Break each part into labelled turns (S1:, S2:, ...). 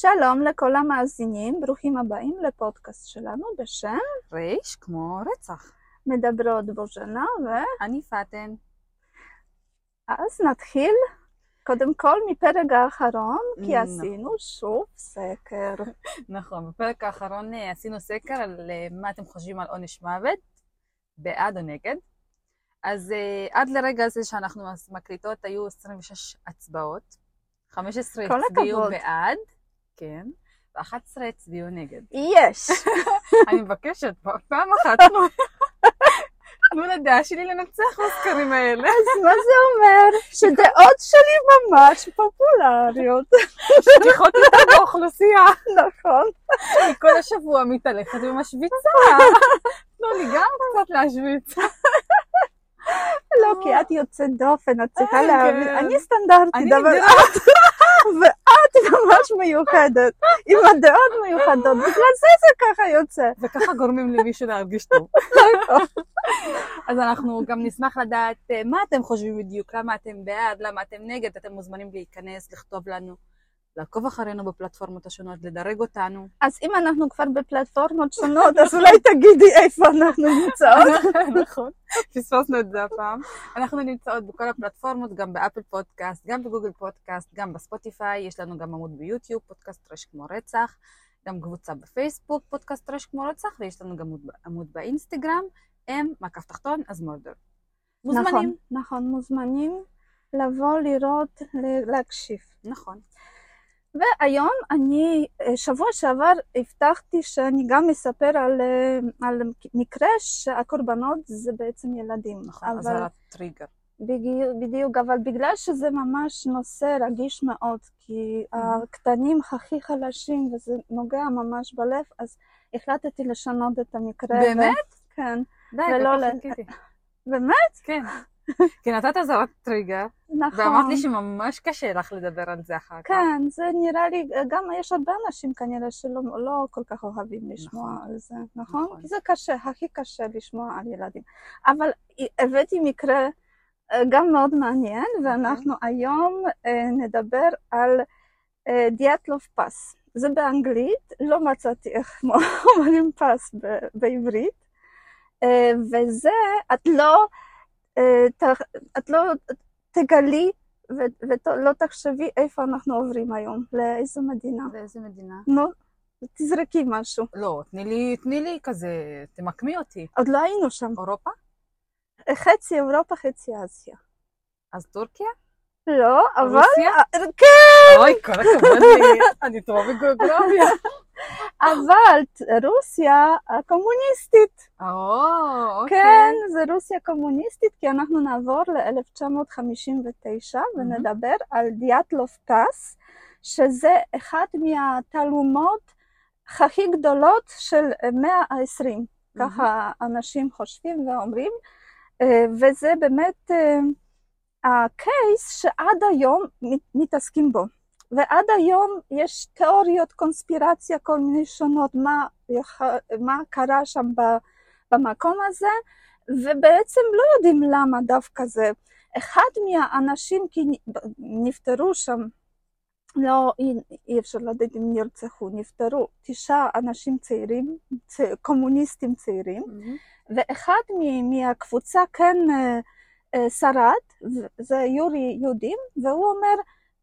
S1: שלום לכל המאזינים, ברוכים הבאים לפודקאסט שלנו בשם
S2: ריש כמו רצח.
S1: מדברות בוז'נה,
S2: אני פאטן.
S1: ואז נתחיל קודם כל מפרק האחרון, כי
S2: נכון.
S1: עשינו שוב סקר.
S2: נכון, בפרק האחרון אה, עשינו סקר על אה, מה אתם חושבים על עונש מוות, בעד או נגד. אז אה, עד לרגע הזה שאנחנו מקליטות היו 26 הצבעות, 15
S1: כל
S2: הצביעו. בעד, כן, ו-11 הצביעו נגד.
S1: יש!
S2: אני מבקשת, פעם אחת תנו תנו לדעה שלי לנצח בסקרים האלה.
S1: אז מה זה אומר? שדעות שלי ממש פופולריות.
S2: שליחות יותר באוכלוסייה.
S1: נכון.
S2: אני כל השבוע מתהלכת ומשוויצה. תנו לי גם קצת להשוויץ.
S1: לא, כי את יוצאת דופן, את צריכה
S2: אה,
S1: להבין.
S2: כן.
S1: אני סטנדרטית, אבל. את... ואת ממש מיוחדת, עם הדעות מיוחדות, בגלל זה זה ככה יוצא.
S2: וככה גורמים למישהו להרגיש טוב. אז אנחנו גם נשמח לדעת אה, מה אתם חושבים בדיוק, למה אתם בעד, למה אתם נגד, אתם מוזמנים להיכנס, לכתוב לנו, לעקוב אחרינו בפלטפורמות השונות, לדרג אותנו.
S1: אז אם אנחנו כבר בפלטפורמות שונות, אז אולי תגידי איפה אנחנו נמצאות.
S2: נכון, פספסנו את זה הפעם. אנחנו נמצאות בכל הפלטפורמות, גם באפל פודקאסט, גם בגוגל פודקאסט, גם בספוטיפיי, יש לנו גם עמוד ביוטיוב, פודקאסט ר' כמו רצח, גם קבוצה בפייסבוק, פודקאסט ר' כמו רצח, ויש לנו גם עמוד, באינסטגרם, M, מקף תחתון, as murder. מוזמנים.
S1: נכון, נכון, מוזמנים לבוא, לראות, להקשיב.
S2: נכון.
S1: והיום אני, אה, שבוע שעבר הבטחתי שאני גם אספר על, אה, על מקרה שהקורבנות זה בעצם ילדים.
S2: נכון, אז
S1: אבל
S2: על הטריגר.
S1: בדיוק, אבל בגלל שזה ממש נושא רגיש מאוד, כי הקטנים הכי חלשים וזה נוגע ממש בלב, אז החלטתי לשנות את המקרה.
S2: באמת?
S1: ו... כן,
S2: די,
S1: ולא
S2: כל כך חיכיתי.
S1: באמת?
S2: כן. כי נתת אזהרת טריגר,
S1: נכון.
S2: ואמרת לי שממש קשה לך לדבר על זה אחר כך.
S1: כן, זה נראה לי, גם יש הרבה אנשים כנראה שלא לא כל כך אוהבים לשמוע
S2: נכון.
S1: על זה, נכון?
S2: נכון.
S1: זה קשה, הכי קשה לשמוע על ילדים. אבל הבאתי מקרה אה, גם מאוד מעניין, ואנחנו היום אה, נדבר על אה, דיאטלוב פס. זה באנגלית, לא מצאתי איך אומרים פס בעברית, וזה, את לא, את לא תגלי ולא תחשבי איפה אנחנו עוברים היום, לאיזו מדינה.
S2: באיזה מדינה?
S1: נו, תזרקי משהו.
S2: לא, תני לי, תני לי כזה, תמקמי אותי.
S1: עוד לא היינו שם.
S2: אירופה?
S1: חצי אירופה, חצי אסיה.
S2: אז טורקיה?
S1: לא, אבל...
S2: רוסיה?
S1: אה, כן,
S2: אוי, כל הכבוד לי, אני טובה בגיאוגרפיה.
S1: אבל רוסיה הקומוניסטית.
S2: או, אוקיי.
S1: כן, זה רוסיה קומוניסטית, כי אנחנו נעבור ל-1959 ונדבר על דיאטלוב פס, שזה אחת מהתעלומות הכי גדולות של המאה ה-20. ככה אנשים חושבים ואומרים, אה, וזה באמת אה, הקייס שעד היום מת- מתעסקים בו. ועד היום יש תיאוריות קונספירציה כל מיני שונות, מה, מה קרה שם במקום הזה, ובעצם לא יודעים למה דווקא זה. אחד מהאנשים, כי נפטרו שם, לא, אי, אפשר לדעת אם נרצחו, נפטרו תשעה אנשים צעירים, צ, קומוניסטים צעירים,
S2: מהמם.
S1: ואחד מ- מהקבוצה כן אה, אה, שרד, זה יורי יודים, והוא אומר,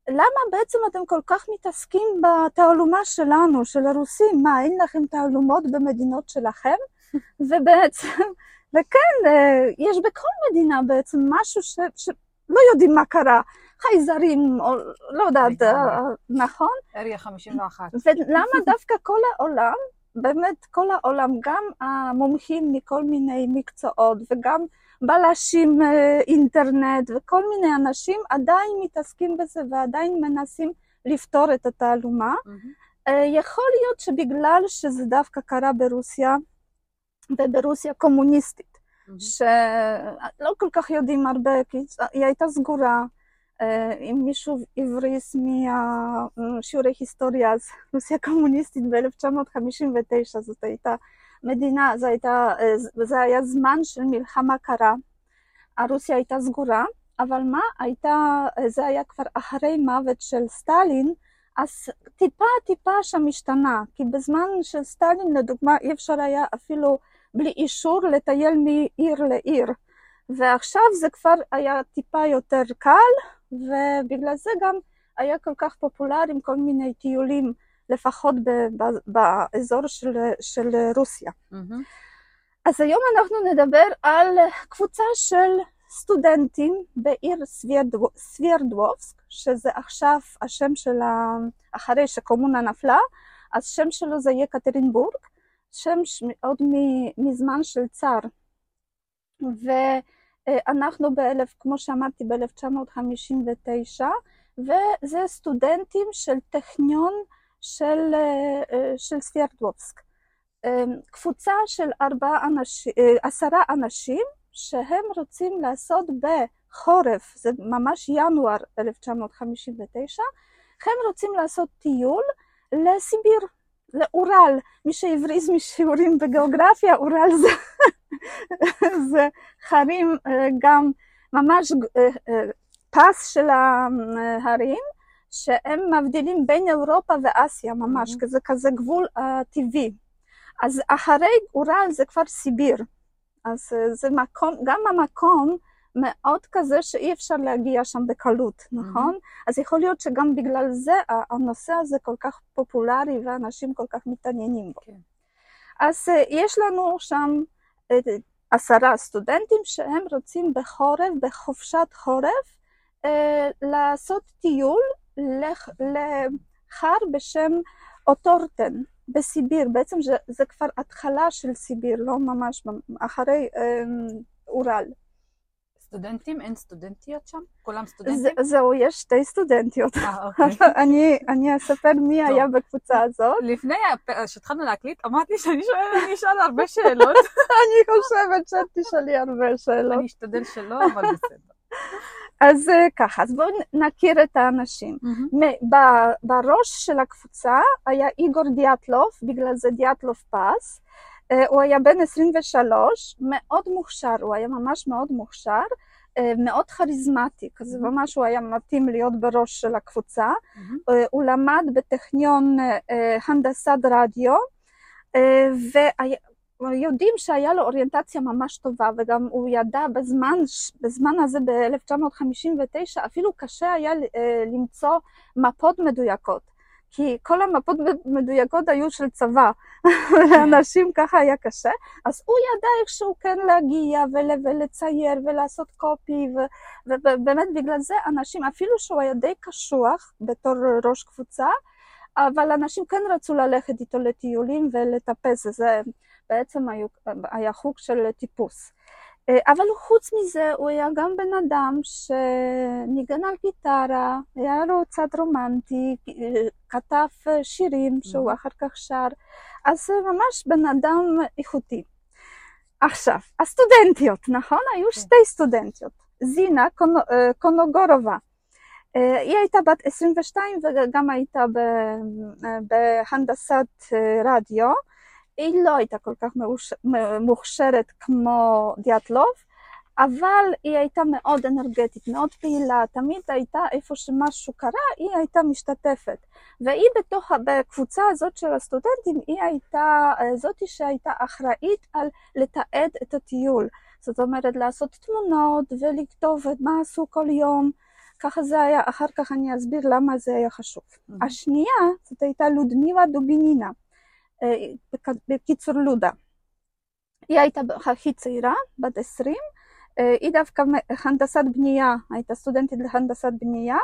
S1: למה בעצם אתם כל כך מתעסקים בתעלומה שלנו, של הרוסים? מה, אין לכם תעלומות במדינות שלכם? ובעצם, וכן, אה, יש בכל מדינה בעצם משהו ש, שלא יודעים מה קרה. חייזרים, או לא יודעת,
S2: לגמרי.
S1: אה, נכון?
S2: אריה 51.
S1: ולמה דווקא כל העולם, באמת כל העולם, גם המומחים מכל מיני מקצועות וגם בלשים אה, אינטרנט וכל מיני אנשים עדיין מתעסקים בזה ועדיין מנסים לפתור את התעלומה. אה, יכול להיות שבגלל שזה דווקא קרה ברוסיה, וברוסיה קומוניסטית,
S2: מהמם.
S1: שלא כל כך יודעים הרבה, כי היא הייתה סגורה. אה, אם מישהו הבריס משיעורי היסטוריה, אז רוסיה קומוניסטית ב-1959 זאת הייתה מדינה, זה, הייתה, אה, זה היה זמן של מלחמה קרה. רוסיה הייתה סגורה, אבל מה הייתה, זה היה כבר אחרי מוות של סטלין, אז טיפה טיפה שם השתנה, כי בזמן של סטלין לדוגמה אי אפשר היה אפילו בלי אישור לטייל מעיר לעיר, ועכשיו זה כבר היה טיפה יותר קל, ובגלל זה גם היה כל כך פופולרי עם כל מיני טיולים, לפחות ב- ב- באזור של, של רוסיה.
S2: מהמם.
S1: אז היום אנחנו נדבר על קבוצה של סטודנטים בעיר סווירדו- סווירדוובסק, שזה עכשיו השם של ה... אחרי שקומונה נפלה, אז שם שלו זה יקטרינבורג, שם ש- עוד מזמן של צאר. ואנחנו באלף, כמו שאמרתי, ב-1959, וזה סטודנטים של טכניון של, אה, של סווירדוובסק. אה, קבוצה של ארבעה אנשים, אה, עשרה אנשים שהם רוצים לעשות בחורף, זה ממש ינואר 1959, הם רוצים לעשות טיול לסיביר, לאורל. מי שהבריז משיעורים בגיאוגרפיה, אורל זה, זה חרים אה, גם ממש אה, אה, פס של ההרים, שהם מבדילים בין אירופה ואסיה ממש,
S2: Mhm.
S1: כי זה כזה גבול אה, טבעי. אז אחרי אורל זה כבר סיביר. אז זה מקום, גם המקום מאוד כזה שאי אפשר להגיע שם בקלות, נכון? אז יכול להיות שגם בגלל זה הנושא הזה כל כך פופולרי ואנשים כל כך מתעניינים בו.
S2: כן.
S1: אז יש לנו שם עשרה סטודנטים שהם רוצים בחורף, בחופשת חורף, לעשות טיול לחר בשם אוטורטן בסיביר. בעצם זה, זה כבר התחלה של סיביר, לא ממש אחרי אה, אורל.
S2: סטודנטים? אין סטודנטיות שם? כולם
S1: זה,
S2: סטודנטים?
S1: זהו, יש שתי סטודנטיות.
S2: אה, אוקיי.
S1: אני, אני אספר מי
S2: טוב.
S1: היה בקבוצה הזאת.
S2: לפני שהתחלנו להקליט, אמרתי שאני שואלת, אני אשאל הרבה שאלות.
S1: אני חושבת שאת תשאלי הרבה שאלות.
S2: אני אשתדל שלא, אבל בסדר.
S1: אז אה, ככה, אז בואו נכיר את האנשים. ב- בראש של הקבוצה היה איגור דיאטלוב, בגלל זה דיאטלוב פס. אה, הוא היה בן 23, מאוד מוכשר, הוא היה ממש מאוד מוכשר, אה, מאוד כריזמטי, כזה. ממש הוא היה מתאים להיות בראש של הקבוצה. אה, הוא למד בטכניון הנדסת רדיו, ויודעים שהיה לו אוריינטציה ממש טובה, וגם הוא ידע בזמן, בזמן הזה ב-1959, אפילו קשה היה אה, למצוא מפות מדויקות. כי כל המפות מדויקות היו של צבא, לאנשים ככה היה קשה, אז הוא ידע איכשהו כן להגיע ול- ולצייר ולעשות קופי, ו- ובאמת בגלל זה אנשים, אפילו שהוא היה די קשוח בתור ראש קבוצה, אבל אנשים כן רצו ללכת איתו לטיולים ולטפס, זה בעצם היה חוג של טיפוס. אה, אבל חוץ מזה הוא היה גם בן אדם שניגן על גיטרה, היה לו צד רומנטי, כתב אה, שירים שהוא אחר כך שר, אז ממש בן אדם איכותי. עכשיו, הסטודנטיות, נכון? היו
S2: כן.
S1: שתי סטודנטיות, זינה אה, קונוגורובה. אה, היא הייתה בת 22 וגם הייתה בהנדסת רדיו. היא לא הייתה כל כך מוכשרת כמו דיאטלוב, אבל היא הייתה מאוד אנרגטית, מאוד פעילה, תמיד הייתה איפה שמשהו קרה, היא הייתה משתתפת. והיא בתוך, בקבוצה הזאת של הסטודנטים, היא הייתה אה, זאתי שהייתה אחראית על לתעד את הטיול. זאת אומרת, לעשות תמונות ולכתוב מה עשו כל יום. ככה זה היה, אחר כך אני אסביר למה זה היה חשוב.
S2: מהמם.
S1: השנייה, זאת הייתה לודמילה דובינינה, בקיצור לודה. היא הייתה הכי צעירה, בת 20, אה, היא דווקא הנדסת בנייה, הייתה סטודנטית להנדסת בנייה,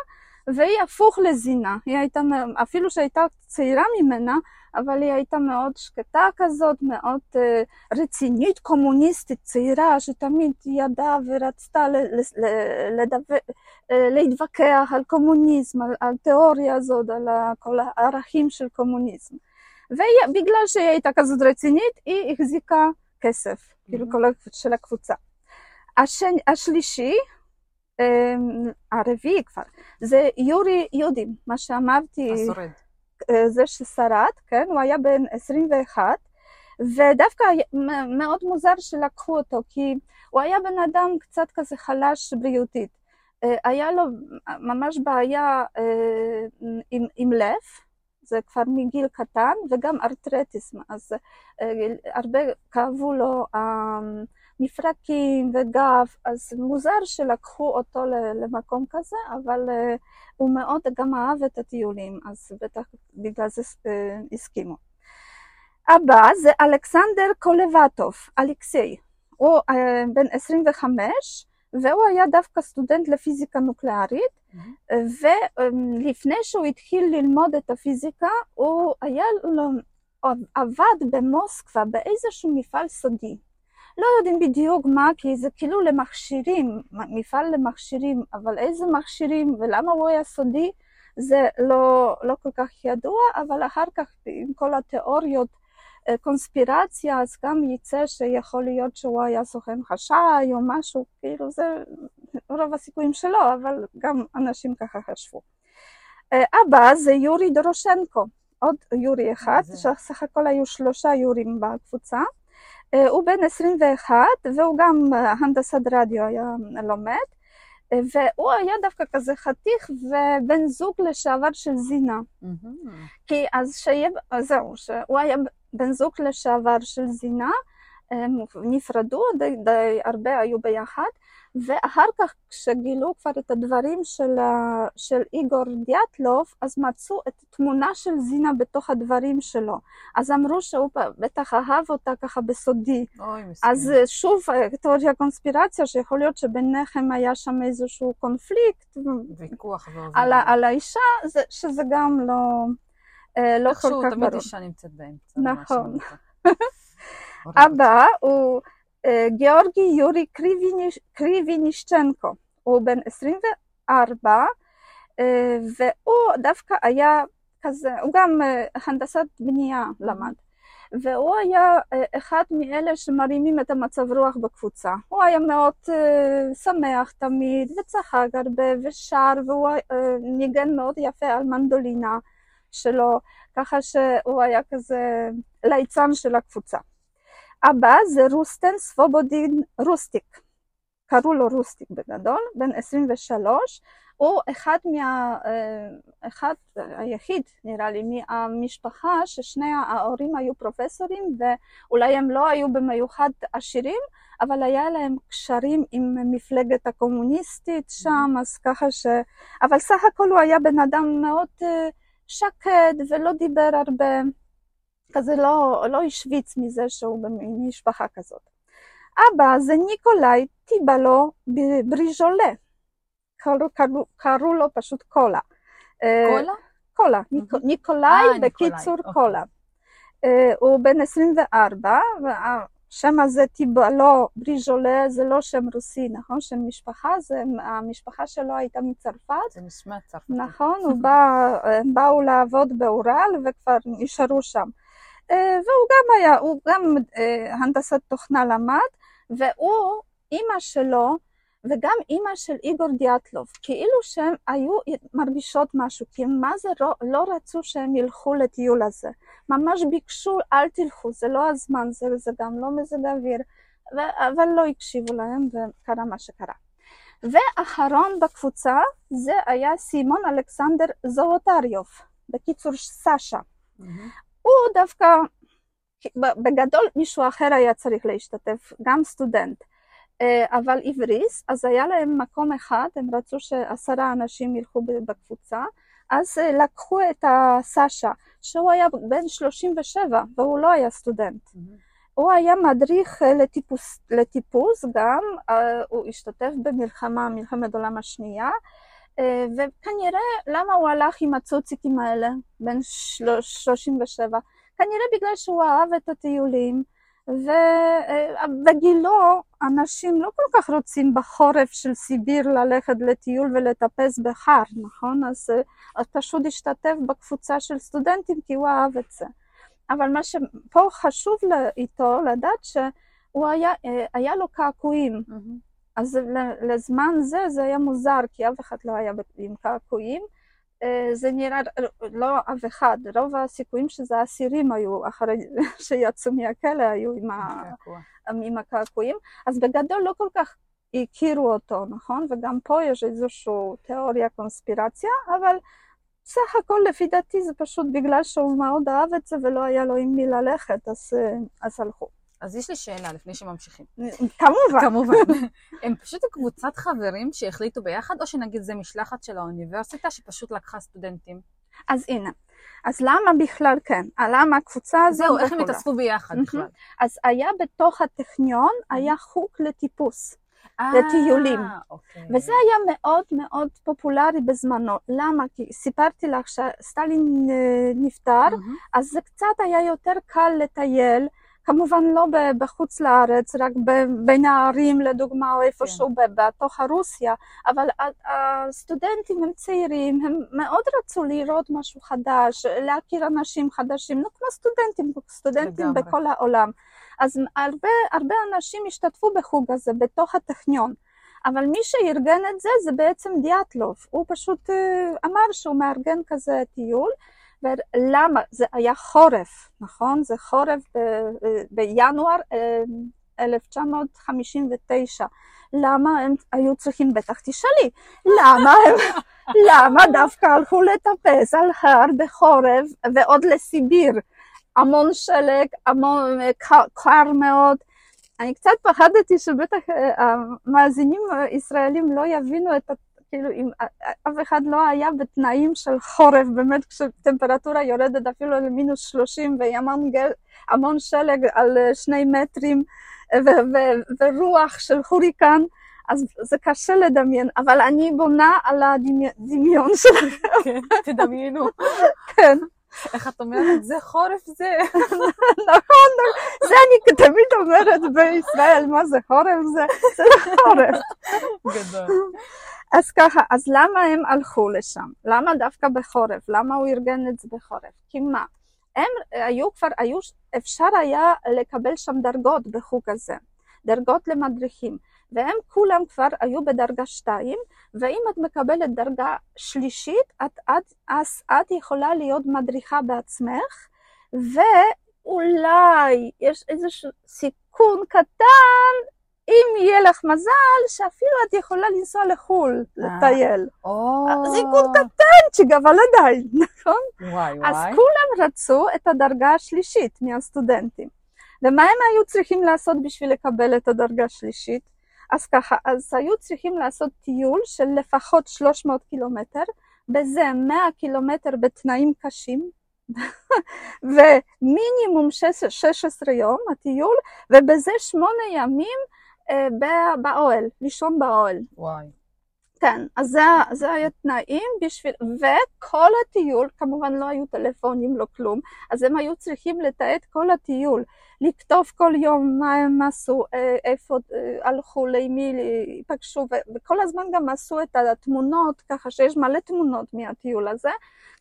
S1: והיא הפוך לזינה, היא הייתה, אפילו שהייתה צעירה ממנה, אבל היא הייתה מאוד שקטה כזאת, מאוד אה, רצינית, קומוניסטית, צעירה, שתמיד ידעה ורצתה ל- ל- ל- לדבר, אה, להתווכח על קומוניזם, על, על תיאוריה הזאת, על כל הערכים של קומוניזם. ובגלל שהיא הייתה כזאת רצינית, היא החזיקה כסף, כאילו
S2: Mhm.
S1: כל של הקבוצה. השני, השלישי, אמ, הרביעי כבר, זה יורי יודים, מה שאמרתי,
S2: השורד.
S1: אה, זה ששרד, כן? הוא היה בן 21, ודווקא מאוד מוזר שלקחו אותו, כי הוא היה בן אדם קצת כזה חלש בריאותית. אה, היה לו ממש בעיה אה, עם, עם לב, זה כבר מגיל קטן, וגם ארטרטיס, אז אה, הרבה כאבו לו מפרקים וגב, אז מוזר שלקחו אותו למקום כזה, אבל הוא מאוד גם אהב את הטיולים, אז בטח בגלל זה הסכימו. הבא זה אלכסנדר קולבטוב, אלכסיי, הוא בן 25, והוא היה דווקא סטודנט לפיזיקה נוקלארית, mm-hmm. ולפני שהוא התחיל ללמוד את הפיזיקה, הוא היה לו, עבד במוסקבה באיזשהו מפעל סודי. לא יודעים בדיוק מה, כי זה כאילו למכשירים, מפעל למכשירים, אבל איזה מכשירים ולמה הוא היה סודי, זה לא, לא כל כך ידוע, אבל אחר כך עם כל התיאוריות קונספירציה, אז גם יצא שיכול להיות שהוא היה סוכן חשאי או משהו, כאילו זה רוב הסיכויים שלו, אבל גם אנשים ככה חשבו. הבא זה יורי דורושנקו, עוד יורי אחד, שסך הכל היו שלושה יורים בקבוצה. הוא בן 21 והוא גם הנדסת רדיו היה לומד. והוא היה דווקא כזה חתיך ובן זוג לשעבר של זינה. Mm-hmm. כי אז שיהיה, זהו, שהוא היה בן זוג לשעבר של זינה, הם נפרדו, די, די הרבה היו ביחד, ואחר כך כשגילו כבר את הדברים של, של איגור דיאטלוב, אז מצאו את תמונה של זינה בתוך הדברים שלו. אז אמרו שהוא בטח אהב אותה ככה בסודי.
S2: אוי, מסכים.
S1: אז שוב, תיאוריה קונספירציה, שיכול להיות שביניכם היה שם איזשהו קונפליקט.
S2: ויכוח
S1: על, על האישה, זה, שזה גם לא... אה, לא כל כך ברור.
S2: תמיד אישה נמצאת באמצע.
S1: נכון. הבא הוא גיאורגי יורי קריבינישצ'נקו, הוא בן 24, אה, והוא דווקא היה כזה, הוא גם הנדסת בנייה למד. והוא היה אחד מאלה שמרימים את המצב רוח בקבוצה. הוא היה מאוד שמח תמיד, וצחק הרבה, ושר, והוא ניגן מאוד יפה על מנדולינה. שלו, ככה שהוא היה כזה ליצן של הקבוצה. הבא זה רוסטן סבובודין רוסטיק, קראו לו רוסטיק בגדול, בן 23, הוא אחד מה... אחד, היחיד נראה לי, מהמשפחה ששני ההורים היו פרופסורים ואולי הם לא היו במיוחד עשירים, אבל היה להם קשרים עם מפלגת הקומוניסטית שם, אז ככה ש... אבל סך הכל הוא היה בן אדם מאוד שקד ולא דיבר הרבה, כזה לא, לא השוויץ מזה שהוא במשפחה כזאת. אבא זה ניקולאי טיבלו בריז'ולה, קראו, קראו, קראו לו פשוט קולה.
S2: אה, קולה?
S1: קולה, ניק, ניקולאי אה, בקיצור אוקיי. קולה. אה, הוא בן 24, השם הזה טיבלו בריז'ולה זה לא שם רוסי, נכון? שם משפחה, זה, המשפחה שלו הייתה מצרפת.
S2: זה נשמע צרפת.
S1: נכון, הוא בא, באו לעבוד באורל וכבר נשארו שם. אה, והוא גם היה, הוא גם אה, הנדסת תוכנה למד, והוא, אימא שלו, וגם אימא של איגור דיאטלוב, כאילו שהן היו מרגישות משהו, כי מה זה לא, לא רצו שהם ילכו לטיול הזה. ממש ביקשו, אל תלכו, זה לא הזמן, זה, זה גם לא מזג אוויר, ו- אבל לא הקשיבו להם וקרה מה שקרה. ואחרון בקבוצה זה היה סימון אלכסנדר זווטריוב, בקיצור סשה. Mm-hmm. הוא דווקא, בגדול מישהו אחר היה צריך להשתתף, גם סטודנט. אה, אבל עבריס, אז היה להם מקום אחד, הם רצו שעשרה אנשים ילכו בקבוצה, אז אה, לקחו את הסשה, שהוא היה בן 37 והוא לא היה סטודנט. Mm-hmm. הוא היה מדריך אה, לטיפוס, לטיפוס גם, הוא השתתף במלחמה, מלחמת העולם השנייה, וכנראה למה הוא הלך עם הצוציקים האלה, בן 37? כנראה בגלל שהוא אהב את הטיולים. ובגילו אנשים לא כל כך רוצים בחורף של סיביר ללכת לטיול ולטפס בהר, נכון? אז, אז פשוט השתתף בקבוצה של סטודנטים כי הוא אהב את זה. אבל מה שפה חשוב איתו לדעת שהוא היה, היה לו קעקועים. Mm-hmm. אז לזמן זה זה היה מוזר כי אף אחד לא היה עם קעקועים. אה, זה נראה, לא אף אחד, רוב הסיכויים שזה אסירים היו אחרי שיצאו מהכלא, היו עם, ה... עם הקעקועים, אז בגדול לא כל כך הכירו אותו, נכון? וגם פה יש איזושהי תיאוריה קונספירציה, אבל סך הכל לפי דעתי זה פשוט בגלל שהוא מאוד אהב את זה ולא היה לו עם מי ללכת, אז, אה, אז הלכו.
S2: אז יש לי שאלה לפני שממשיכים.
S1: כמובן.
S2: כמובן. הם פשוט קבוצת חברים שהחליטו ביחד, או שנגיד זה משלחת של האוניברסיטה שפשוט לקחה סטודנטים?
S1: אז הנה, אז למה בכלל כן? למה הקבוצה הזו
S2: זהו, איך הם התאספו ביחד בכלל?
S1: אז היה בתוך הטכניון, היה חוג לטיפוס. לטיולים.
S2: אה, אוקיי.
S1: וזה היה מאוד מאוד פופולרי בזמנו. למה? כי סיפרתי לך שסטלין אה, נפטר. אז זה קצת היה יותר קל לטייל, כמובן לא בחוץ לארץ, רק בין הערים לדוגמה, או איפשהו ב- בתוך הרוסיה, אבל הסטודנטים הם צעירים, הם מאוד רצו לראות משהו חדש, להכיר אנשים חדשים, נו כמו סטודנטים, סטודנטים
S2: לגמרי.
S1: בכל העולם. אז הרבה, הרבה אנשים השתתפו בחוג הזה בתוך הטכניון. אבל מי שארגן את זה זה בעצם דיאטלוב, הוא פשוט אה, אמר שהוא מארגן כזה טיול, ולמה? זה היה חורף, נכון? זה חורף ב, אה, בינואר אה, 1959. למה הם היו צריכים, בטח תשאלי, למה הם, למה דווקא הלכו לטפס על הר בחורף ועוד לסיביר? המון שלג, המון קר, קר מאוד. אני קצת פחדתי שבטח אה, המאזינים הישראלים לא יבינו את ה... כאילו אם אף אחד לא היה בתנאים של חורף, באמת כשטמפרטורה יורדת אפילו למינוס 30 והמון גל, המון שלג על אה, שני מטרים ו- ו- ורוח של הוריקן, אז זה קשה לדמיין, אבל אני בונה על הדמיון שלכם,
S2: כן, תדמיינו.
S1: כן.
S2: איך את אומרת? זה חורף זה.
S1: נכון, זה אני תמיד אומרת בישראל, מה זה חורף? זה, זה לא חורף.
S2: גדול.
S1: אז ככה, אז למה הם הלכו לשם? למה דווקא בחורף? למה הוא ארגן את זה בחורף? כי מה? הם היו כבר, היו, אפשר היה לקבל שם דרגות בחוג הזה, דרגות למדריכים, והם כולם כבר היו בדרגה שתיים, ואם את מקבלת דרגה שלישית, את, את, אז את יכולה להיות מדריכה בעצמך, ואולי יש איזשהו סיכון קטן, אם יהיה לך מזל, שאפילו את יכולה לנסוע לחו"ל, לטייל.
S2: או...
S1: סיכון קטנצ'יק, אבל עדיין, נכון?
S2: וואי
S1: אז
S2: וואי.
S1: כולם רצו את הדרגה השלישית מהסטודנטים. ומה הם היו צריכים לעשות בשביל לקבל את הדרגה השלישית? אז ככה, אז היו צריכים לעשות טיול של לפחות 300 קילומטר, בזה 100 קילומטר בתנאים קשים, ומינימום 16 יום הטיול, ובזה שמונה ימים אה, באוהל, לישון באוהל.
S2: וואי.
S1: כן, אז זה, זה היה תנאים בשביל, וכל הטיול, כמובן לא היו טלפונים, לא כלום, אז הם היו צריכים לתעד כל הטיול, לכתוב כל יום מה הם עשו, אה, איפה אה, הלכו, למי ייפגשו, ו- וכל הזמן גם עשו את התמונות, ככה שיש מלא תמונות מהטיול הזה,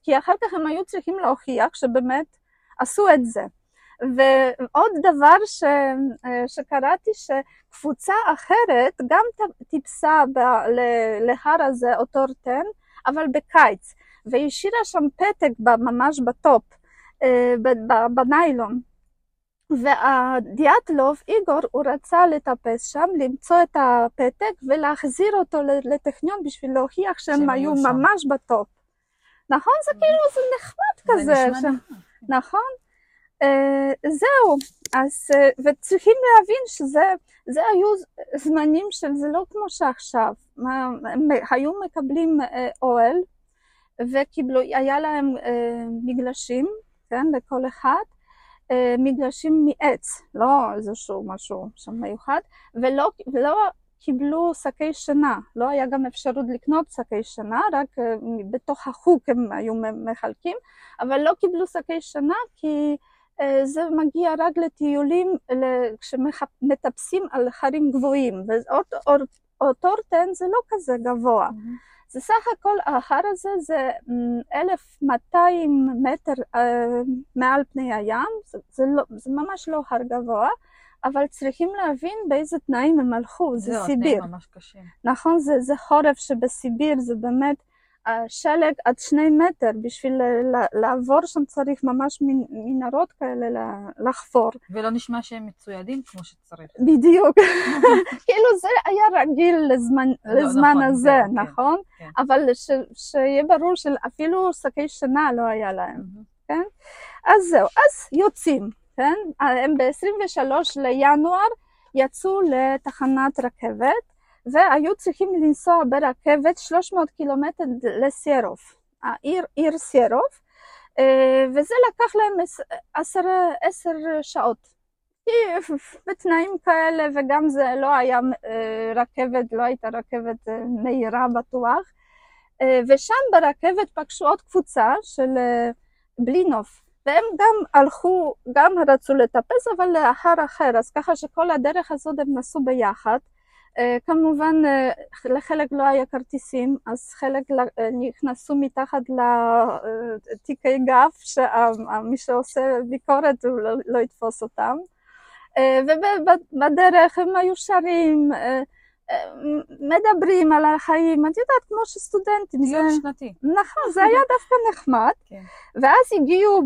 S1: כי אחר כך הם היו צריכים להוכיח שבאמת עשו את זה. ועוד דבר ש, אה, שקראתי, שקבוצה אחרת גם טיפסה ב, להר הזה, אותו רטן, אבל בקיץ, והשאירה שם פתק ממש בטופ, אה, בניילון. והדיאטלוב, איגור, הוא רצה לטפס שם, למצוא את הפתק ולהחזיר אותו לטכניון בשביל להוכיח שהם היו
S2: שם.
S1: ממש בטופ. נכון? זה כאילו, זה נחמד
S2: זה
S1: כזה.
S2: נשמע
S1: ש-
S2: נחמד.
S1: נכון? Uh, זהו, אז, uh, וצריכים להבין שזה זה היו זמנים של זה לא כמו שעכשיו. הם היו מקבלים uh, אוהל וקיבלו, היה להם uh, מגלשים, כן, לכל אחד, מגלשים מעץ, לא איזשהו משהו שם מיוחד, ולא, ולא קיבלו שקי שינה, לא היה גם אפשרות לקנות שקי שינה, רק בתוך החוג הם היו מחלקים, אבל לא קיבלו שקי שינה כי אה, זה מגיע רק לטיולים כשמטפסים על הרים גבוהים, ואוטורטן זה לא כזה גבוה. זה סך הכל, ההר הזה זה מ, 1,200 מטר אה, מעל פני הים, זה, זה, לא, זה ממש לא הר גבוה, אבל צריכים להבין באיזה תנאים הם הלכו, זה
S2: זהו,
S1: סיביר.
S2: התנאים ממש קשים.
S1: נכון, זה, זה חורף שבסיביר, זה באמת השלג עד שני מטר, בשביל לעבור שם צריך ממש מנ- מנהרות כאלה לחפור.
S2: ולא נשמע שהם מצוידים כמו שצריך.
S1: בדיוק. כאילו זה היה רגיל לזמן,
S2: לא,
S1: לזמן
S2: נכון,
S1: הזה,
S2: כן,
S1: נכון?
S2: כן.
S1: אבל ש, שיהיה ברור שאפילו שקי שינה לא היה להם.
S2: מהמם.
S1: אז זהו, אז יוצאים, כן? הם ב-23 לינואר יצאו לתחנת רכבת, והיו צריכים לנסוע ברכבת 300 קילומטר לסיירוף, העיר, עיר סיירוף, אה, וזה לקח להם עש- עשר, עשר שעות. כי בתנאים כאלה, וגם זה לא היה אה, רכבת, לא הייתה רכבת אה, מהירה בטוח. אה, ושם ברכבת פגשו עוד קבוצה של אה, בלי נוף. והם גם הלכו, גם רצו לטפס, אבל לאחר אחר, אז ככה שכל הדרך הזאת הם נסעו ביחד. אה, כמובן, אה, לחלק לא היה כרטיסים, אז חלק אה, נכנסו מתחת לתיקי גב, שמי שעושה ביקורת הוא לא, לא יתפוס אותם. ובדרך הם היו שרים, מדברים על החיים, את יודעת, כמו שסטודנטים. זה-
S2: טיול שנתי.
S1: נכון, זה היה דווקא נחמד.
S2: כן.
S1: ואז הגיעו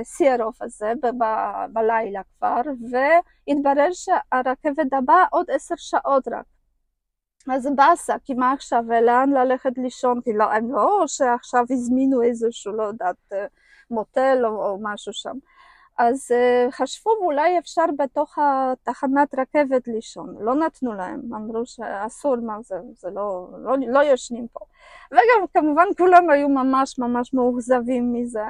S1: לסיירוף הזה ב- ב- בלילה כבר, והתברר שהרכבת הבאה עוד עשר שעות רק. אז באסה, כי מה עכשיו, לאן ללכת לישון? כי לא, הם לא שעכשיו הזמינו איזשהו, לא יודעת, אה, מוטל או, או משהו שם. אז uh, חשבו אולי אפשר בתוך התחנת רכבת לישון, לא נתנו להם, אמרו שאסור, מה זה, זה לא, לא, לא ישנים פה. וגם כמובן כולם היו ממש ממש מאוכזבים מזה,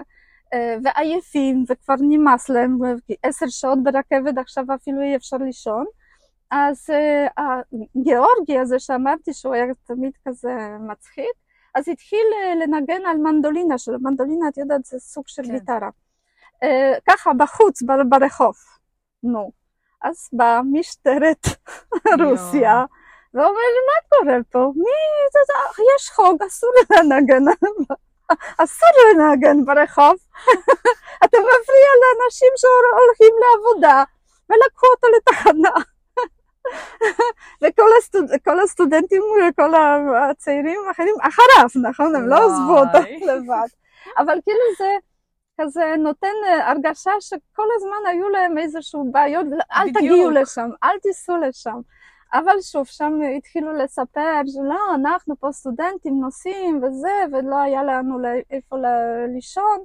S1: uh, ועייפים, וכבר נמאס להם, עשר שעות ברכבת עכשיו אפילו אי אפשר לישון. אז uh, הגיאורגי הזה שאמרתי שהוא היה תמיד כזה מצחיק, אז התחיל לנגן על מנדולינה שלו, מנדולינה את יודעת זה סוג של
S2: כן.
S1: גיטרה. אה, ככה בחוץ, ברחוב. נו. אז באה משטרת רוסיה, ואומרת, מה קורה פה? מי, יש חוק, אסור לנגן, אסור לנגן ברחוב. אתה מפריע לאנשים שהולכים לעבודה, ולקחו אותו לתחנה. וכל הסטוד, כל הסטודנטים וכל הצעירים האחרים אחריו, נכון? הם לא עזבו אותו. לבד. אבל כאילו זה כזה נותן אה, הרגשה שכל הזמן היו להם איזשהו בעיות, אל
S2: בדיוק.
S1: תגיעו לשם, אל תיסעו לשם. אבל שוב, שם התחילו לספר שלא, אנחנו פה סטודנטים נוסעים וזה, ולא היה לנו איפה לישון,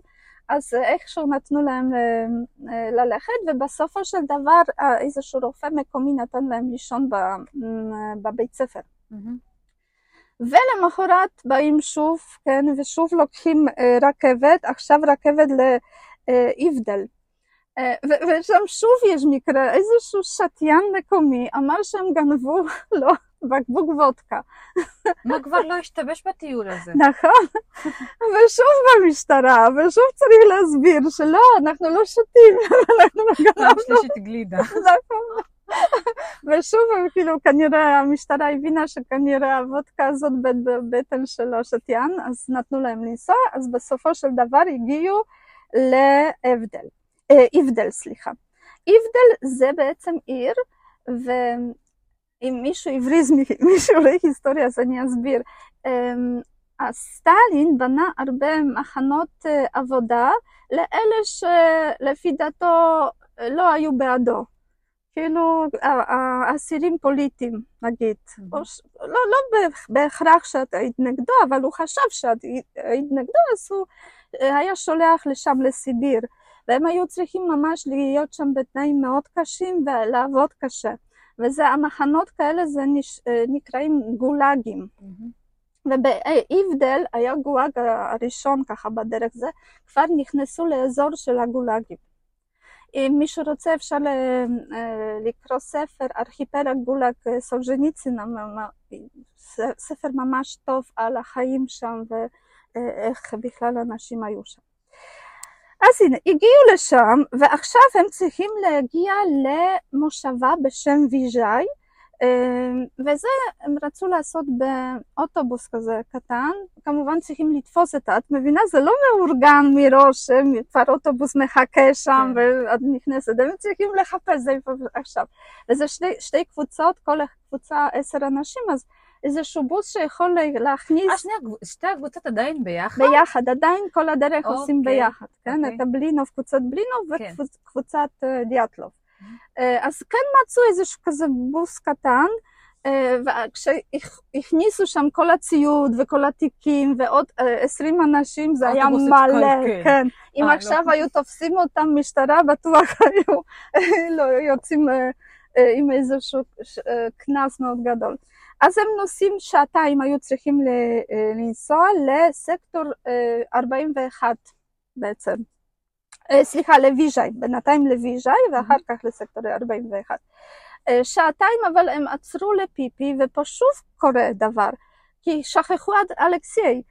S1: אז איכשהו נתנו להם אה, אה, ללכת, ובסופו של דבר איזשהו רופא מקומי נתן להם לישון בבית ספר.
S2: מהמם.
S1: ולמחרת באים שוב, כן, ושוב לוקחים אה, רכבת, עכשיו רכבת לאיבדל. אה, ו- ושם שוב יש מקרה, איזשהו שתיין מקומי אמר שהם גנבו לו בקבוק וודקה,
S2: מה כבר לא השתבש בטיול הזה?
S1: נכון? ושוב במשטרה, ושוב צריך להסביר שלא, אנחנו לא שותים, אנחנו לא
S2: פעם
S1: גנבנו,
S2: שלישית גלידה.
S1: נכון. ושוב, כאילו, כנראה המשטרה הבינה שכנראה הוודקה הזאת בבטן שלו שתיין, אז נתנו להם לנסוע, אז בסופו של דבר הגיעו לאבדל, אה, איבדל, סליחה. איבדל זה בעצם עיר, ואם מישהו הבריז משיעורי היסטוריה אז אני אסביר. אמ, סטלין בנה הרבה מחנות אה, עבודה לאלה שלפי דעתו אה, לא היו בעדו. כאילו אסירים פוליטיים נגיד, או ש... לא, לא בהכ- בהכרח שאת היית נגדו, אבל הוא חשב שאת היית נגדו, אז הוא אה, היה שולח לשם לסיביר, והם היו צריכים ממש להיות שם בתנאים מאוד קשים ולעבוד קשה. וזה המחנות כאלה זה נש... אה, נקראים גולאגים.
S2: מהמם.
S1: ובאיבדל היה גולאג הראשון ככה בדרך זה, כבר נכנסו לאזור של הגולאגים. אם מישהו רוצה אפשר לקרוא ספר ארכיפלג גולאג אה, סולז'ניצין, המ- מ- ס- ספר ממש טוב על החיים שם ואיך בכלל אנשים היו שם. אז הנה, הגיעו לשם ועכשיו הם צריכים להגיע למושבה בשם ויז'אי וזה הם רצו לעשות באוטובוס כזה קטן, כמובן צריכים לתפוס את ה... את מבינה? זה לא מאורגן מראש, כבר אוטובוס מחכה שם
S2: כן.
S1: ואת נכנסת, הם צריכים לחפש איפה עכשיו. וזה שתי, שתי קבוצות, כל קבוצה עשר אנשים, אז איזשהו בוס שיכול להכניס...
S2: אה, שנייה, שתי הקבוצות עדיין ביחד?
S1: ביחד, עדיין כל הדרך
S2: אוקיי,
S1: עושים ביחד, כן?
S2: אוקיי.
S1: את הבלינוב, קבוצת בלינוב
S2: כן.
S1: וקבוצת אה, דיאטלוב. אז כן מצאו איזשהו כזה בוס קטן, וכשהכניסו שם כל הציוד וכל התיקים ועוד אה, 20 אנשים זה היה מלא,
S2: התקלקל.
S1: כן. אם
S2: אה,
S1: עכשיו
S2: לא.
S1: היו תופסים אותם משטרה בטוח היו לא, יוצאים עם איזשהו קנס מאוד גדול. אז הם נוסעים שעתיים, היו צריכים לנסוע לסקטור אה, 41 בעצם. סליחה, לויז'אי, בינתיים לויז'אי ואחר כך לסקטור 41. אה, שעתיים אבל הם עצרו לפיפי ופה שוב קורה דבר, כי שכחו את אלכסיי.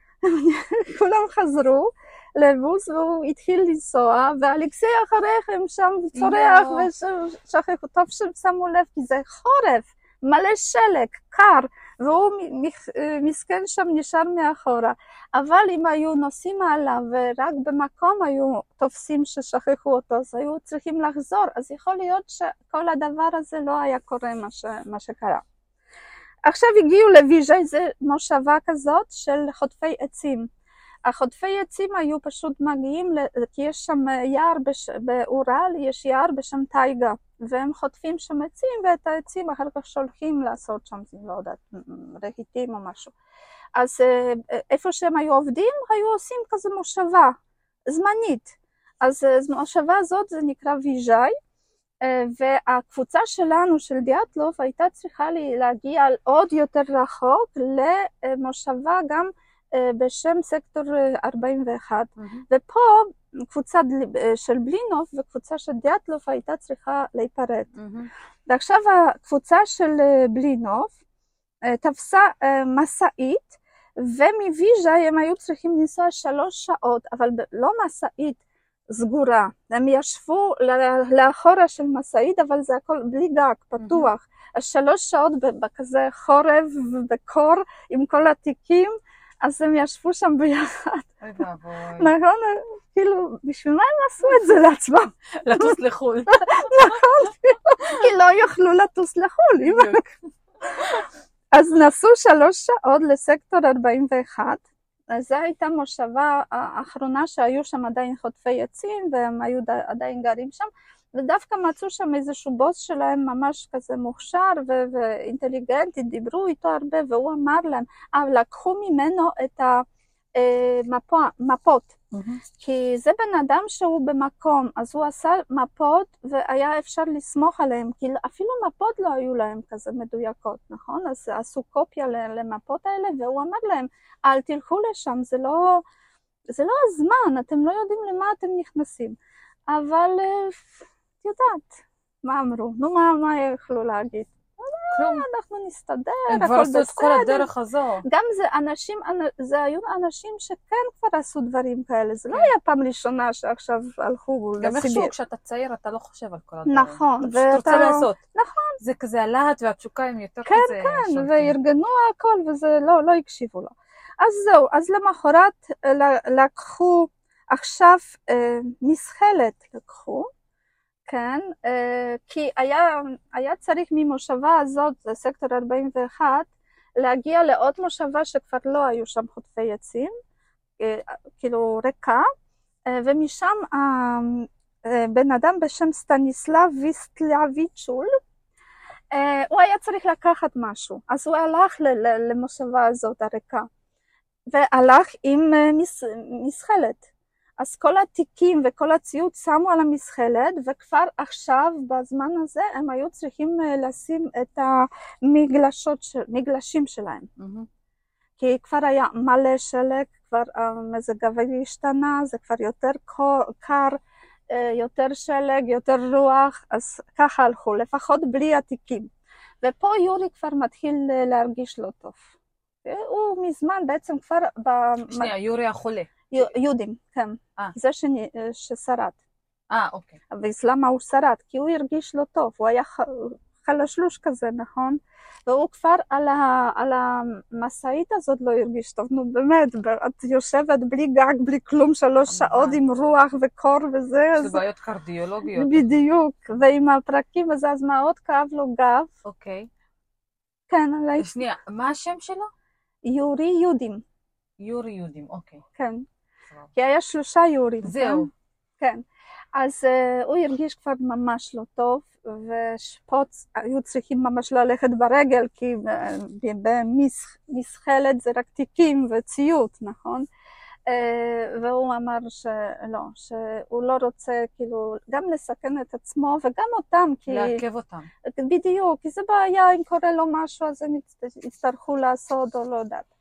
S1: כולם חזרו לבוס והוא התחיל לנסוע ואלכסיי אחריהם שם צורח. ושכחו, טוב שהם שמו לב כי זה חורף, מלא שלג, קר, והוא אה, מסכן שם נשאר מאחורה. אבל אם היו נוסעים עליו ורק במקום היו תופסים ששכחו אותו, אז היו צריכים לחזור. אז יכול להיות שכל הדבר הזה לא היה קורה מה, ש... מה שקרה. עכשיו הגיעו לויז'י, זה מושבה כזאת של חוטפי עצים. החוטפי עצים היו פשוט מגיעים, כי יש שם יער בש... באורל, יש יער בשם טייגה, והם חוטפים שם עצים, ואת העצים אחר כך שולחים לעשות שם, לא יודעת, רהיטים או משהו. אז אה, איפה שהם היו עובדים, היו עושים כזה מושבה זמנית. אז אה, המושבה הזאת זה נקרא ויז'אי, אה, והקבוצה שלנו, של דיאטלוב, הייתה צריכה להגיע עוד יותר רחוק למושבה גם אה, בשם סקטור אה, 41.
S2: מהמם.
S1: ופה קבוצה אה, של בלינוב וקבוצה של דיאטלוב הייתה צריכה להיפרד.
S2: מהמם.
S1: ועכשיו הקבוצה של אה, בלינוב אה, תפסה אה, משאית ומוויז'ה הם היו צריכים לנסוע שלוש שעות, אבל לא משאית סגורה, הם ישבו לאחורה של משאית, אבל זה הכל בלי גג, פתוח. אז שלוש שעות בכזה חורף ובקור עם כל התיקים, אז הם ישבו שם ביחד.
S2: אוי ואבוי.
S1: נכון? כאילו, בשביל מה הם עשו את זה לעצמם?
S2: לטוס לחו"ל.
S1: כי לא יוכלו לטוס לחו"ל. אז נסעו שלוש שעות לסקטור 41. אז זו הייתה מושבה האחרונה שהיו שם עדיין חוטפי עצים והם היו עדיין גרים שם ודווקא מצאו שם איזשהו בוס שלהם ממש כזה מוכשר ו- ואינטליגנטי, דיברו איתו הרבה והוא אמר להם, אה, לקחו ממנו את המפות
S2: מהמם.
S1: כי זה בן אדם שהוא במקום, אז הוא עשה מפות והיה אפשר לסמוך עליהם, כי אפילו מפות לא היו להם כזה מדויקות, נכון? אז עשו קופיה למפות האלה, והוא אמר להם, אל תלכו לשם, זה לא, זה לא הזמן, אתם לא יודעים למה אתם נכנסים. אבל אה, את יודעת, מה אמרו? נו, מה, מה יכלו להגיד?
S2: כלום.
S1: אנחנו נסתדר,
S2: הם כבר
S1: הכל
S2: עשו את כל
S1: בסדר.
S2: הדרך הזו.
S1: גם זה אנשים, זה היו אנשים שכן כבר עשו דברים כאלה, זה לא היה פעם ראשונה שעכשיו הלכו
S2: גם
S1: לסיביר.
S2: איכשהו כשאתה צעיר אתה לא חושב על כל הדברים.
S1: נכון,
S2: אתה פשוט רוצה לעשות.
S1: נכון.
S2: זה כזה הלהט והתשוקה הם יותר
S1: כן,
S2: כזה
S1: כן,
S2: שולטים.
S1: וארגנו הכל וזה לא, לא הקשיבו לו. אז זהו, אז למחרת אה, לקחו, עכשיו אה, מסחלת לקחו, כן, אה, כי היה, היה צריך ממושבה הזאת, זה סקטור 41, להגיע לעוד מושבה שכבר לא היו שם חוטפי עצים, אה, כאילו ריקה, אה, ומשם בן אדם בשם סטניסלב ויסטלביצ'ול, הוא היה צריך לקחת משהו, אז הוא הלך למושבה הזאת הריקה, והלך עם מסחלת. אז כל התיקים וכל הציוד שמו על המסחלת, וכבר עכשיו, בזמן הזה, הם היו צריכים אה, לשים את המגלשות, של- שלהם.
S2: מהמם.
S1: כי כבר היה מלא שלג, כבר המזג האוויר השתנה, זה כבר יותר קר, אה, יותר שלג, יותר רוח, אז ככה הלכו, לפחות בלי התיקים. ופה יורי כבר מתחיל אה, להרגיש לא טוב. הוא מזמן בעצם כבר,
S2: שנייה, יורי החולה.
S1: יודעים, כן. זה ששרד.
S2: אה, אוקיי.
S1: למה הוא שרד? כי הוא הרגיש לא טוב, הוא היה חלשלוש כזה, נכון? והוא כבר על, ה, על המשאית הזאת לא הרגיש טוב, נו באמת, את יושבת בלי גג, בלי כלום, שלוש. שעות עם רוח וקור וזה,
S2: יש
S1: אז
S2: בעיות קרדיולוגיות.
S1: בדיוק, ועם הפרקים וזה, אז מאוד כאב לו גב,
S2: אוקיי.
S1: כן, עלי.
S2: שנייה, מה השם שלו?
S1: יורי יודים,
S2: יורי יודים, אוקיי.
S1: כן.
S2: סבבה.
S1: כי היה שלושה יורים.
S2: זהו.
S1: כן. כן. אז uh, הוא הרגיש כבר ממש לא טוב, ופה היו צריכים ממש ללכת ברגל, כי במסחלת זה רק תיקים וציוד, נכון? Uh, והוא אמר שלא, שהוא לא רוצה כאילו גם לסכן את עצמו וגם אותם, כי...
S2: לעכב אותם.
S1: בדיוק, כי זה בעיה, אם קורה לו משהו אז הם יצט- יצטרכו לעשות או לא יודעת.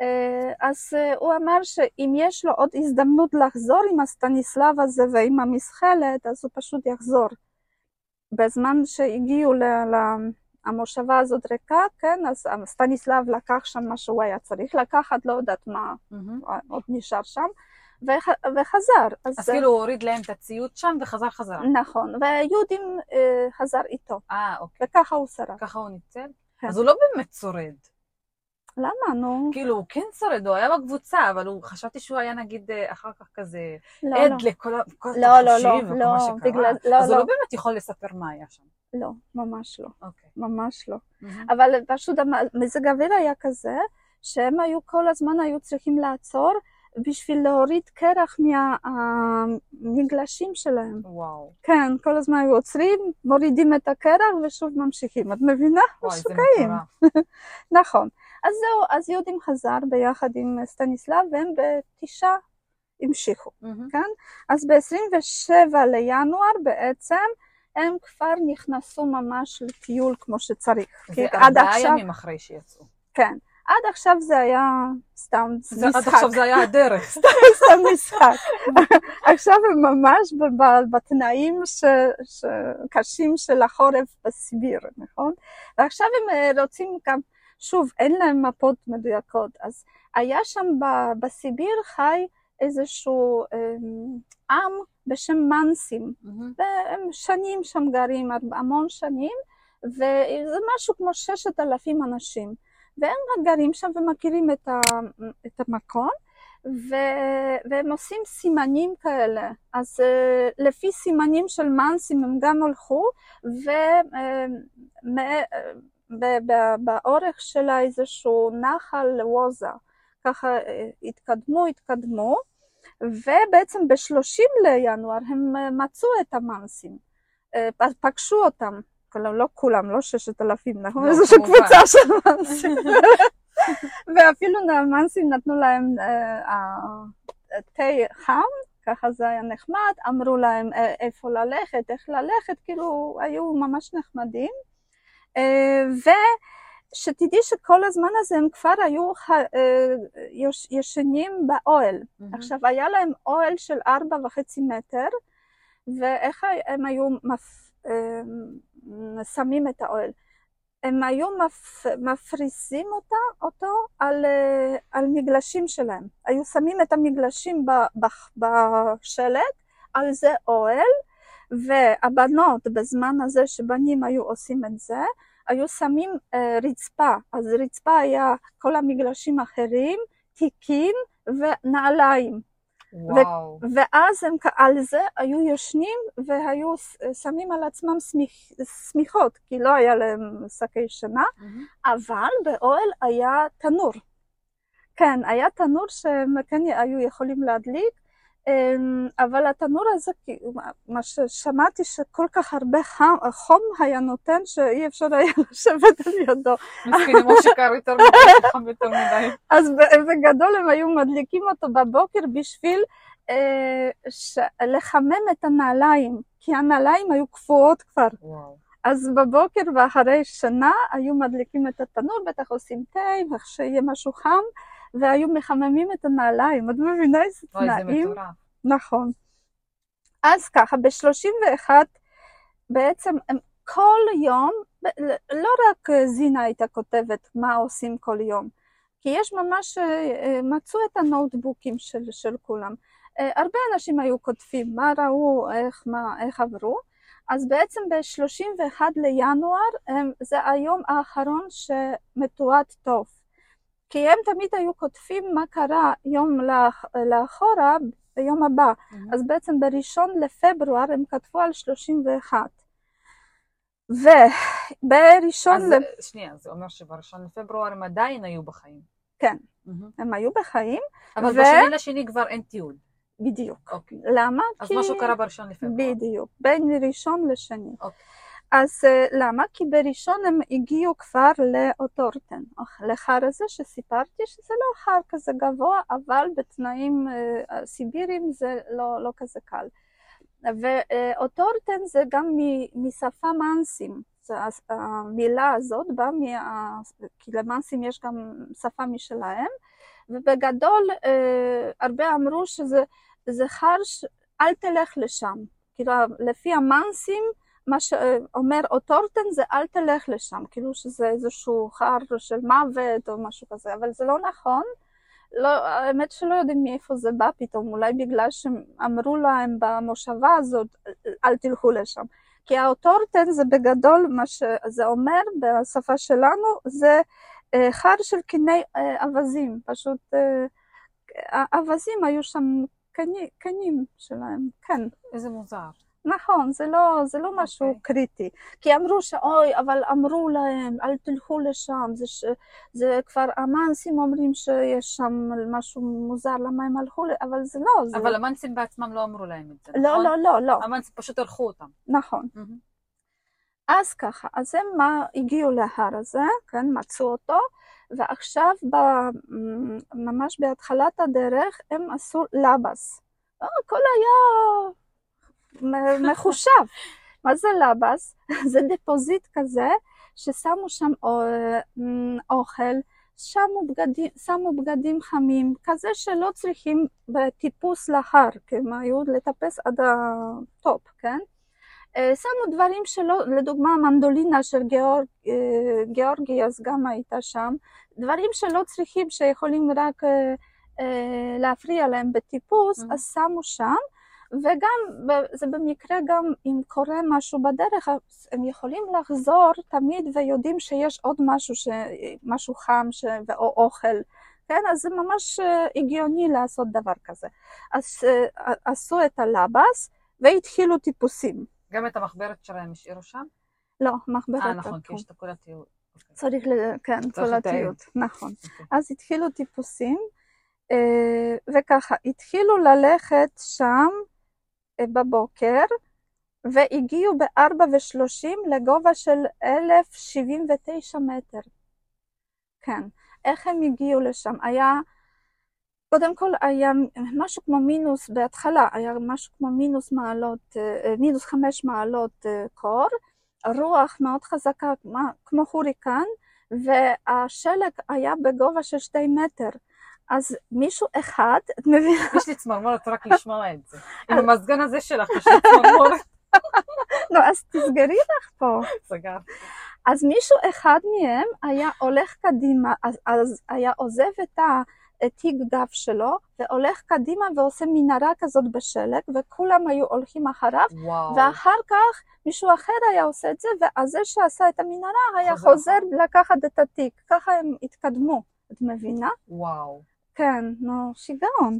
S1: אה, אז אה, הוא אמר שאם יש לו עוד הזדמנות לחזור עם הסטניסלב הזה ועם המסחלת, אז הוא פשוט יחזור. בזמן שהגיעו ל- ל- המושבה הזאת ריקה, כן, אז סטניסלב לקח שם מה שהוא היה צריך לקחת, לא יודעת מה
S2: מהמם.
S1: עוד נשאר שם, וח, וחזר.
S2: אז כאילו הוא הוריד להם את הציוד שם וחזר חזרה.
S1: נכון, ויהודים אה, חזר איתו,
S2: אה, אוקיי.
S1: וככה הוא שרד.
S2: ככה הוא ניצל?
S1: כן.
S2: אז הוא לא באמת שורד.
S1: למה, נו?
S2: כאילו, הוא כן שורד, הוא היה בקבוצה, אבל הוא, חשבתי שהוא היה נגיד אה, אחר כך כזה
S1: לא,
S2: עד
S1: לא.
S2: לכל ה- כל
S1: לא, לא, לא,
S2: וכל
S1: לא,
S2: מה שקרה.
S1: בגלל- לא,
S2: אז הוא
S1: לא.
S2: לא באמת יכול לספר מה היה שם.
S1: לא, ממש לא,
S2: אוקיי.
S1: ממש לא.
S2: מהמם.
S1: אבל פשוט המזג האוויר היה כזה, שהם היו כל הזמן היו צריכים לעצור בשביל להוריד קרח מהמגלשים שלהם.
S2: וואו.
S1: כן, כל הזמן היו עוצרים, מורידים את הקרח ושוב ממשיכים. את מבינה? משוגעים. נכון. אז זהו, אז יהודים חזר ביחד עם סטניסלב, והם בתשעה המשיכו.
S2: מהמם.
S1: אז ב-27 לינואר בעצם הם כבר נכנסו ממש לטיול כמו שצריך.
S2: זה
S1: כי עד
S2: ארבעה
S1: עכשיו,
S2: ימים אחרי שיצאו.
S1: כן, עד עכשיו זה היה סתם
S2: זה- עד
S1: משחק,
S2: עכשיו זה היה הדרך.
S1: סתם משחק. עכשיו הם ממש בתנאים ש- ש- קשים של החורף בסיביר, נכון? ועכשיו הם אה, רוצים גם, שוב, אין להם מפות מדויקות, אז היה שם ב- בסיביר חי איזשהו אמ, עם בשם מנסים.
S2: מהמם.
S1: והם שנים שם גרים, המון שנים, וזה משהו כמו ששת אלפים אנשים. והם גרים שם ומכירים את, ה, את המקום, ו, והם עושים סימנים כאלה. אז אה, לפי סימנים של מנסים הם גם הלכו, ובאורך שלה איזשהו נחל ווזה. ככה אה, התקדמו, התקדמו. ובעצם ב-30 לינואר הם אה, מצאו את המנסים, אה, פגשו אותם, כלומר לא כולם, לא ששת אלפים, נכון?
S2: לא,
S1: איזושהי. קבוצה של מנסים. ואפילו המנסים נתנו להם תה חם, ככה זה היה נחמד, אמרו להם איפה ללכת, איך ללכת, כאילו היו ממש נחמדים. אה, ושתדעי שכל הזמן הזה הם כבר היו אה, ישנים באוהל.
S2: מהמם.
S1: עכשיו, היה להם אוהל של ארבע וחצי מטר, ואיך הם היו מפ... אמ, שמים את האוהל? הם היו מפ... מפריסים אותה, אותו על, אה, על מגלשים שלהם. היו שמים את המגלשים ב- ב- בשלט, על זה אוהל, והבנות בזמן הזה שבנים היו עושים את זה, היו שמים אה, רצפה. אז רצפה היה כל המגלשים האחרים, תיקים ונעליים.
S2: וואו.
S1: ואז הם על זה היו יושנים והיו שמים על עצמם שמיכ- שמיכות, כי לא היה להם שקי שינה,
S2: מהמם.
S1: אבל באוהל היה תנור. כן, היה תנור שהם כן היו יכולים להדליק, אבל התנור הזה, מה ששמעתי שכל כך הרבה חם, חום היה נותן שאי אפשר היה לשבת על ידו.
S2: מסכנים, או שקר יותר מדי, יותר מדי.
S1: אז בגדול הם היו מדליקים אותו בבוקר בשביל אה. לחמם את הנעליים, כי הנעליים היו קפואות כבר. אז בבוקר ואחרי שנה היו מדליקים את התנור, בטח עושים תה, ושיהיה משהו חם, והיו מחממים את הנעליים. את מבינה איזה
S2: וואי, זה
S1: תנאים?
S2: מטורף.
S1: נכון. אז ככה, ב-31 בעצם כל יום, לא רק אה, זינה הייתה כותבת מה עושים כל יום, כי יש ממש, אה, אה, מצאו את הנוטבוקים של, של כולם. הרבה אנשים היו כותבים מה ראו, איך, מה, איך עברו, אז בעצם ב-31 לינואר זה היום האחרון שמתועד טוב. כי הם תמיד היו כותבים מה קרה יום לאח- לאחורה ביום הבא.
S2: מהמם.
S1: אז בעצם בראשון לפברואר הם כתבו על 31. ובראשון,
S2: אז
S1: ל...
S2: שנייה, זה אומר שבראשון לפברואר הם עדיין היו בחיים.
S1: כן,
S2: מהמם.
S1: הם היו בחיים,
S2: אבל
S1: ו-
S2: בשני לשני כבר אין תיעוד.
S1: בדיוק.
S2: אוקיי.
S1: למה?
S2: אז משהו קרה בראשון לפברואר.
S1: בדיוק, בין ראשון לשני.
S2: אוקיי.
S1: אז אה, למה? כי בראשון הם הגיעו כבר לאוטורטן, לחר הזה שסיפרתי שזה לא הר כזה גבוה, אבל בתנאים אה, סיביריים זה לא, לא כזה קל. ואוטורטן זה גם משפה הס- המילה הזאת באה מה... כי למנסים יש גם שפה משלהם, ובגדול אה, הרבה אמרו שזה זה הר. אל תלך לשם. כאילו לפי המנסים מה שאומר אוטורטן זה אל תלך לשם, כאילו שזה איזשהו הר של מוות או משהו כזה, אבל זה לא נכון. לא, האמת שלא יודעים מאיפה זה בא פתאום, אולי בגלל שאמרו להם במושבה הזאת אל תלכו לשם. כי האוטורטן זה בגדול מה שזה אומר בשפה שלנו, זה אה, הר של קיני אה, אווזים, פשוט אה, האווזים היו שם קני, קנים שלהם, כן.
S2: איזה מוזר.
S1: נכון, זה לא, זה לא משהו
S2: אוקיי.
S1: קריטי. כי אמרו שאוי, אבל אמרו להם, אל תלכו לשם, זה, ש... זה כבר המאנסים אומרים שיש שם משהו מוזר, למה הם הלכו, ל- אבל זה לא, זה...
S2: אבל המנסים בעצמם לא אמרו להם את זה,
S1: לא,
S2: נכון?
S1: לא, לא, לא,
S2: המנסים פשוט ערכו אותם.
S1: נכון.
S2: מהמם.
S1: אז ככה, אז הם מה, הגיעו להר הזה, כן, מצאו אותו, ועכשיו ב, ממש בהתחלת הדרך הם עשו лабаз. אה, הכל היה מחושב. מה זה лабаз? זה deposit כזה ששמו שם א- מ, אוכל, שמו בגדים, שמו בגדים חמים, כזה שלא צריכים בטיפוס להר, כי הם היו לטפס עד ה top, כן? אה, שמו דברים שלא, לדוגמה מנדולינה של גיאורג, אה, גיאורגי אז גם הייתה שם, דברים שלא צריכים, שיכולים רק אה, אה, להפריע להם בטיפוס,
S2: Mhm.
S1: אז שמו שם, וגם זה במקרה גם אם קורה משהו בדרך, אז הם יכולים לחזור תמיד ויודעים שיש עוד משהו, ש... משהו חם ש... או אוכל, כן? אז זה ממש אה, הגיוני לעשות דבר כזה. אז אה, עשו את הלבס והתחילו טיפוסים.
S2: גם את המחברת שלהם השאירו שם?
S1: לא, מחברת
S2: אה, נכון, כי. יש את כל התיעוד. אוקיי.
S1: צריך, ל... כן, כל. התיעוד, נכון.
S2: אוקיי.
S1: אז התחילו טיפוסים, אה, וככה, התחילו ללכת שם בבוקר, והגיעו ב-4 ו-30 לגובה של 1,079 מטר. כן. איך הם הגיעו לשם? היה, קודם כל היה משהו כמו מינוס, בהתחלה היה משהו כמו מינוס מעלות, אה, מינוס חמש מעלות אה, קור, רוח מאוד חזקה כמו הוריקן, והשלג היה בגובה של שתי מטר. אז מישהו אחד, את מבינה?
S2: יש לי צמרמורת רק לשמוע את זה. עם המזגן הזה שלך, יש לי צמרמורת.
S1: לא, אז תסגרי לך פה.
S2: סגר.
S1: אז מישהו אחד מהם היה הולך קדימה, אז, אז היה עוזב את התיק גב שלו, והולך קדימה ועושה מנהרה כזאת בשלג, וכולם היו הולכים אחריו,
S2: וואו.
S1: ואחר כך מישהו אחר היה עושה את זה, ואז זה שעשה את המנהרה היה
S2: חוזר
S1: חוזר לקחת את התיק. ככה הם התקדמו, את מבינה?
S2: וואו.
S1: כן, נו, שיגעון.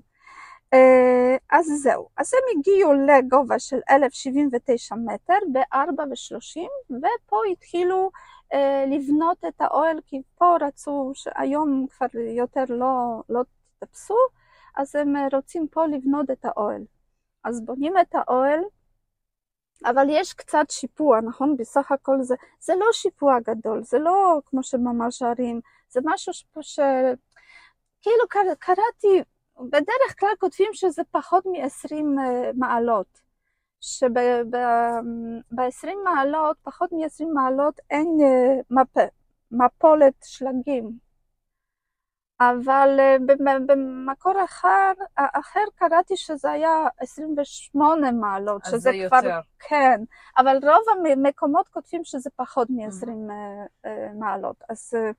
S1: אז זהו, אז הם הגיעו לגובה של 1,079 מטר ב-4 ו-30, ופה התחילו אה, לבנות את האוהל, כי פה רצו, שהיום כבר יותר לא, לא תטפסו, אז הם רוצים פה לבנות את האוהל. אז בונים את האוהל, אבל יש קצת שיפוע, נכון? בסך הכל זה, זה לא שיפוע גדול, זה לא כמו שממש ערים, זה משהו ש... כאילו קר- קראתי, בדרך כלל כותבים שזה פחות מ-20 מעלות. שב-20 מעלות, פחות מ-20 מעלות אין אה, מפ... מפולת שלגים. אבל אה, במ- במקור אחר, אחר קראתי שזה היה 28 מעלות,
S2: אז
S1: שזה
S2: זה
S1: כבר,
S2: יותר.
S1: כן, אבל רוב המקומות כותבים שזה פחות מ-20 mm-hmm. מעלות, אז אה,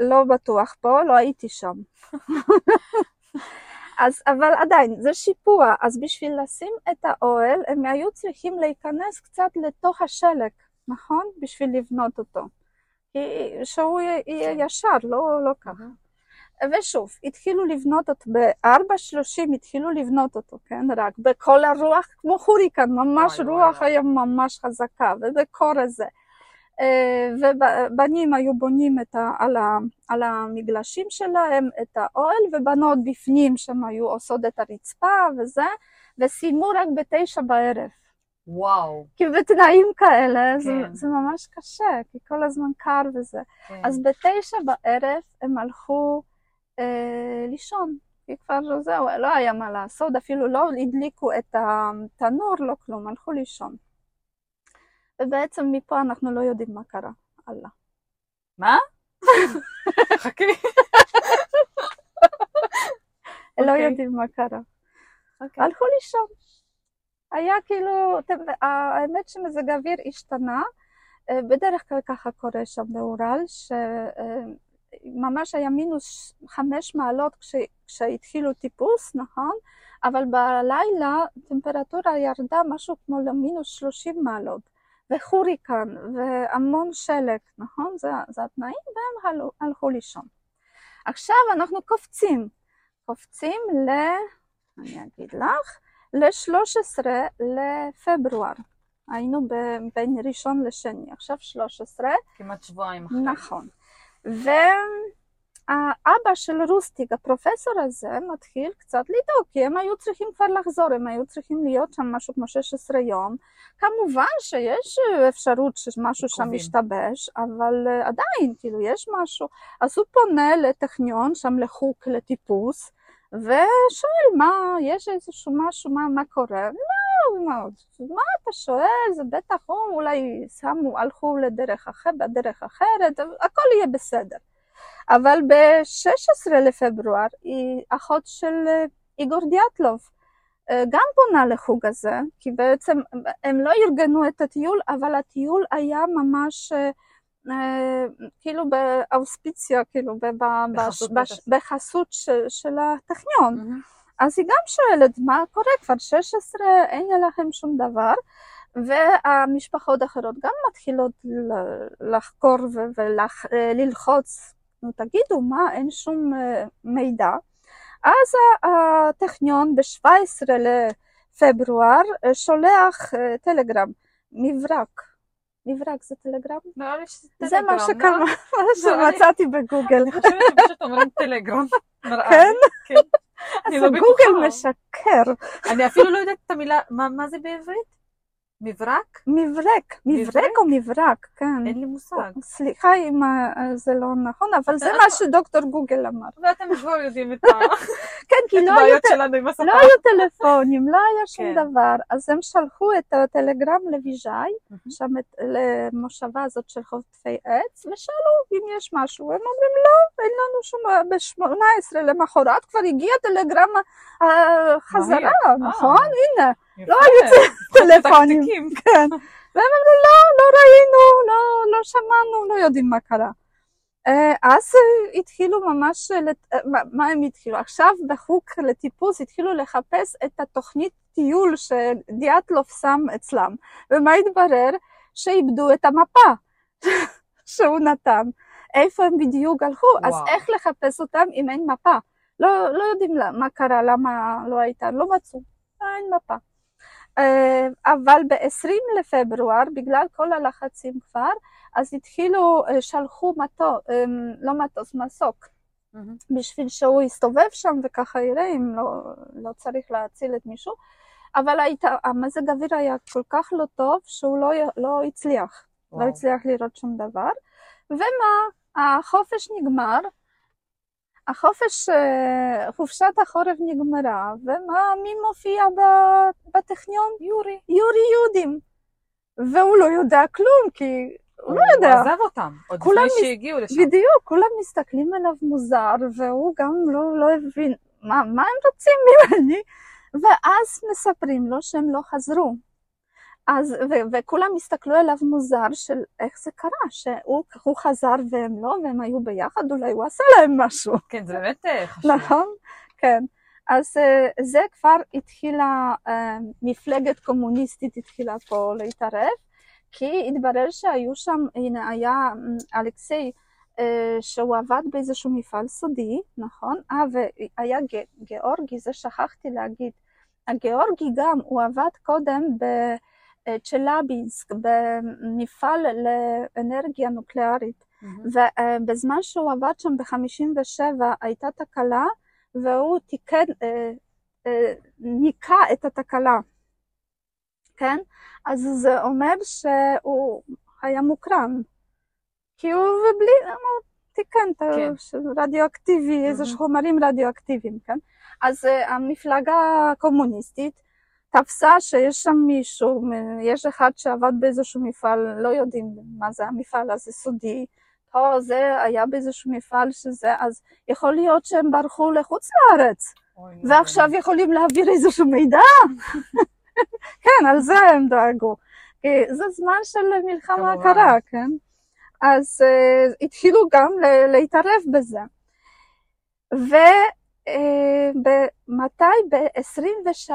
S1: לא בטוח פה, לא הייתי שם. אז, אבל עדיין, זה שיפוע, אז בשביל לשים את האוהל, הם היו צריכים להיכנס קצת לתוך השלג, נכון? בשביל לבנות אותו. כי שהוא יהיה ישר, לא, לא ככה. ושוב, התחילו לבנות אותו, ב-4.30 התחילו לבנות אותו, כן? רק בכל הרוח, כמו הוריקן, ממש רוח. היה ממש חזקה, ובקור הזה. אה, ובנים היו בונים את ה, על, ה, על המגלשים שלהם את האוהל, ובנות בפנים שם היו עושות את הרצפה וזה, וסיימו רק בתשע בערב.
S2: וואו.
S1: כי בתנאים כאלה
S2: כן.
S1: זה, זה ממש קשה, כי כל הזמן קר וזה.
S2: כן.
S1: אז בתשע בערב הם הלכו אה, לישון, כי כבר זהו, לא היה מה לעשות, אפילו לא הדליקו את התנור, לא כלום, הלכו לישון. ובעצם מפה אנחנו לא יודעים מה קרה, הלאה.
S2: מה? חכי.
S1: לא
S2: אוקיי.
S1: יודעים מה קרה.
S2: אוקיי.
S1: הלכו לישון. היה כאילו, האמת שמזג האוויר השתנה, אה, בדרך כלל ככה קורה שם באורל, שממש היה מינוס חמש מעלות כש- כשהתחילו טיפוס, נכון? אבל בלילה הטמפרטורה ירדה משהו כמו למינוס שלושים מעלות, וחוריקן, והמון שלג, נכון? זה, זה התנאים, והם הלו- הלכו לישון. עכשיו אנחנו קופצים, קופצים ל... אני אגיד לך, ל-13 לפברואר. היינו ב- בין ראשון לשני, עכשיו 13,
S2: כמעט שבועיים אחרי.
S1: נכון. והאבא של רוסטיק, הפרופסור הזה, מתחיל קצת לדאוג, כי הם היו צריכים כבר לחזור, הם היו צריכים להיות שם משהו כמו 16 יום. כמובן שיש אפשרות שמשהו שם. ישתבש, אבל עדיין, כאילו, יש משהו. אז הוא פונה לטכניון, שם לחוג לטיפוס, ושואל, מה, יש איזשהו משהו, מה, מה קורה? לא, מה, מה אתה שואל? זה בטח, או, אולי שמו, הלכו לדרך אחרת, בדרך אחרת, הכל יהיה בסדר. אבל ב-16 לפברואר, היא אחות של אה, איגור דיאטלוב, אה, גם פונה לחוג הזה, כי בעצם הם לא ארגנו את הטיול, אבל הטיול היה ממש אה, כאילו באוספיציה, כאילו
S2: בחסות
S1: בש-. בחסות של, של הטכניון.
S2: מהמם.
S1: אז היא גם שואלת מה קורה, כבר 16 אין לכם שום דבר, והמשפחות האחרות גם מתחילות לחקור וללחוץ, נו תגידו מה, אין שום אה, מידע. אז הטכניון ב-17 לפברואר אה, שולח אה, טלגרם, מברק. מברק זה טלגרם?
S2: נראה לי שזה
S1: זה מה
S2: לא?
S1: שקרה, מה שמצאתי בגוגל.
S2: אני חושבת שפשוט אומרים טלגרם.
S1: כן?
S2: כן.
S1: אז
S2: לא
S1: גוגל. משקר.
S2: אני אפילו לא יודעת את המילה, מה זה בעברית? מברק?
S1: מברק, מברק או מברק, כן.
S2: אין לי מושג.
S1: סליחה אם אה, זה לא נכון, אבל זה מה שדוקטור גוגל אמר.
S2: ואתם כבר יודעים את
S1: כן, כי לא היו. לא היו טלפונים, לא היה שום
S2: כן.
S1: דבר, אז הם שלחו את הטלגרם לויז'אי,
S2: מהמם.
S1: שם למושבה הזאת של חוטפי עץ, ושאלו אם יש משהו. הם אומרים לא, אין לנו שום... ב-18 למחרת כבר הגיע טלגרם אה, חזרה,
S2: מהיר.
S1: נכון? הנה, לא היו טלפונים. כן. והם אמרו, לא, לא ראינו, לא, לא שמענו, לא יודעים מה קרה. אה, אז אה, התחילו ממש, לת- אה, מה- מה הם התחילו? עכשיו בחוג לטיפוס התחילו לחפש את התוכנית טיול שדיאטלוב שם אצלם. ומה התברר? שאיבדו את המפה שהוא נתן. איפה הם בדיוק הלכו? אז
S2: וואו.
S1: איך לחפש אותם אם אין מפה? לא, לא יודעים לה- מה קרה, למה לא הייתה, לא מצאו, אין מפה. אבל ב-20 לפברואר, בגלל כל הלחצים כבר, אז התחילו, אה, שלחו מטוס, לא מטוס, מסוק,
S2: מהמם.
S1: בשביל שהוא יסתובב שם וככה יראה אם לא, לא צריך להציל את מישהו, אבל היית, המזג האוויר היה כל כך לא טוב שהוא לא, לא הצליח, לא
S2: וואו.
S1: הצליח לראות שום דבר. ומה, החופש נגמר, החופש, אה, חופשת החורף נגמרה, ומה, מי מופיע בטכניון?
S2: יורי.
S1: יורי יודים. והוא לא יודע כלום, כי הוא לא
S2: הוא
S1: יודע.
S2: עזב אותם, עוד לפני שהגיעו לשם.
S1: בדיוק, כולם מסתכלים עליו מוזר, והוא גם לא, לא הבין מה, מה הם רוצים ממני. ואז מספרים לו שהם לא חזרו. אז, ו- וכולם הסתכלו עליו מוזר של איך זה קרה, שהוא הוא חזר והם לא, והם היו ביחד, אולי הוא עשה להם משהו.
S2: כן, זה באמת אה, חשוב.
S1: נכון? כן. אז אה, זה כבר התחילה, אה, מפלגת קומוניסטית התחילה פה להתערב, כי התברר שהיו שם, הנה היה אה, אלכסיי, אה, שהוא עבד באיזשהו מפעל סודי, נכון? אה, והיה גיאורגי, זה שכחתי להגיד. הגיאורגי גם, הוא עבד קודם ב... בצ'לאבינסק, במפעל לאנרגיה נוקלארית.
S2: מהמם.
S1: ובזמן שהוא עבד שם ב-57 הייתה תקלה, והוא תיקן, אה, אה, ניקה את התקלה, כן? אז זה אומר שהוא היה מוקרן, כי הוא ובלי, הוא תיקן את
S2: כן.
S1: הרדיואקטיבי, איזה
S2: מהמם.
S1: חומרים רדיואקטיביים, כן? אז אה, המפלגה הקומוניסטית תפסה שיש שם מישהו, יש אחד שעבד באיזשהו מפעל, לא יודעים מה זה המפעל הזה, סודי, או זה היה באיזשהו מפעל שזה, אז יכול להיות שהם ברחו לחוץ לארץ,
S2: אוי,
S1: ועכשיו יכולים להעביר איזשהו מידע. כן, על זה הם דאגו. זה זמן של מלחמה. קרה, כן? אז uh, התחילו גם להתערב בזה. ומתי? ב-23,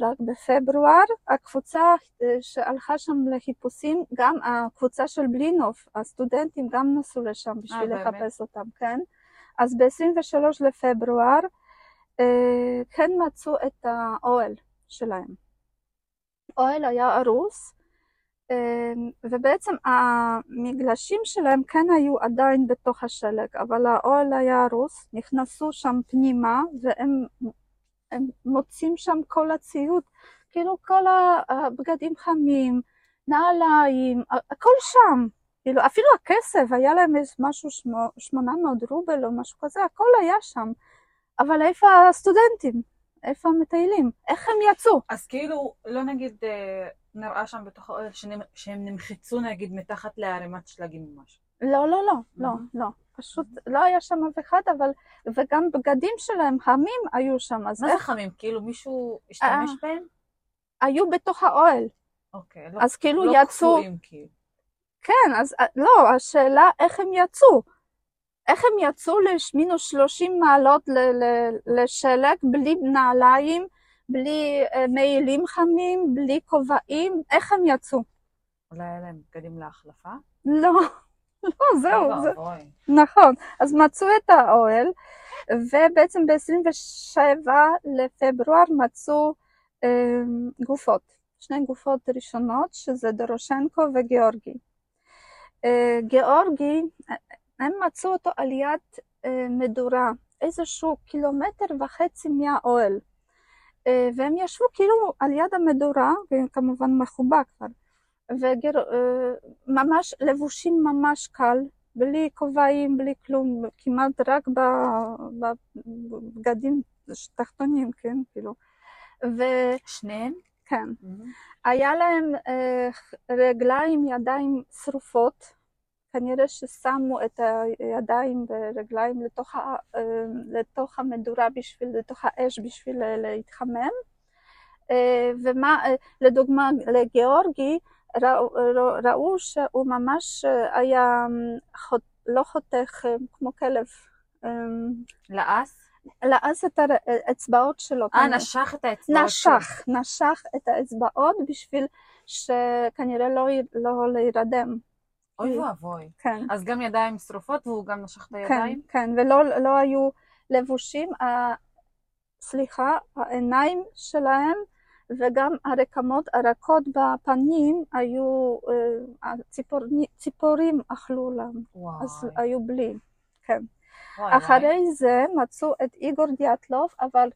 S1: רק בפברואר, הקבוצה אה, שהלכה שם לחיפושים, גם הקבוצה של בלינוב, הסטודנטים גם נסעו לשם בשביל
S2: באמת?
S1: לחפש אותם, כן? אז ב-23 לפברואר אה, כן מצאו את האוהל שלהם. האוהל היה הרוס, אה, ובעצם המגלשים שלהם כן היו עדיין בתוך השלג, אבל האוהל היה הרוס, נכנסו שם פנימה והם הם מוצאים שם כל הציוד, כאילו כל הבגדים חמים, נעליים, הכל שם. כאילו אפילו הכסף, היה להם משהו שמו- 800 רובל או משהו כזה, הכל היה שם. אבל איפה הסטודנטים? איפה המטיילים? איך הם יצאו?
S2: אז כאילו, לא נגיד, אה, נראה שם בתוך האוהל שנמ- שהם נמחצו נגיד מתחת לערימת שלגים או משהו.
S1: לא, לא, לא, לא. לא. פשוט לא היה שם אף אחד, אבל... וגם בגדים שלהם חמים היו שם, אז
S2: מה זה חמים? כאילו מישהו השתמש
S1: אה.
S2: בהם?
S1: היו בתוך האוהל?
S2: אוקיי, לא
S1: אז כאילו
S2: לא
S1: יצאו...
S2: קפואים כאילו.
S1: כן, אז אה, לא, השאלה איך הם יצאו. איך הם יצאו למינוס 30 מעלות לשלג בלי נעליים, בלי אה, מעילים חמים, בלי כובעים, איך הם יצאו?
S2: אולי היה להם בגדים להחלפה?
S1: לא, לא, זהו, זה. נכון. אז מצאו את האוהל, ובעצם ב-27 לפברואר מצאו אה, גופות, שני גופות ראשונות, שזה דורושנקו וגיאורגי. אה, גיאורגי, אה, הם מצאו אותו על יד אה, מדורה, איזשהו קילומטר וחצי מהאוהל. אה, והם ישבו כאילו על יד המדורה, וכמובן מחובה כבר, וממש לבושים ממש קל, בלי כובעים, בלי כלום, כמעט רק בבגדים תחתונים, כן, כאילו. וכן,
S2: שניהם? מהמם.
S1: היה להם אה, רגליים, ידיים שרופות, כנראה ששמו את הידיים ורגליים לתוך, ה, אה, לתוך המדורה, בשביל, לתוך האש בשביל אה, להתחמם. אה, ומה, אה, לדוגמה, לגיאורגי ראו, ראו, שהוא ממש היה חות, לא חותך כמו כלב, אה,
S2: לעס?
S1: לעס את האצבעות שלו.
S2: אה. נשך את האצבעות שלו.
S1: נשך, נשך את האצבעות בשביל שכנראה לא, לא להירדם.
S2: אוי ואבוי.
S1: כן,
S2: אז גם ידיים שרופות והוא גם נשך את
S1: כן,
S2: הידיים?
S1: כן, ולא לא היו לבושים, ה- סליחה, העיניים שלהם וגם הרקמות הרכות בפנים היו, אה, הציפורני- ציפורים אכלו להם,
S2: וואי.
S1: אז היו בלי, כן.
S2: וואי,
S1: אחרי זה מצאו את איגור דיאטלוב, אבל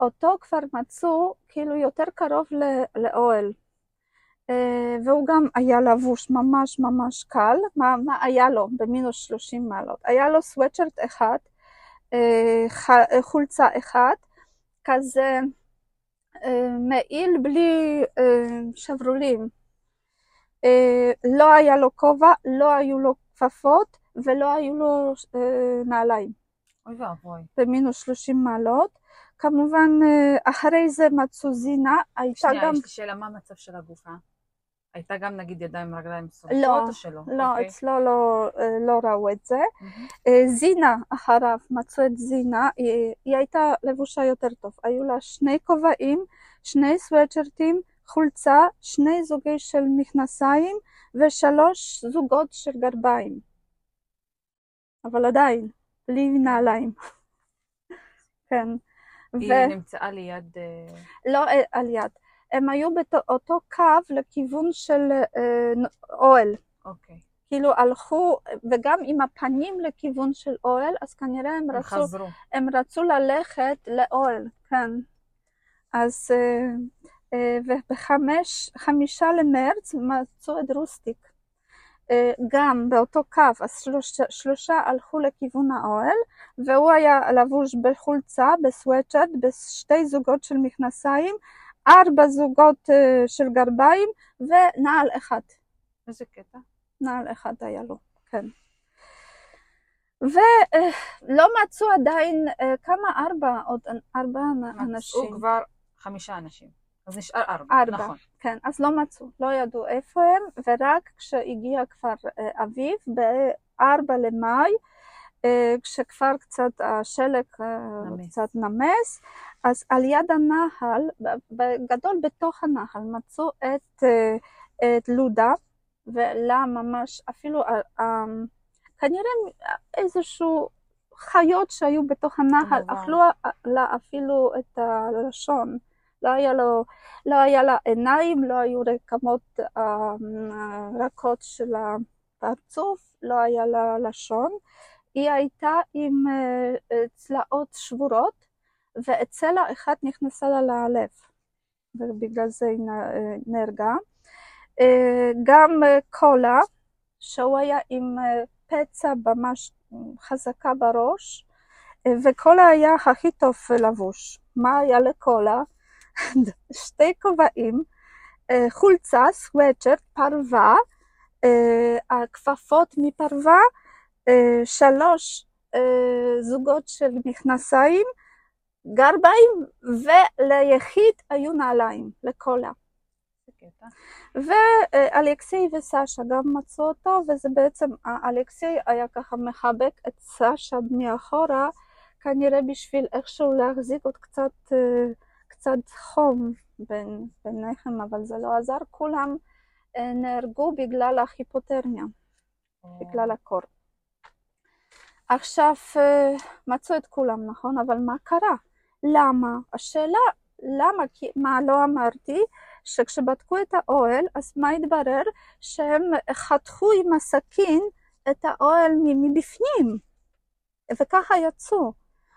S1: אותו כבר מצאו כאילו יותר קרוב לאוהל. אה, והוא גם היה לבוש ממש ממש קל. מה, מה היה לו במינוס 30 מעלות? היה לו סוואטשרט אחד, אה, ח- חולצה אחת, כזה אה, מעיל בלי אה, שברולים. אה, לא היה לו כובע, לא היו לו כפפות ולא היו לו אה, נעליים.
S2: אוי ואבוי.
S1: במינוס 30 מעלות. כמובן, אה, אחרי זה מצאו זינה, הייתה
S2: שנייה,
S1: גם...
S2: יש לי שאלה, מה המצב של הגופה? הייתה גם נגיד ידיים רגליים שרופות
S1: לא,
S2: או שלא?
S1: לא,
S2: אוקיי.
S1: אצלו לא, אה, לא ראו את זה. אה, זינה אחריו, מצאו את זינה, היא, היא הייתה לבושה יותר טוב. היו לה שני כובעים, שני סוואטשרטים, חולצה, שני זוגי של מכנסיים ושלוש זוגות של גרביים. אבל עדיין, בלי נעליים. כן.
S2: היא נמצאה ליד... אה,
S1: לא על יד. הם היו באותו קו לכיוון של אה, אוהל.
S2: אוקיי.
S1: כאילו הלכו, וגם עם הפנים לכיוון של אוהל, אז כנראה הם,
S2: הם
S1: רצו,
S2: חזרו.
S1: הם רצו ללכת לאוהל, כן. אז, אה, אה, ובחמישה למרץ מצאו את רוסטיק. גם באותו קו, אז שלושה, שלושה הלכו לכיוון האוהל, והוא היה לבוש בחולצה, בסוואצ'רט, בשתי זוגות של מכנסיים, ארבע זוגות אה, של גרביים ונעל אחד.
S2: איזה קטע.
S1: נעל אחד היה לו, כן. ולא מצאו עדיין אה, כמה, ארבע, עוד ארבע
S2: מצאו
S1: אנשים.
S2: כבר חמישה אנשים. אז נשאר ארבע.
S1: ארבע.
S2: נכון.
S1: כן, אז לא מצאו, לא ידעו איפה הם, ורק כשהגיע כבר אה, אביב, ב-4 למאי, אה, כשכבר קצת השלג אה,
S2: נמס.
S1: קצת נמס, אז על יד הנחל, בגדול בתוך הנחל, מצאו את, אה, את לודה, ולה ממש, אפילו אה, אה, כנראה איזשהו חיות שהיו בתוך הנחל. אכלו לה אפילו את הלשון. לא היה, לו, לא היה לה עיניים, לא היו רקמות רכות של הפרצוף, לא היה לה לשון. היא הייתה עם צלעות שבורות, וצלע אחת נכנסה לה ללב, ובגלל זה היא אה, נהרגה. אה, גם אה, קולה, שהוא היה עם פצע ממש חזקה בראש, וקולה היה הכי טוב לבוש. מה היה לקולה? שתי כובעים, חולצה, סוואצ'רט, פרווה, הכפפות מפרווה, שלוש זוגות של מכנסיים, גרביים, וליחיד היו נעליים, לקולה. ואלכסי וסשה גם מצאו אותו, וזה בעצם, אלכסי היה ככה מחבק את סשה מאחורה, כנראה בשביל איכשהו להחזיק עוד קצת, אה, קצת חום בין, ביניכם, אבל זה לא עזר, כולם אה, נהרגו בגלל ההיפותרמיה, בגלל הקור. עכשיו, אה, מצאו את כולם, נכון? אבל מה קרה? למה? השאלה, למה? כי, מה לא אמרתי? שכשבדקו את האוהל, אז מה התברר? שהם חתכו עם הסכין את האוהל מבפנים, וככה יצאו.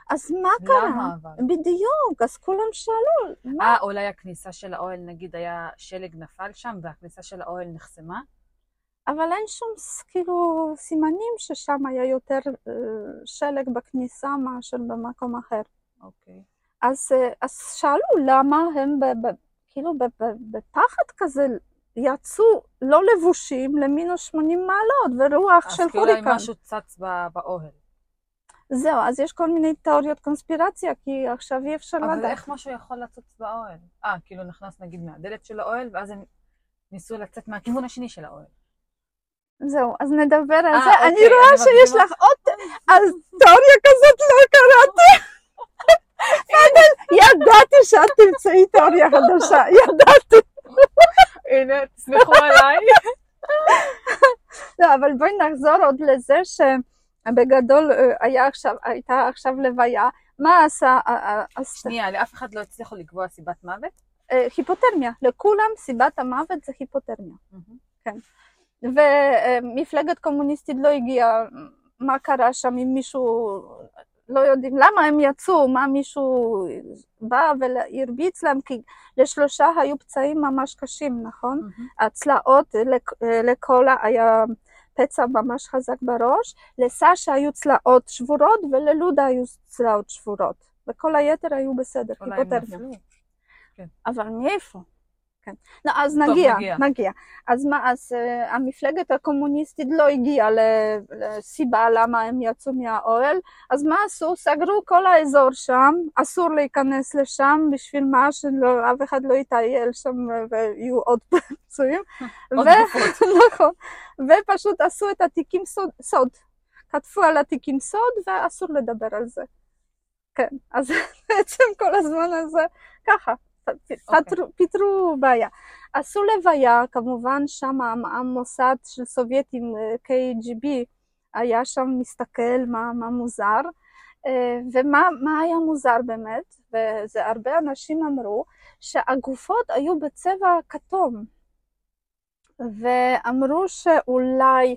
S1: אז מה קרה?
S2: למה אבל?
S1: בדיוק, אז כולם שאלו, מה?
S2: אה, אולי הכניסה של האוהל, נגיד, היה שלג נפל שם, והכניסה של האוהל נחסמה?
S1: אבל אין שום כאילו סימנים ששם היה יותר אה, שלג בכניסה מאשר במקום אחר.
S2: אוקיי.
S1: אז, אה, אז שאלו למה הם ב, ב, כאילו ב, ב, בפחד כזה יצאו לא לבושים למינוס 80 מעלות ורוח
S2: אז
S1: של
S2: כאילו אולי
S1: הוריקן.
S2: משהו צץ באוהל.
S1: זהו, אז יש כל מיני תיאוריות קונספירציה, כי עכשיו אי אפשר
S2: אבל
S1: לדעת.
S2: איך משהו יכול לצוץ באוהל? אה, כאילו נכנס נגיד מהדלת של האוהל, ואז הם ניסו לצאת מהכיוון השני של האוהל.
S1: זהו, אז נדבר על
S2: אה,
S1: זה.
S2: אוקיי,
S1: אני רואה
S2: אני
S1: שיש. לך עוד... אז תיאוריה כזאת לא קראתי. ידעתי שאת תמצאי תיאוריה חדשה, ידעתי.
S2: הנה, תסמכו עליי.
S1: לא, אבל בואי נחזור עוד לזה שבגדול אה, עכשיו, הייתה עכשיו לוויה. מה עשה? אה, אה?
S2: שנייה, לאף אחד לא הצליחו לקבוע סיבת מוות?
S1: היפותרמיה. לכולם סיבת המוות זה היפותרמיה. ומפלגת קומוניסטית לא הגיעה, מה קרה שם אם מישהו, לא יודעים למה הם יצאו, מה מישהו בא והרביץ להם, כי לשלושה היו פצעים ממש קשים, נכון? הצלעות, לק- לקולה היה פצע ממש חזק בראש, לסשה היו צלעות שבורות וללודה היו צלעות שבורות, וכל היתר היו בסדר, היפותרמיה.
S2: נפלו.
S1: אבל מאיפה? כן. לא, אז
S2: טוב,
S1: נגיע,
S2: נגיע.
S1: נגיע. אז מה, אז uh, המפלגת הקומוניסטית לא הגיעה לסיבה למה הם יצאו מהאוהל, אז מה עשו? סגרו כל האזור שם, אסור להיכנס לשם, בשביל מה שאף אחד לא יטייל שם אה, ויהיו עוד פצועים.
S2: עוד.
S1: נכון. ופשוט עשו את התיקים סוד, סוד. כתבו על התיקים סוד ואסור לדבר על זה. כן, אז בעצם כל הזמן הזה ככה, פתרו, פיתרו בעיה. עשו לוויה, כמובן שם המ- המוסד של סובייטים, אה, KGB, היה שם מסתכל מה, מה מוזר. אה, ומה מה היה מוזר באמת, וזה הרבה אנשים אמרו, שהגופות היו בצבע כתום. ואמרו שאולי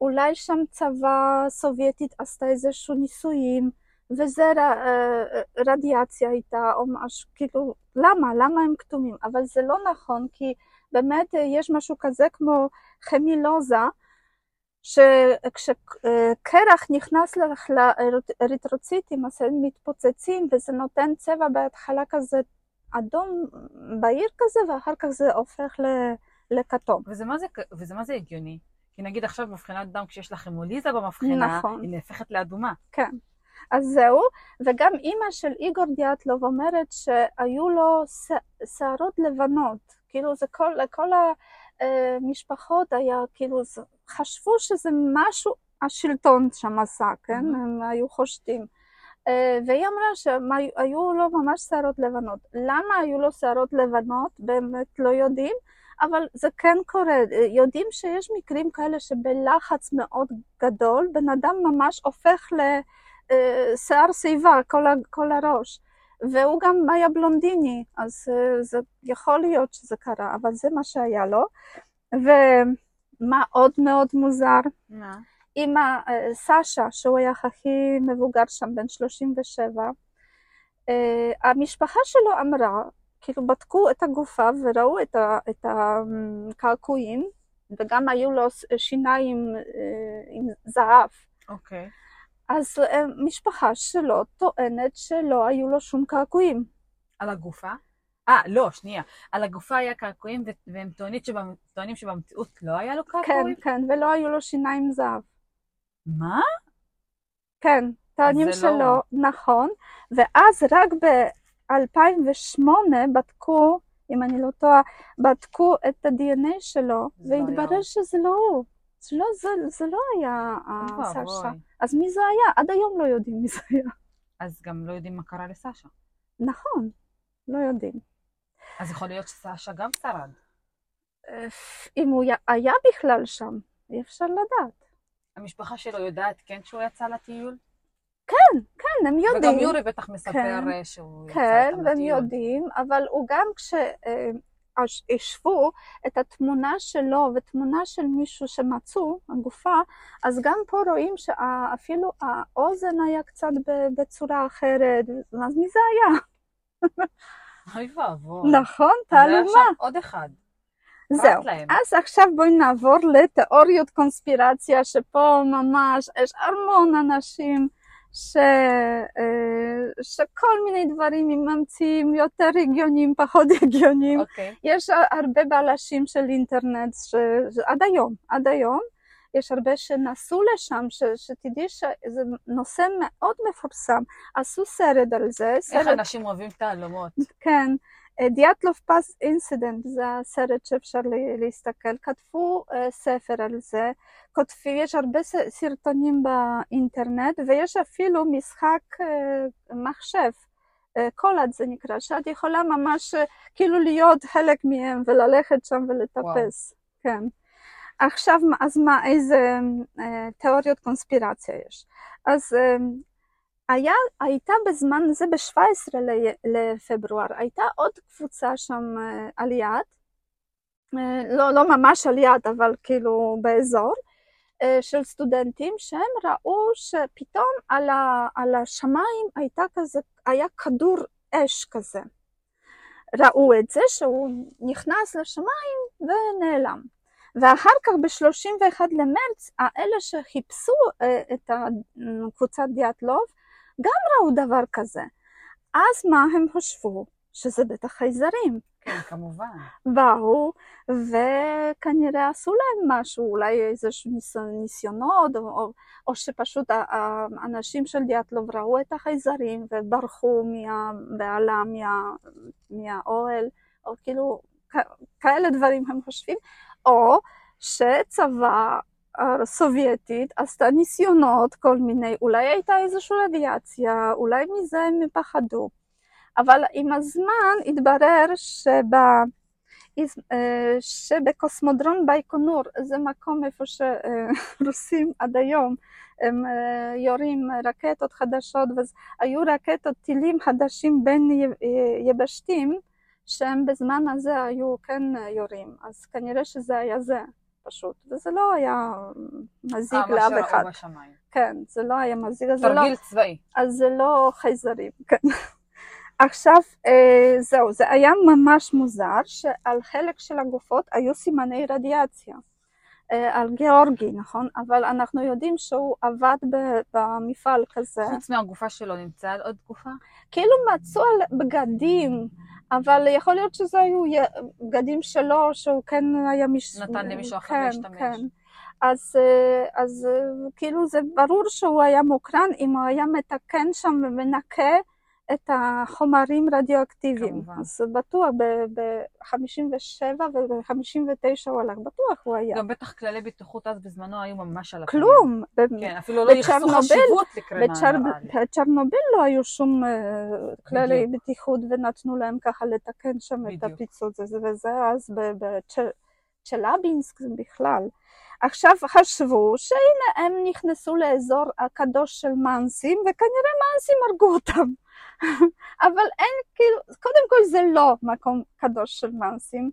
S1: אולי שם צבא סובייטית עשתה איזשהו ניסויים, וזה ר, אה, רדיאציה הייתה או משהו, כאילו, למה? למה הם כתומים? אבל זה לא נכון, כי באמת יש משהו כזה כמו חמילוזה, שכשקרח נכנס לאריתרוציטים אז הם מתפוצצים וזה נותן צבע בהתחלה כזה אדום בהיר כזה ואחר כך זה הופך לכתום.
S2: וזה מה זה, וזה מה זה הגיוני? כי נגיד עכשיו מבחינת דם, כשיש לך המוליזה במבחנה, נכון. היא נהפכת לאדומה.
S1: כן. אז זהו, וגם אימא של איגור דיאטלוב אומרת שהיו לו שערות לבנות, כאילו זה כל, כל המשפחות היה, כאילו, חשבו שזה משהו השלטון שם עשה, כן? Mm-hmm. הם היו חושדים. אה, והיא אמרה שהיו לו ממש שערות לבנות. למה היו לו שערות לבנות? באמת לא יודעים, אבל זה כן קורה. יודעים שיש מקרים כאלה שבלחץ מאוד גדול, בן אדם ממש הופך לשיער שיבה, כל, כל הראש. והוא גם היה בלונדיני, אז זה יכול להיות שזה קרה, אבל זה מה שהיה לו. ומה עוד מאוד מוזר? מה? אה, סשה, שהוא היה הכי מבוגר שם, בן 37, אה, המשפחה שלו אמרה, כאילו בדקו את הגופה וראו את, את הקעקועים, וגם היו לו שיניים עם זהב.
S2: אוקיי. Okay.
S1: אז משפחה שלו טוענת שלא היו לו שום קעקועים.
S2: על הגופה? אה, לא, שנייה. על הגופה היה קעקועים, והם טוענים שבמציאות לא היה לו קעקועים?
S1: כן, כן, ולא היו לו שיניים זהב.
S2: מה?
S1: כן, טוענים שלא, לא... נכון. ואז רק ב-2008 בדקו, אם אני לא טועה, בדקו את ה-DNA שלו, לא והתברר לא שזה לא הוא. זה לא, זה, זה לא היה סשה. אז מי זה היה? עד היום לא יודעים מי זה היה.
S2: אז גם לא יודעים מה קרה לסשה.
S1: נכון, לא יודעים.
S2: אז יכול להיות שסשה גם שרד.
S1: אם הוא היה בכלל שם, אי אפשר לדעת.
S2: המשפחה שלו יודעת כן שהוא יצא לטיול?
S1: כן, כן, הם יודעים.
S2: וגם יורי בטח מספר כן, אה, שהוא יצא
S1: כן, איתם לטיול. כן, והם יודעים, אבל הוא גם כש... השוו את התמונה שלו ותמונה של מישהו שמצאו, הגופה, אז גם פה רואים שאפילו האוזן היה קצת בצורה אחרת, אז מי זה היה?
S2: אוי ואבוי.
S1: נכון, תעלומה.
S2: עוד אחד.
S1: זהו, אז עכשיו בואי נעבור לתיאוריות קונספירציה, שפה ממש יש המון אנשים ש... שכל מיני דברים הם ממציאים יותר הגיוניים, פחות הגיוניים. Okay. יש הרבה בלשים של אינטרנט, ש... עד היום, עד היום, יש הרבה שנסעו לשם, ש... שתדעי שזה נושא מאוד מפורסם. עשו סרט על זה.
S2: סרט... איך אנשים אוהבים תעלומות.
S1: כן. Dyatlov Pass Incident, זה הסרט שאפשר להסתכל, כתבו אה, ספר על זה, כותבים, יש הרבה סרטונים באינטרנט ויש אפילו משחק אה, מחשב, אה, Kholat זה נקרא, שאת יכולה ממש אה, כאילו להיות חלק מהם וללכת שם ולטפס, wow. כן. עכשיו, אז מה, איזה uh, תיאוריות קונספירציה יש? אז uh, היה, הייתה בזמן זה, ב-17 לפברואר, הייתה עוד קבוצה שם אה, על יד, אה, לא, לא ממש על יד, אבל כאילו באזור, אה, של סטודנטים שהם ראו שפתאום על, ה, על השמיים הייתה כזה, היה כדור אש כזה. ראו את זה שהוא נכנס לשמיים ונעלם. ואחר כך ב-31 למרץ, האלה שחיפשו את קבוצת דיאטלוב, גם ראו דבר כזה. אז מה הם חשבו? שזה בטח חייזרים.
S2: כן, כמובן.
S1: באו, וכנראה עשו להם משהו, אולי איזשהו ניסיונות, או, או, או שפשוט האנשים של דיאטלוב ראו את החייזרים וברחו מהבעלה, מה, מהאוהל, או כאילו, כאלה דברים הם חושבים, או שצבא הסובייטית עשתה ניסיונות כל מיני, אולי הייתה איזושהי רדיאציה, אולי מזה הם פחדו. אבל עם הזמן התברר אה, שבקוסמודרון בייקונור, זה מקום איפה שרוסים עד היום הם יורים רקטות חדשות, והיו רקטות טילים חדשים בין יבשתיים, שהם בזמן הזה היו כן יורים, אז כנראה שזה היה זה פשוט, וזה לא היה מזיק
S2: אה, מה
S1: לאף אחד,
S2: שראו בשמיים.
S1: כן, זה לא היה מזיק, לא...
S2: תרגיל צבאי.
S1: אז זה לא חייזרים, כן. עכשיו, אה, זהו, זה היה ממש מוזר שעל חלק של הגופות היו סימני רדיאציה. אה, על גיאורגי, נכון? אבל אנחנו יודעים שהוא עבד במפעל כזה.
S2: חוץ מהגופה שלו נמצא על עוד גופה?
S1: כאילו מצאו על בגדים, אבל יכול להיות שזה היו בגדים שלו, שהוא כן היה מש...
S2: נתן למישהו אחר
S1: כן,
S2: להשתמש.
S1: כן. אז, אה, אז אה, כאילו זה ברור שהוא היה מוקרן אם הוא היה מתקן שם ומנקה את החומרים רדיואקטיביים.
S2: כמובן.
S1: אז בטוח ב-57 וב-59 הוא הלך, בטוח הוא היה.
S2: גם בטח כללי בטיחות אז בזמנו היו ממש על הפנים.
S1: כלום.
S2: כן, אפילו לא ייחסו חשיבות לקרינה לי.
S1: בצ'רנוביל לא היו שום אה, כללי. בטיחות ונתנו להם ככה לתקן שם את. הפיצוץ הזה וזה אז בצ'לבינסק בכלל. עכשיו חשבו שהנה הם נכנסו לאזור הקדוש של מנסים וכנראה מנסים הרגו אותם. אבל אין כאילו, קודם כל זה לא מקום קדוש של מנסים.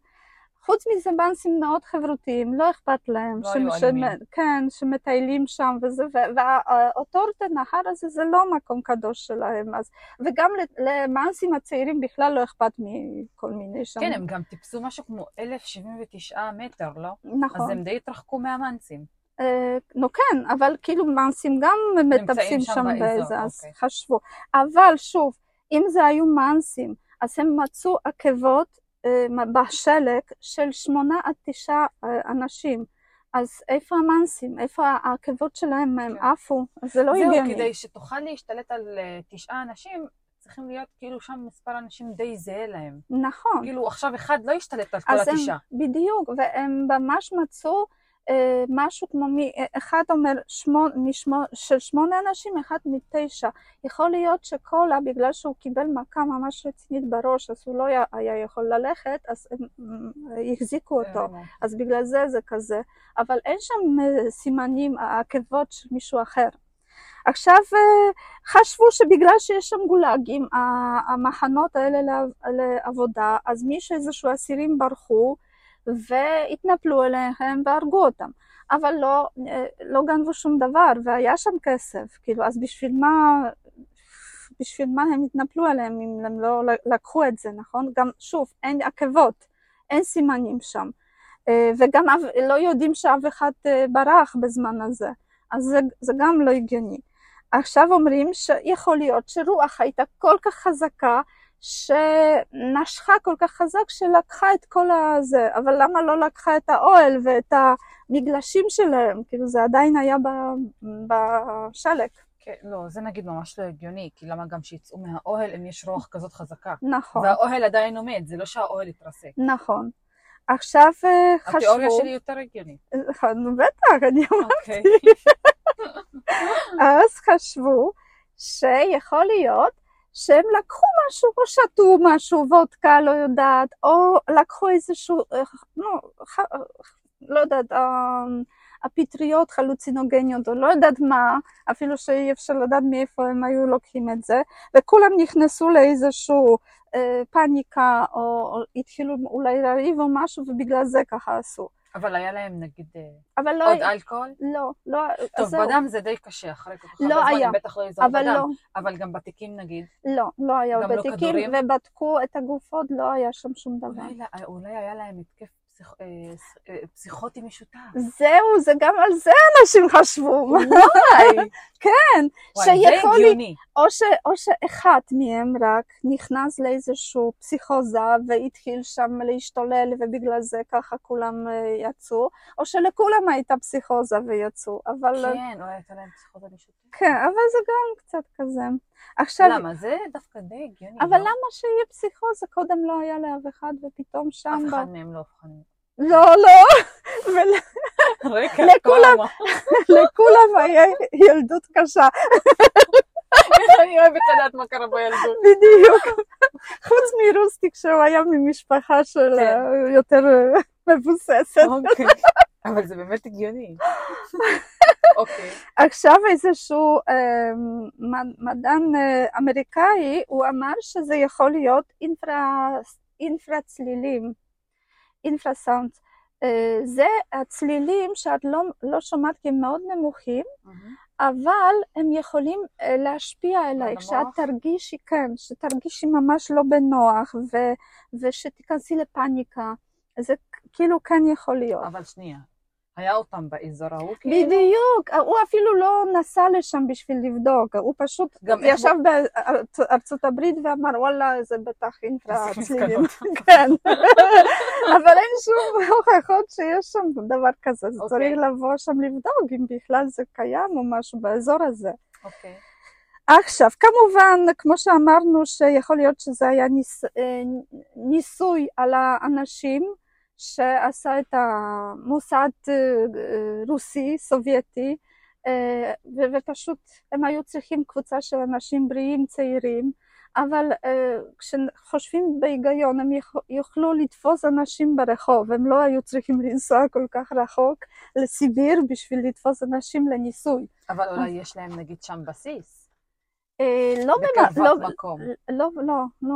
S1: חוץ מזה מנסים מאוד חברותיים, לא אכפת להם.
S2: לא היו
S1: ש-
S2: אלימים.
S1: כן, שמטיילים שם וזה, ואותו נהר הזה זה לא מקום קדוש שלהם. אז, וגם ל- למנסים הצעירים בכלל לא אכפת מכל מיני שם.
S2: כן, הם גם טיפסו משהו כמו 1,079 מטר, לא?
S1: נכון.
S2: אז הם די התרחקו מהמנסים.
S1: אה, נו כן, אבל כאילו מנסים גם מטפסים
S2: שם
S1: באיזה, אז
S2: אוקיי.
S1: חשבו. אבל שוב, אם זה היו מנסים, אז הם מצאו עקבות אה, בשלג של שמונה עד תשעה אה, אנשים. אז איפה המנסים? איפה העקבות שלהם? הם
S2: כן.
S1: עפו? זה לא
S2: זהו,
S1: הגיוני.
S2: כדי שתוכל להשתלט על תשעה אנשים, צריכים להיות כאילו שם מספר אנשים די זהה להם.
S1: נכון.
S2: כאילו עכשיו אחד לא ישתלט על כל התשעה.
S1: בדיוק, והם ממש מצאו משהו כמו, מ, אחד אומר שמונה, משמו, של שמונה אנשים, אחד מתשע. יכול להיות שקולה, בגלל שהוא קיבל מכה ממש רצינית בראש, אז הוא לא היה, היה יכול ללכת, אז הם אה, החזיקו אותו.
S2: אה,
S1: אז בגלל זה זה כזה. אבל אין שם אה, סימנים, עקבות של מישהו אחר. עכשיו אה, חשבו שבגלל שיש שם גולאגים, המחנות האלה לעב- לעבודה, אז מי שאיזשהו אסירים ברחו והתנפלו עליהם והרגו אותם. אבל לא, אה, לא גנבו שום דבר, והיה שם כסף, כאילו, אז בשביל מה, בשביל מה הם התנפלו עליהם אם הם לא לקחו את זה, נכון? גם, שוב, אין עקבות, אין סימנים שם. אה, וגם לא יודעים שאף אחד אה, ברח בזמן הזה, אז זה, זה גם לא הגיוני. עכשיו אומרים שיכול להיות שרוח הייתה כל כך חזקה, שנשכה כל כך חזק שלקחה את כל הזה, אבל למה לא לקחה את האוהל ואת המגלשים שלהם? כאילו זה עדיין היה ב- בשלג.
S2: כן, לא, זה נגיד ממש לא הגיוני, כי למה גם שיצאו מהאוהל אם יש רוח כזאת חזקה?
S1: נכון,
S2: והאוהל עדיין עומד, זה לא שהאוהל התרסק.
S1: נכון. עכשיו אה, חשבו...
S2: התיאוריה שלי יותר הגיונית.
S1: נו בטח, אני אומרת.
S2: אוקיי.
S1: אז חשבו שיכול להיות שהם לקחו משהו, או שתו משהו, וודקה, לא יודעת, או לקחו איזשהו, אה, ח- לא יודעת, אה, הפטריות חלוצינוגניות, או לא יודעת מה, אפילו שאי אפשר לדעת מאיפה הם היו לוקחים את זה, וכולם נכנסו לאיזשהו אה, פאניקה, או, או התחילו אולי לריב או משהו, ובגלל זה ככה עשו.
S2: אבל היה להם נגיד אה,
S1: לא,
S2: עוד אלכוהול?
S1: לא, לא,
S2: טוב,
S1: אז זהו.
S2: בדם זה די קשה, אחרי כל כך
S1: לא
S2: הרבה זמן,
S1: היה.
S2: בטח לא
S1: אבל
S2: בדם.
S1: לא,
S2: אבל גם בתיקים נגיד,
S1: לא, לא היה
S2: לא
S1: בתיקים,
S2: כדורים?
S1: ובדקו את הגופות, לא היה שם שום דבר.
S2: אולי, אולי היה להם התקף פסיכ- אה, אה, פסיכוטי משותף.
S1: זהו, זה גם על זה אנשים חשבו,
S2: וואי,
S1: כן,
S2: וואי, זה
S1: שיכול
S2: הגיוני.
S1: או, ש, או שאחד מהם רק נכנס לאיזשהו פסיכוזה והתחיל שם להשתולל ובגלל זה ככה כולם אה, יצאו, או שלכולם הייתה פסיכוזה ויצאו, אבל
S2: כן, אולי הייתה להם פסיכוטי משותף.
S1: כן, אבל זה גם קצת כזה. עכשיו,
S2: למה? זה דווקא די הגיוני.
S1: אבל
S2: לא?
S1: למה שיהיה פסיכוזה? קודם לא היה לאף אחד ופתאום שם...
S2: אף
S1: ב-
S2: אחד מהם לא אובחן.
S1: לא, לא,
S2: רקע,
S1: לכולם-. לכולם היה ילדות קשה.
S2: אני אוהבת לדעת מה קרה בילדות.
S1: בדיוק. חוץ מרוסטיק שהוא היה ממשפחה של
S2: כן.
S1: אה, יותר אה, מבוססת.
S2: אוקיי. אבל זה באמת הגיוני. אוקיי.
S1: עכשיו איזשהו אה, מד- מדען אמריקאי, הוא אמר שזה יכול להיות אינפרה, אינפרה-צלילים, אינפרה-סאונד. אה, זה הצלילים שאת לא, לא שומעת כי הם מאוד נמוכים, אבל הם יכולים אה, להשפיע עלייך,
S2: על
S1: שאת? תרגישי, כן, שתרגישי ממש לא בנוח ו, ושתיכנסי לפאניקה. זה כאילו כן יכול להיות.
S2: אבל שנייה. היה אותם באזור ההוא כאילו?
S1: בדיוק, הוא אפילו לא נסע לשם בשביל לבדוק, הוא פשוט
S2: גם
S1: ישב בארצות הברית ואמר וואלה זה בטח אינפרה
S2: מסיק
S1: צלילים,
S2: מסקנות.
S1: כן, אבל אין שום הוכחות שיש שם דבר כזה, אז
S2: אוקיי.
S1: צריך לבוא שם לבדוק אם בכלל זה קיים או משהו באזור הזה.
S2: אוקיי.
S1: עכשיו, כמובן, כמו שאמרנו, שיכול להיות שזה היה אה, ניסוי על האנשים שעשה את המוסד אה, אה, רוסי, סובייטי, אה, ופשוט הם היו צריכים קבוצה של אנשים בריאים, צעירים, אבל אה, כשחושבים בהיגיון הם יוכלו לתפוס אנשים ברחוב, הם לא היו צריכים לנסוע כל כך רחוק לסיביר בשביל לתפוס אנשים לניסוי.
S2: אבל אולי יש להם נגיד שם בסיס.
S1: אה, לא,
S2: בקרבת
S1: לא,
S2: מקום.
S1: לא, לא, לא.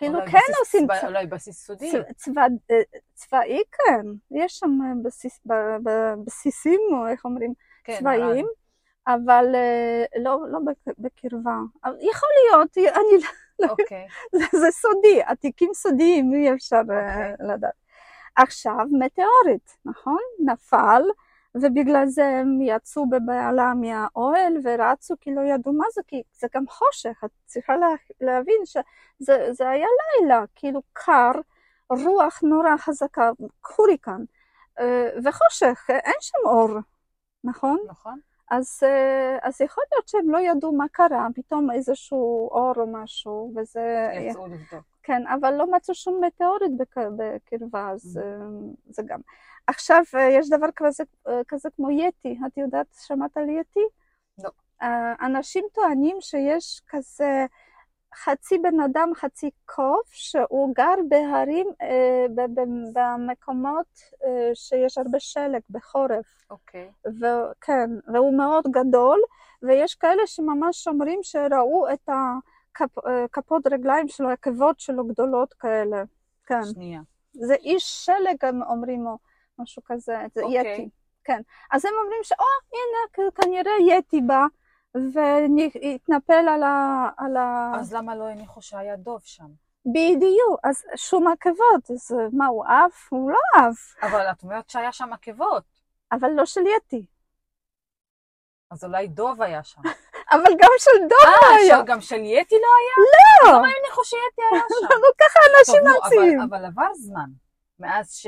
S1: כאילו כן
S2: בסיס
S1: עושים
S2: צבא- אולי בסיס סודי.
S1: צבא, אה, צבאי, כן. יש שם אה, בסיס, ב- ב- בסיסים, או איך אומרים,
S2: כן,
S1: צבאיים, אבל אה, לא, לא בק- בקרבה. יכול להיות, אני,
S2: הרן. אוקיי.
S1: זה, זה סודי, התיקים סודיים, אי אפשר
S2: אוקיי.
S1: לדעת. עכשיו, מטאורית, נכון? נפל, ובגלל זה הם יצאו בבהלה מהאוהל ורצו כי לא ידעו מה זה, כי זה גם חושך, את צריכה לה, להבין שזה זה היה לילה, כאילו קר, רוח נורא חזקה, הוריקן, אה, וחושך, אה, אין שם אור, נכון?
S2: נכון.
S1: אז, אה, אז יכול להיות שהם לא ידעו מה קרה, פתאום איזשהו אור או משהו, וזה...
S2: יצאו לבדוק.
S1: כן, אבל לא מצאו שום מטאורית בק- בקרבה, אז
S2: Mm.
S1: אה, זה גם. עכשיו, אה, יש דבר כזה, אה, כזה כמו יתי, את יודעת, שמעת על יתי?
S2: לא.
S1: אנשים טוענים שיש כזה חצי בן אדם, חצי קוף, שהוא גר בהרים, אה, במקומות שיש הרבה שלג בחורף.
S2: אוקיי.
S1: וכן, והוא מאוד גדול, ויש כאלה שממש אומרים שראו את הכפות רגליים שלו, העקבות שלו גדולות כאלה. כן.
S2: שנייה.
S1: זה איש שלג, הם אומרים, או משהו כזה, זה
S2: אוקיי.
S1: יתי. כן. אז הם אומרים שאו, הנה, כנראה יתי בא, והתנפל על ה... על ה...
S2: אז למה לא הניחו שהיה דוב שם?
S1: בדיוק, אז שום עקבות, אז מה, הוא עף? הוא לא עף,
S2: אבל את אומרת שהיה שם עקבות.
S1: אבל לא של יתי.
S2: אז אולי דוב היה שם.
S1: אבל גם של דוב
S2: אה,
S1: היה.
S2: של- גם של יתי לא היה?
S1: לא,
S2: למה הם הניחו שיתי היה שם?
S1: נו, ככה אנשים ממציאים.
S2: אבל, עבר זמן. מאז ש...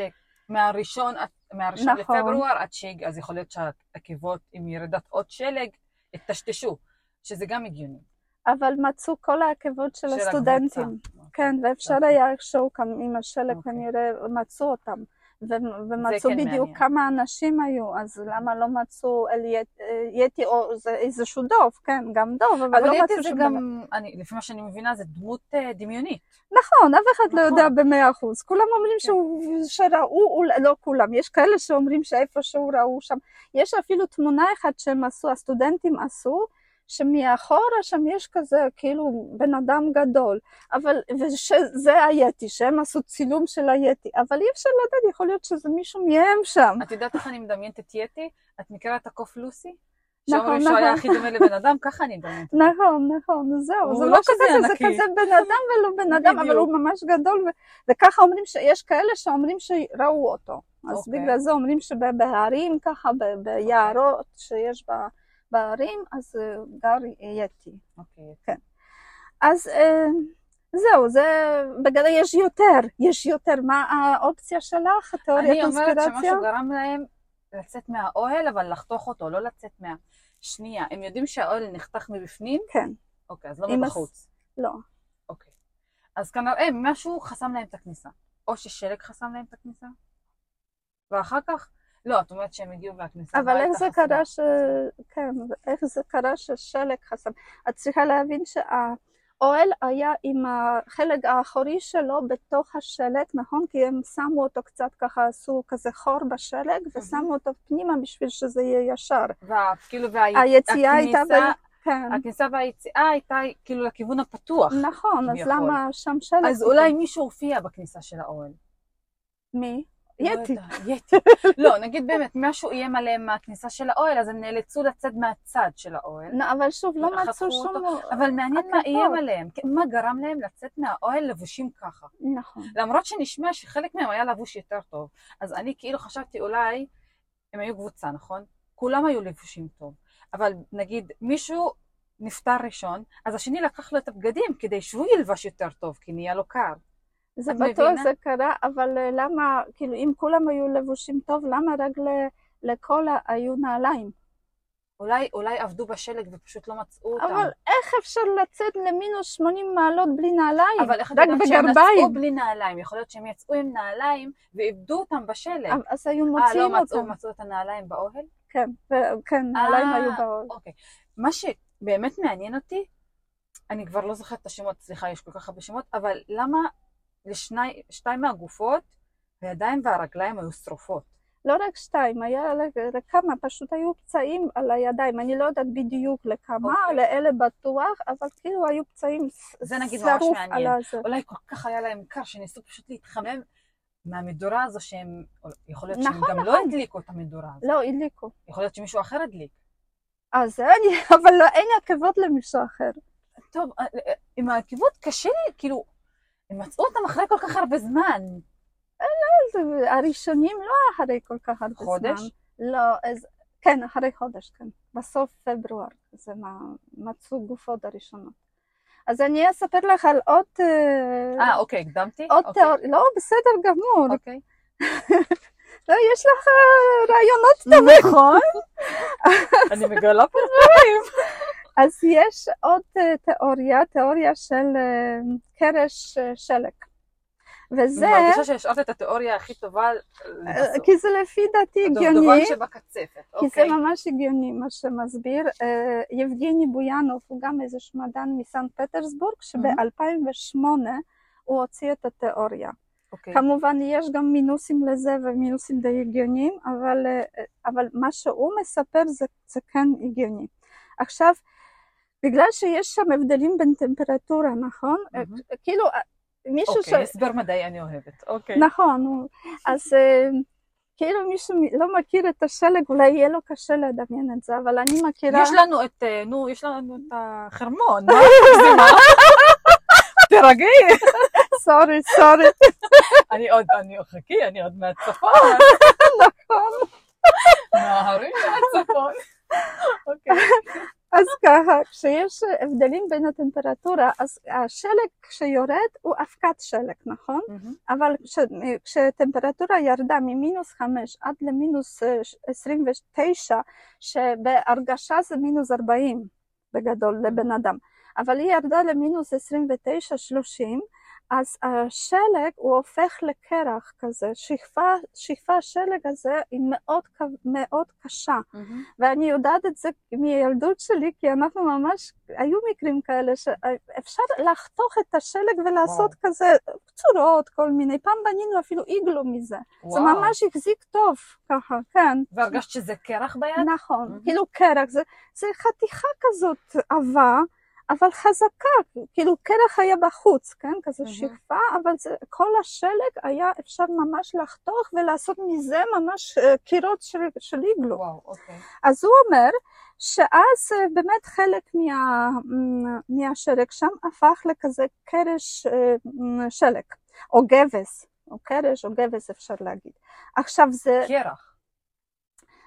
S2: מהראשון, מהראשון
S1: נכון.
S2: לפברואר עד שהג... אז יכול להיות שהעקבות עם ירידת עוד שלג התטשטשו, שזה גם הגיוני.
S1: אבל מצאו כל העקבות של
S2: של
S1: הסטודנטים.
S2: הקבוצה.
S1: כן, ואפשר
S2: אוקיי.
S1: היה איכשהו עם השלג
S2: אוקיי.
S1: כנראה מצאו אותם. ו- ומצאו
S2: כן
S1: בדיוק
S2: מעניין.
S1: כמה אנשים היו, אז למה לא מצאו אל ית- יתי או זה איזשהו דוב, כן, גם דוב, אבל
S2: אבל
S1: לא
S2: יתי
S1: מצאו
S2: זה
S1: שום דבר.
S2: גם, אני, לפי מה שאני מבינה, זה דמות אה, דמיונית.
S1: נכון, אף אחד לא
S2: נכון.
S1: יודע במאה אחוז. כולם אומרים
S2: כן.
S1: שהוא- שראו, לא כולם, יש כאלה שאומרים שאיפשהו ראו שם. יש אפילו תמונה אחת שהם עשו, הסטודנטים עשו, שמאחורה שם יש כזה כאילו בן אדם גדול, אבל, ושזה היתי, שהם עשו צילום של היתי, אבל אי אפשר לדעת, יכול להיות שזה מישהו מהם שם.
S2: את יודעת איך אני מדמיינת את יתי? את מכירה את הקוף לוסי?
S1: נכון,
S2: שאומרים שהוא היה
S1: נכון.
S2: הכי דומה לבן אדם, ככה אני מדמיינת.
S1: נכון, נכון, זהו, זה
S2: לא
S1: לא
S2: כזה
S1: זה. כזה בן אדם ולא בן אדם, אבל. הוא ממש גדול, וככה אומרים שיש כאלה שאומרים שראו אותו. אז
S2: אוקיי.
S1: בגלל זה אומרים שבהרים ככה, ביערות שיש ב- בהרים, אז גר יתי.
S2: אוקיי.
S1: אז אה, זהו, זה בגלל יש יותר, יש יותר. מה האופציה שלך, התיאוריית
S2: אני אומרת
S1: קונספירציה?
S2: שמשהו גרם להם לצאת מהאוהל, אבל לחתוך אותו, לא לצאת מה... שנייה, הם יודעים שהאוהל נחתך מבפנים?
S1: כן,
S2: אוקיי, אז לא מבחוץ.
S1: לא.
S2: אוקיי. אז כנראה משהו חסם להם את הכניסה. או ששלג חסם להם את הכניסה, ואחר כך לא, את אומרת שהם הגיעו והכניסה
S1: אבל איך זה. קרה ש... כן, איך זה קרה ששלג חסם? את צריכה להבין שהאוהל היה עם החלק האחורי שלו בתוך השלג, נכון? כי הם שמו אותו קצת ככה, עשו כזה חור בשלג, ושמו אותו פנימה בשביל שזה יהיה ישר.
S2: וה- כאילו, והי-
S1: היציאה הייתה... כן,
S2: הכניסה והיציאה הייתה כאילו לכיוון הפתוח.
S1: נכון, אז
S2: כביכול.
S1: למה שם שלג?
S2: אז אולי מישהו הופיע בכניסה של האוהל.
S1: מי?
S2: לא
S1: יתי.
S2: יתי. לא, נגיד באמת, משהו איים עליהם מהכניסה של האוהל, אז הם נאלצו לצאת מהצד של האוהל.
S1: לא, אבל שוב, לא מצאו שום...
S2: אבל מעניין מה. איים עליהם, כן, מה גרם להם לצאת מהאוהל לבושים ככה.
S1: נכון.
S2: למרות שנשמע שחלק מהם היה לבוש יותר טוב. אז אני כאילו חשבתי אולי, הם היו קבוצה, נכון? כולם היו לבושים טוב. אבל נגיד מישהו נפטר ראשון, אז השני לקח לו את הבגדים כדי שהוא ילבש יותר טוב, כי נהיה לו קר.
S1: זה בטוח? זה קרה, אבל אה, למה, כאילו, אם כולם היו לבושים טוב, למה רק ל- לכל היו נעליים?
S2: אולי, אולי עבדו בשלג ופשוט לא מצאו אותם.
S1: אבל איך אפשר לצאת למינוס 80 מעלות בלי נעליים?
S2: אבל איך את
S1: רק
S2: יודעת שהם. נסעו בלי נעליים? יכול להיות שהם יצאו עם נעליים ואיבדו אותם בשלג.
S1: אבל- אז היו
S2: אה,
S1: מוציאים
S2: לא מצאו,
S1: אותם.
S2: מצאו את הנעליים באוהל?
S1: כן, כן, נעליים
S2: אה,
S1: היו באוהל.
S2: אוקיי. מה שבאמת מעניין אותי, אני כבר לא זוכרת את השמות, סליחה, יש כל כך הרבה שמות, אבל למה לשתיים מהגופות, הידיים והרגליים היו שרופות?
S1: לא רק שתיים, היה לכמה, פשוט היו פצעים על הידיים, אני לא יודעת בדיוק לכמה,
S2: אוקיי.
S1: לאלה בטוח, אבל כאילו היו פצעים ס-
S2: זה נגיד ממש
S1: שרוף
S2: מעניין.
S1: על.
S2: אולי כל כך היה להם קר, שניסו פשוט להתחמם מהמדורה הזו שהם, יכול להיות שהם
S1: נכון,
S2: גם לא
S1: נכון.
S2: הדליקו את המדורה הזו.
S1: לא, הדליקו.
S2: יכול להיות שמישהו אחר הדליק.
S1: אז זה אני, אבל לא, אין עקבות למישהו אחר.
S2: טוב, אה, אה, עם העקיבות קשה לי, כאילו, הם מצאו אותם אחרי כל כך הרבה זמן.
S1: הראשונים לא אחרי כל כך הרבה
S2: חודש?
S1: זמן. לא, אז, כן, אחרי חודש, כן. בסוף פברואר, זה מה, מצאו גופות הראשונות. אז אני אספר לך על עוד, אה,
S2: אה, אוקיי, הקדמתי?
S1: עוד
S2: אוקיי.
S1: תיאוריה, לא, בסדר גמור.
S2: אוקיי.
S1: לא, יש לך רעיונות טובים.
S2: נכון. אני מגלה פה דברים.
S1: אז יש עוד אה, תיאוריה, תיאוריה של אה, קרש אה, שלג. וזה,
S2: אני מרגישה שהשארת את התיאוריה הכי טובה לבסוף.
S1: כי זה לפי דעתי הגיוני.
S2: הדובדבן שבקצפת,
S1: כי זה
S2: אוקיי.
S1: ממש הגיוני מה שמסביר. יבגני בויאנוב הוא גם איזשהו מדען מסנט פטרסבורג, שב-2008 הוא הוציא את התיאוריה.
S2: אוקיי.
S1: כמובן יש גם מינוסים לזה ומינוסים די הגיוניים, אבל, אבל מה שהוא מספר זה, זה כן הגיוני. עכשיו, בגלל שיש שם הבדלים בין טמפרטורה, נכון? אה, כאילו, אה, מישהו
S2: אוקיי, הסבר מדעי אני אוהבת. אוקיי.
S1: נכון, הוא- אז אה, כאילו מי שלא מכיר את השלג, אולי יהיה לו קשה לדמיין את זה, אבל אני מכירה...
S2: יש לנו את, נו, יש לנו את החרמון, מה? תרגעי.
S1: סורי, סורי.
S2: אני עוד, אני, חכי, אני עוד מהצפון.
S1: נכון.
S2: מההרים של הצפון. אוקיי.
S1: אז ככה, כשיש הבדלים בין הטמפרטורה, אז השלג כשיורד הוא אבקת שלג, נכון?
S2: מהמם.
S1: אבל כש- כשהטמפרטורה ירדה ממינוס 5 עד למינוס אה, 29, שבהרגשה זה מינוס 40 בגדול לבן אדם, אבל היא ירדה למינוס 29-30, אז השלג הוא הופך לקרח כזה, שכבה, שכבה שלג הזה היא מאוד, מאוד קשה.
S2: מהמם.
S1: ואני יודעת את זה מילדות שלי, כי אנחנו ממש, היו מקרים כאלה שאפשר לחתוך את השלג ולעשות
S2: וואו.
S1: כזה צורות, כל מיני. פעם בנינו אפילו איגלו מזה. זה
S2: וואו.
S1: ממש החזיק טוב, ככה, כן.
S2: והרגשת שזה קרח ביד?
S1: נכון,
S2: מהמם.
S1: כאילו קרח, זה, זה חתיכה כזאת עבה, אבל חזקה, כאילו קרח היה בחוץ, כן? כזה
S2: מהמם.
S1: שכבה, אבל זה, כל השלג היה אפשר ממש לחתוך ולעשות מזה ממש אה, קירות של, של איגלו.
S2: וואו, אוקיי.
S1: אז הוא אומר שאז אה, באמת חלק מה, מהשלג שם הפך לכזה קרש מ- שלג, או גבס, או קרש או גבס אפשר להגיד. עכשיו זה,
S2: קרח.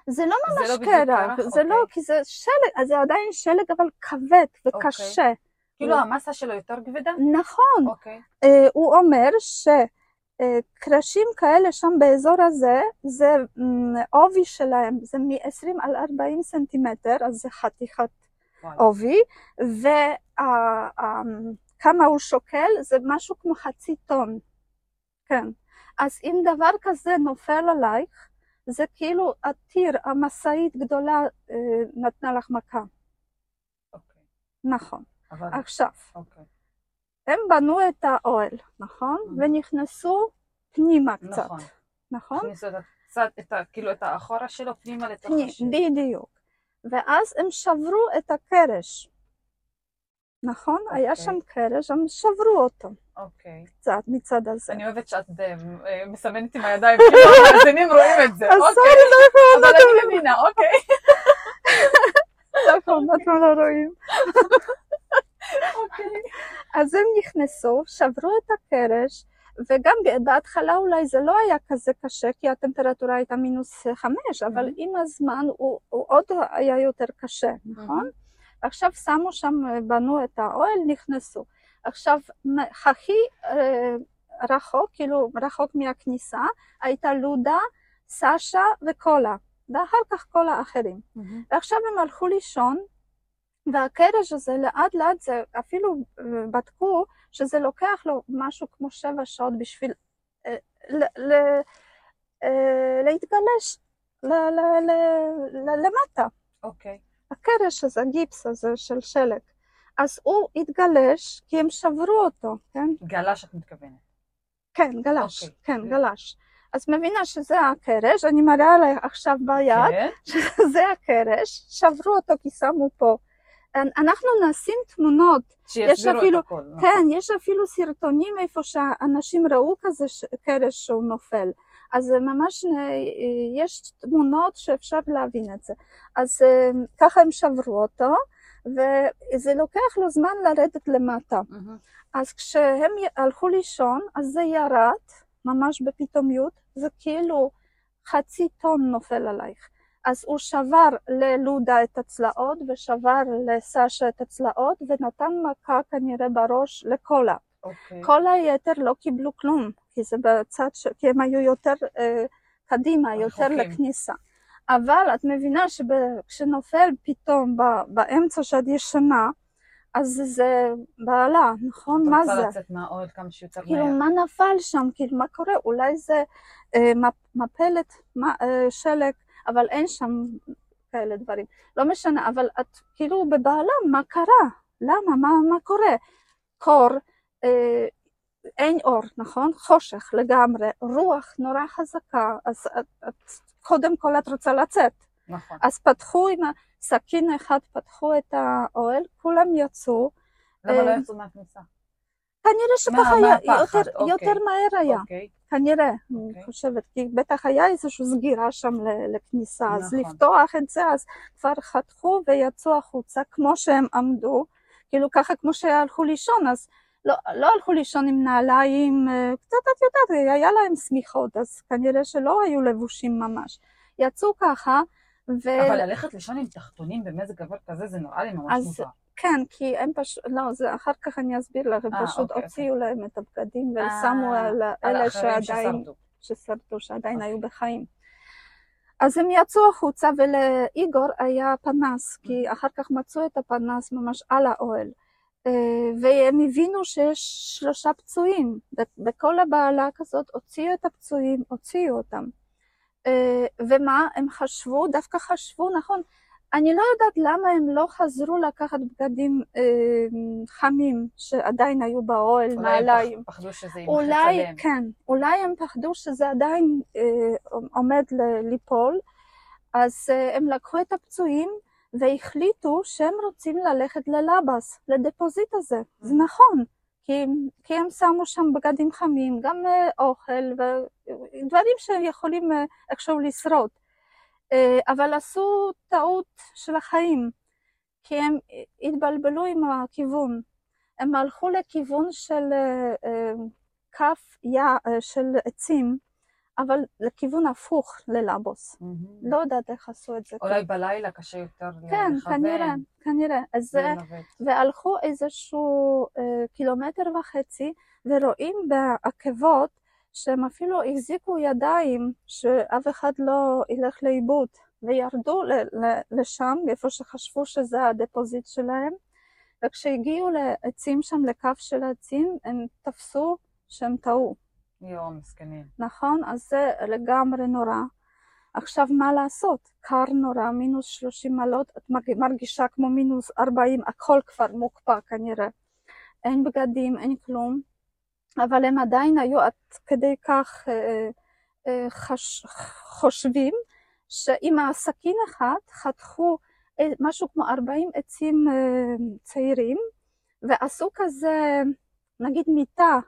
S1: זה לא
S2: זה
S1: ממש
S2: לא בדיוק
S1: קרח? זה לא,
S2: אוקיי.
S1: כי זה שלג, זה עדיין שלג אבל כבד וקשה.
S2: כאילו המסה שלו יותר כבדה?
S1: נכון,
S2: אוקיי.
S1: אה, הוא אומר שקרשים כאלה שם באזור הזה, זה מ, עובי שלהם, זה מ-20 על 40 סנטימטר, אז זה חתיכת. עובי, וכמה הוא שוקל זה משהו כמו חצי טון. כן. אז אם דבר כזה נופל עלייך, זה כאילו הטיר, המשאית גדולה אה, נתנה לך מכה.
S2: אוקיי.
S1: נכון.
S2: אבל...
S1: עכשיו,
S2: אוקיי.
S1: הם בנו את האוהל, נכון?
S2: Mhm.
S1: ונכנסו פנימה קצת,
S2: נכון.
S1: נכון?
S2: הכניסו את הצד, את ה... כאילו את האחורה שלו פנימה לתוך השני.
S1: בדיוק. ואז הם שברו את הקרש. נכון? היה
S2: אוקיי.
S1: שם קרש, הם שברו אותו
S2: אוקיי.
S1: קצת מצד הזה.
S2: אני אוהבת שאת אה, אה, מסמנת עם הידיים, כאילו המאזינים רואים את זה.
S1: אז
S2: אוקיי.
S1: סורי, נכון,
S2: אבל אני מבינה, אוקיי.
S1: נכון, אתם לא רואים.
S2: אוקיי.
S1: אז הם נכנסו, שברו את הקרש, וגם בהתחלה אולי זה לא היה כזה קשה, כי הטמפרטורה הייתה מינוס חמש, אבל. עם הזמן הוא עוד היה יותר קשה, נכון? עכשיו שמו שם, בנו את האוהל, נכנסו. עכשיו, הכי אה, רחוק, כאילו רחוק מהכניסה, הייתה לודה, סשה וקולה, ואחר כך כל האחרים.
S2: מהמם.
S1: ועכשיו הם הלכו לישון, והקרש הזה לאט לאט, זה אפילו אה, בדקו שזה לוקח לו משהו כמו שבע שעות בשביל אה, ל- ל- אה, להתגלש ל- ל- ל- ל- למטה.
S2: אוקיי.
S1: הקרש הזה, הגיפס הזה של שלג. אז הוא התגלש כי הם שברו אותו, כן?
S2: גלש את מתכוונת.
S1: כן, גלש,
S2: אוקיי.
S1: כן, גלש. אז מבינה שזה הקרש, אני מראה עליי עכשיו ביד,
S2: כן.
S1: שזה הקרש, שברו אותו כי שמו פה. אנחנו נשים תמונות,
S2: שיסבירו
S1: אפילו-
S2: הכל. נכון.
S1: כן, יש אפילו סרטונים איפה שאנשים ראו כזה קרש שהוא נופל. אז ממש, אה, יש תמונות שאפשר להבין את זה. אז אה, ככה הם שברו אותו, וזה לוקח לו זמן לרדת למטה.
S2: מהמם.
S1: אז כשהם הלכו לישון, אז זה ירד, ממש בפתאומיות, זה כאילו חצי טון נופל עלייך. אז הוא שבר ללודה את הצלעות ושבר לסשה את הצלעות ונתן מכה כנראה בראש לקולה.
S2: אוקיי.
S1: כל היתר לא קיבלו כלום, כי זה בצד ש... כי הם היו יותר אה, קדימה, יותר
S2: רחוקים.
S1: לכניסה. אבל את מבינה שכשנופל פתאום ב- באמצע שאת ישנה, אז זה בעלה, נכון?
S2: את
S1: מה
S2: רוצה
S1: זה?
S2: לצאת מהאוהל כמה שיותר
S1: כאילו,
S2: מהר.
S1: מה נפל שם? כאילו, מה קורה? אולי זה אה, מפ- מפלת מה, אה, שלג, אבל אין שם כאלה דברים. לא משנה, אבל את כאילו בבעלה, מה קרה? למה? מה, מה קורה? קור, אין אור, נכון? חושך לגמרי, רוח נורא חזקה, אז את, את, קודם כל את רוצה לצאת.
S2: נכון.
S1: אז פתחו עם הסכין אחד, פתחו את האוהל, כולם יצאו,
S2: למה לא
S1: אה,
S2: יצאו מהכניסה?
S1: כנראה שככה היה, יותר,
S2: אוקיי.
S1: יותר מהר היה.
S2: אוקיי.
S1: כנראה,
S2: אוקיי.
S1: אני חושבת, כי בטח היה איזושהי סגירה שם לכניסה, אז
S2: נכון.
S1: לפתוח את זה, אז כבר חתכו ויצאו החוצה כמו שהם עמדו, כאילו ככה כמו שהלכו לישון, אז לא, לא הלכו לישון עם נעליים, אה, קצת את יודעת, היה להם שמיכות, אז כנראה שלא היו לבושים ממש. יצאו ככה, ו...
S2: אבל ללכת לישון עם תחתונים במזג אוויר כזה, זה נראה לי ממש
S1: אז-
S2: מוזר.
S1: כן, כי הם פשוט, לא, זה אחר כך אני אסביר לך, הם
S2: אה,
S1: פשוט
S2: אוקיי,
S1: הוציאו להם את הבגדים
S2: אה,
S1: ושמו על
S2: על
S1: אלה שעדיין...
S2: ששרדו.
S1: ששרדו, שעדיין
S2: אוקיי.
S1: היו בחיים. אז הם יצאו החוצה ולאיגור היה פנס, כי אחר כך מצאו את הפנס ממש על האוהל. אה, והם הבינו שיש שלושה פצועים. בכל הבעלה כזאת הוציאו את הפצועים, הוציאו אותם. אה, ומה הם חשבו? דווקא חשבו, נכון, אני לא יודעת למה הם לא חזרו לקחת בגדים אה, חמים שעדיין היו באוהל,
S2: אולי הם פחדו שזה יימחץ
S1: אולי,
S2: עליהם.
S1: כן, אולי הם פחדו שזה עדיין אה, עומד ליפול, אז אה, הם לקחו את הפצועים והחליטו שהם רוצים ללכת ללבס, לדפוזיט הזה. זה נכון, כי, כי הם שמו שם בגדים חמים, גם אה, אוכל ודברים שיכולים אה, איכשהו לשרוד. אה, אבל עשו טעות של החיים, כי הם התבלבלו עם הכיוון. הם הלכו לכיוון של כף יע, של עצים, אבל לכיוון הפוך ללבוס.
S2: מהמם.
S1: לא יודעת איך עשו את זה.
S2: אולי בלילה קשה יותר
S1: כן,
S2: לכוון
S1: כנראה, כנראה. אז זה. והלכו איזשהו אה, קילומטר וחצי, ורואים בעקבות שהם אפילו החזיקו ידיים, שאף אחד לא ילך לאיבוד, וירדו ל- ל- לשם, איפה שחשבו שזה הדפוזיט שלהם, וכשהגיעו לעצים שם, לכף של העצים, הם תפסו שהם טעו.
S2: יואו, מסכנים.
S1: נכון? אז זה לגמרי נורא. עכשיו מה לעשות? קר נורא, מינוס 30 מעלות, את מרגישה כמו מינוס 40, הכל כבר מוקפא כנראה. אין בגדים, אין כלום, אבל הם עדיין היו עד כדי כך אה, אה, חש, חושבים שעם הסכין אחד חתכו אה, משהו כמו 40 עצים אה, צעירים ועשו כזה נגיד מיטה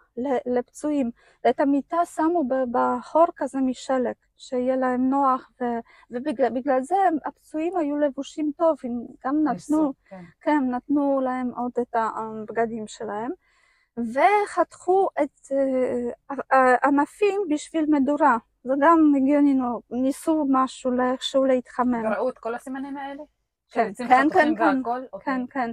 S1: לפצועים, ואת המיטה שמו בחור כזה משלג, שיהיה להם נוח, ו, ובגלל זה הפצועים היו לבושים טוב, הם גם נתנו, כן. כן, נתנו להם עוד את הבגדים שלהם, וחתכו את הענפים בשביל מדורה, זה גם הגיוני, ניסו משהו לאיכשהו להתחמם.
S2: וראו את כל הסימנים האלה?
S1: כן, כן, כן, כן, כן, כן. אה,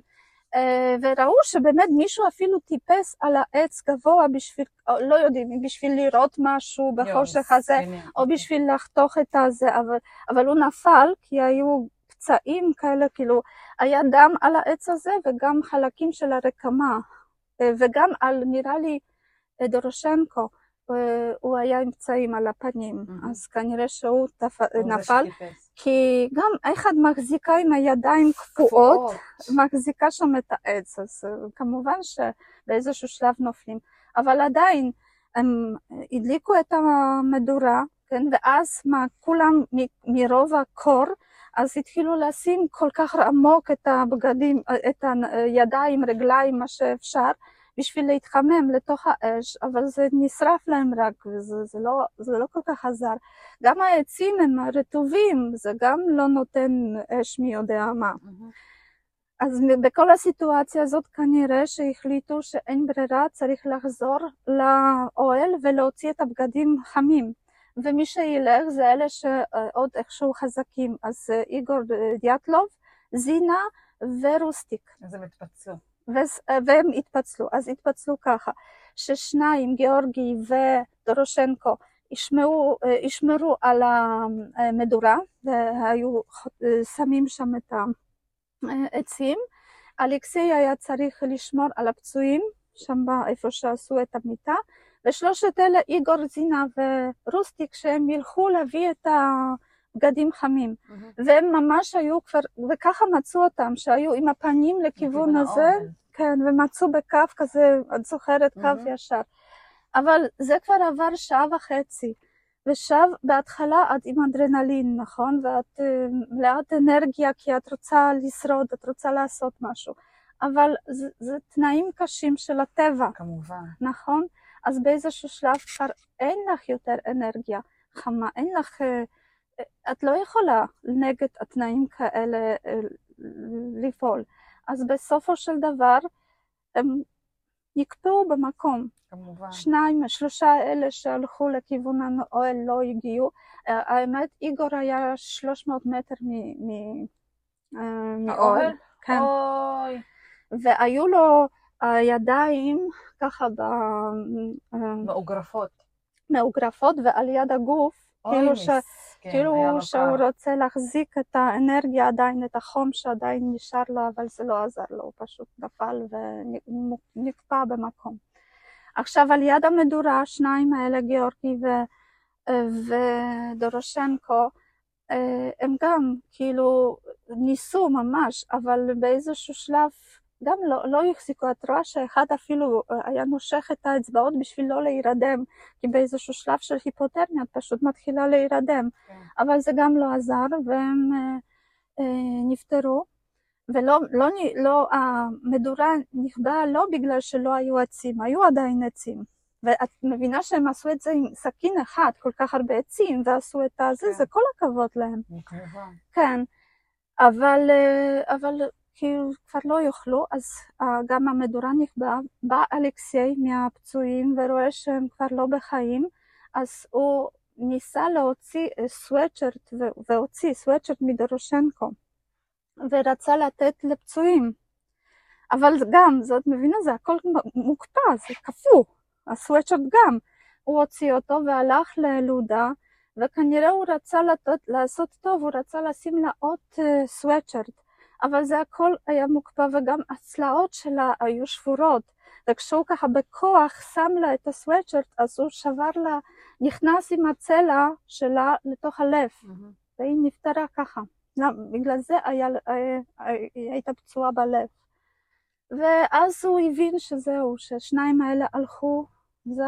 S1: וראו שבאמת מישהו אפילו טיפס על העץ גבוה בשביל, לא יודעים, בשביל לראות משהו בחושך הזה, או בשביל לחתוך את הזה, אבל, אבל הוא נפל כי היו פצעים כאלה, כאילו, היה דם על העץ הזה וגם חלקים של הרקמה, אה, וגם על, נראה לי, דורושנקו. הוא היה עם פצעים על הפנים, mm-hmm. אז כנראה שהוא תפ... נפל, כי גם אחד מחזיקה עם הידיים קפואות, מחזיקה שם את העץ, אז כמובן שבאיזשהו שלב נופלים, אבל עדיין הם הדליקו את המדורה, כן, ואז מה, כולם מרוב הקור, אז התחילו לשים כל כך עמוק את הבגדים, את הידיים, רגליים, מה שאפשר, בשביל להתחמם לתוך האש, אבל זה נשרף להם רק, וזה זה לא, זה לא כל כך עזר. גם העצים הם רטובים, זה גם לא נותן אש מי יודע מה. אז בכל הסיטואציה הזאת כנראה שהחליטו שאין ברירה, צריך לחזור לאוהל ולהוציא את הבגדים חמים. ומי שילך זה אלה שעוד איכשהו חזקים. אז איגור דיאטלוב, זינה ורוסטיק.
S2: אז הם התפצלו.
S1: והם התפצלו. אז התפצלו ככה, ששניים, גיאורגי ודורושנקו, ישמרו, ישמרו על המדורה והיו שמים שם את העצים. אלכסי היה צריך לשמור על הפצועים, שם איפה שעשו את המיטה, ושלושת אלה, איגור, זינה ורוסטיק, שהם ילכו להביא את הבגדים חמים. Mm-hmm. והם ממש היו כבר, וככה מצאו אותם, שהיו עם הפנים לכיוון הזה, כן, ומצאו בקו כזה, את זוכרת, קו mm-hmm. ישר. אבל זה כבר עבר שעה וחצי, ושב בהתחלה את עם אדרנלין, נכון? ואת מלאת uh, אנרגיה כי את רוצה לשרוד, את רוצה לעשות משהו. אבל זה, זה תנאים קשים של הטבע.
S2: כמובן.
S1: נכון? אז באיזשהו שלב כבר אין לך יותר אנרגיה חמה, אין לך... Uh, את לא יכולה נגד התנאים כאלה uh, לפעול. אז בסופו של דבר הם נקפאו במקום.
S2: כמובן.
S1: שניים, שלושה אלה שהלכו לכיוון האוהל לא הגיעו. האמת, איגור היה 300 מטר
S2: מהאוהל.
S1: כן. אוי. והיו לו הידיים ככה ב...
S2: מאוגרפות.
S1: מאוגרפות, ועל יד הגוף, כאילו ש... כן, כאילו שהוא רוצה להחזיק את האנרגיה עדיין, את החום שעדיין נשאר לו, אבל זה לא עזר לו, הוא פשוט נפל ונקפא במקום. עכשיו על יד המדורה, שניים האלה, גיאורגי ו... ודורושנקו, הם גם כאילו ניסו ממש, אבל באיזשהו שלב גם לא, לא החזיקו, את רואה שאחד אפילו אה, היה נושך את האצבעות בשביל לא להירדם, כי באיזשהו שלב של היפותרמיה את פשוט מתחילה להירדם, כן. אבל זה גם לא עזר והם אה, אה, נפטרו, ולא, לא, לא, המדורה נכבה לא בגלל שלא היו עצים, היו עדיין עצים. ואת מבינה שהם עשו את זה עם סכין אחד, כל כך הרבה עצים, ועשו את הזה, כן. זה כל הכבוד להם.
S2: כמובן.
S1: כן, אבל, אה, אבל כאילו כבר לא יאכלו, אז uh, גם המדורה נכבה, בא אלכסיי מהפצועים ורואה שהם כבר לא בחיים, אז הוא ניסה להוציא סוואצ'רט, והוציא סוואצ'רט מדורושנקו, ורצה לתת לפצועים. אבל גם, זאת מבינה, זה הכל מוקפא, זה קפוא, הסוואצ'רט גם. הוא הוציא אותו והלך ללודה, וכנראה הוא רצה לתת, לעשות טוב, הוא רצה לשים לה עוד סוואצ'רט. אבל זה הכל היה מוקפא וגם הצלעות שלה היו שבורות. וכשהוא ככה בכוח שם לה את הסוואצ'רט, אז הוא שבר לה נכנס עם הצלע שלה לתוך הלב, והיא נפטרה ככה. בגלל זה היה, היא הייתה פצועה בלב. ואז הוא הבין שזהו, שהשניים האלה הלכו, זו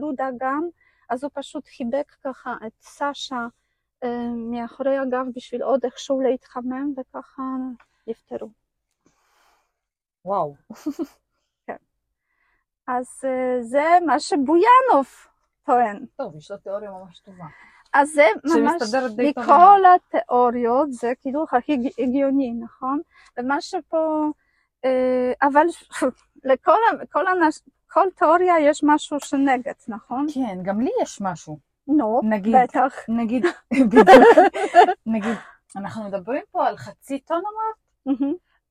S1: לודה גם, אז הוא פשוט חיבק ככה את סשה אה, מאחורי הגב בשביל עוד איכשהו להתחמם, וככה נפטרו.
S2: וואו.
S1: כן. אז אה, זה מה שבויאנוב טוען.
S2: טוב, יש לו תיאוריה ממש טובה.
S1: אז זה ממש, מכל התיאוריות זה כאילו הכי הגיוני, נכון? ומה שפה, אה, אבל לכל כל, כל תיאוריה יש משהו שנגד, נכון?
S2: כן, גם לי יש משהו.
S1: נו,
S2: נגיד,
S1: בטח.
S2: נגיד, נגיד, אנחנו מדברים פה על חצי טון אמרת?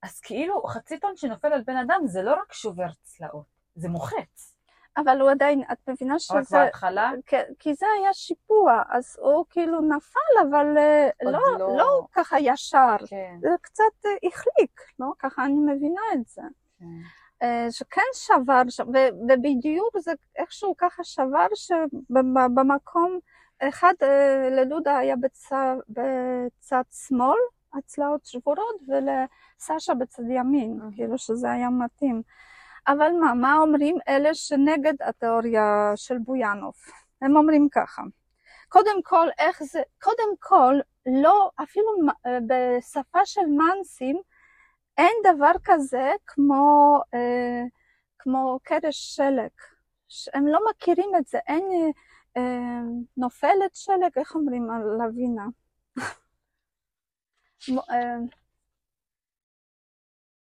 S2: אז כאילו חצי טון שנופל על בן אדם זה לא רק שובר צלעות, זה מוחץ.
S1: אבל הוא עדיין, את מבינה שזה...
S2: רק בהתחלה?
S1: כי זה היה שיפוע, אז הוא כאילו נפל, אבל לא, לא... לא ככה ישר.
S2: כן.
S1: זה קצת החליק, לא? ככה אני מבינה את זה.
S2: כן.
S1: שכן שבר, ובדיוק זה איכשהו ככה שבר שבמקום, אחד ללודה היה בצד, בצד שמאל, הצלעות שבורות, ולסשה בצד ימין, כאילו שזה היה מתאים. אבל מה, מה אומרים אלה שנגד התיאוריה של בויאנוב? הם אומרים ככה, קודם כל, איך זה, קודם כל, לא, אפילו בשפה של מנסים, אין דבר כזה כמו, אה, כמו קרש שלג. הם לא מכירים את זה, אין אה, נופלת שלג, איך אומרים על לווינה? אה,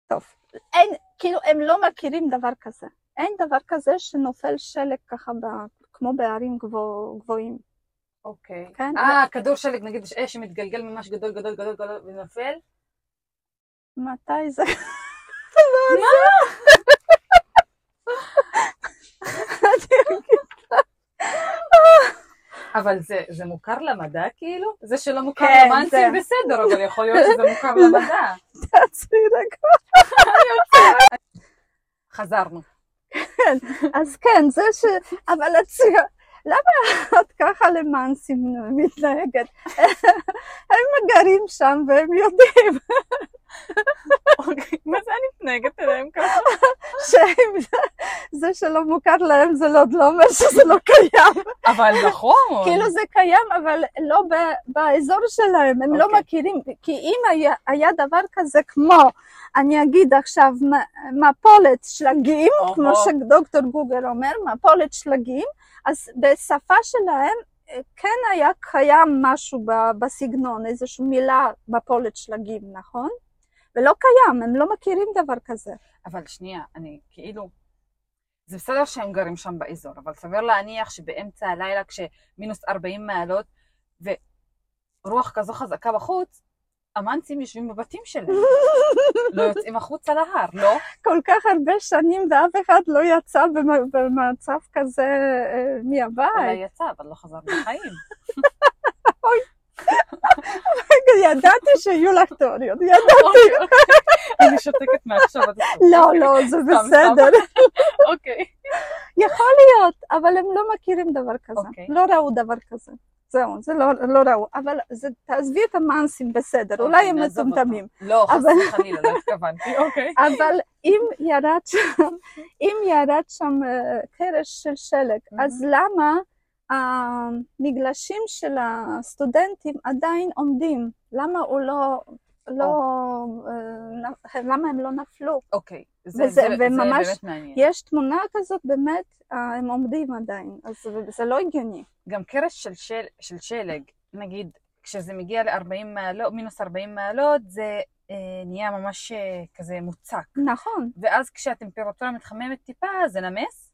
S1: טוב, אין, כאילו הם לא מכירים דבר כזה. אין דבר כזה שנופל שלג ככה ב, כמו בערים גבוה, גבוהים.
S2: אוקיי.
S1: כן?
S2: אה, כדור שלג, נגיד יש אש שמתגלגל ממש גדול גדול גדול גדול ונופל?
S1: מתי זה?
S2: מה? אבל זה, זה מוכר למדע כאילו? זה שלא מוכר
S1: כן,
S2: למאנסים
S1: זה.
S2: בסדר, אבל יכול להיות שזה מוכר למדע.
S1: תעצרי רגע.
S2: חזרנו.
S1: אז כן, זה ש... אבל את צריכה... למה את ככה למאנסים מתנהגת? הם גרים שם והם יודעים
S2: אוקיי, מה זה אני מתנהגת אליהם ככה?
S1: זה שלא מוכר להם זה עוד לא אומר שזה לא קיים.
S2: אבל נכון.
S1: כאילו זה קיים, אבל לא באזור שלהם, הם לא
S2: אוקיי.
S1: מכירים, כי אם היה, דבר כזה כמו, אני אגיד עכשיו, מפולת שלגים. כמו שדוקטור גוגל אומר, מפולת שלגים, אז בשפה שלהם אה, כן היה קיים משהו בסגנון, איזושהי מילה מפולת שלגים, נכון? ולא קיים, הם לא מכירים דבר כזה.
S2: אבל שנייה, אני כאילו... זה בסדר שהם גרים שם באזור, אבל סביר להניח שבאמצע הלילה כשמינוס 40 מעלות ורוח כזו חזקה בחוץ, המאנסים יושבים בבתים שלהם, לא יוצאים החוצה להר, לא?
S1: כל כך הרבה שנים ואף אחד לא יצא במ- במצב כזה אה, מהבית.
S2: אולי יצא, אבל לא חזר בחיים.
S1: רגע, ידעתי שיהיו לך תיאוריות, ידעתי.
S2: אוקיי. אני שותקת מעכשיו.
S1: לא. לא, זה בסדר.
S2: אוקיי.
S1: אבל הם לא מכירים דבר כזה.
S2: אוקיי.
S1: לא ראו דבר כזה. זהו, זה לא, לא ראו. אבל זה, תעזבי את המאנסים בסדר, אולי
S2: אוקיי,
S1: הם מטומטמים.
S2: לא, חס וחלילה, לא התכוונתי, אוקיי.
S1: אבל אם ירד שם, אם ירד שם אה, קרש של שלג, אז למה המגלשים של הסטודנטים עדיין עומדים? למה הוא לא... לא, אה, נ- למה הם לא נפלו?
S2: אוקיי, זה
S1: וזה-
S2: זה- זה
S1: וממש
S2: באמת מעניין.
S1: יש תמונה כזאת, באמת, אה, הם עומדים עדיין, אז זה- זה לא הגיוני.
S2: גם קרש של, של, של שלג, נגיד, כשזה מגיע ל-40 מעלות, מינוס 40 מעלות, זה אה, נהיה ממש אה, כזה מוצק.
S1: נכון,
S2: ואז כשהטמפרטורה מתחממת טיפה, זה נמס?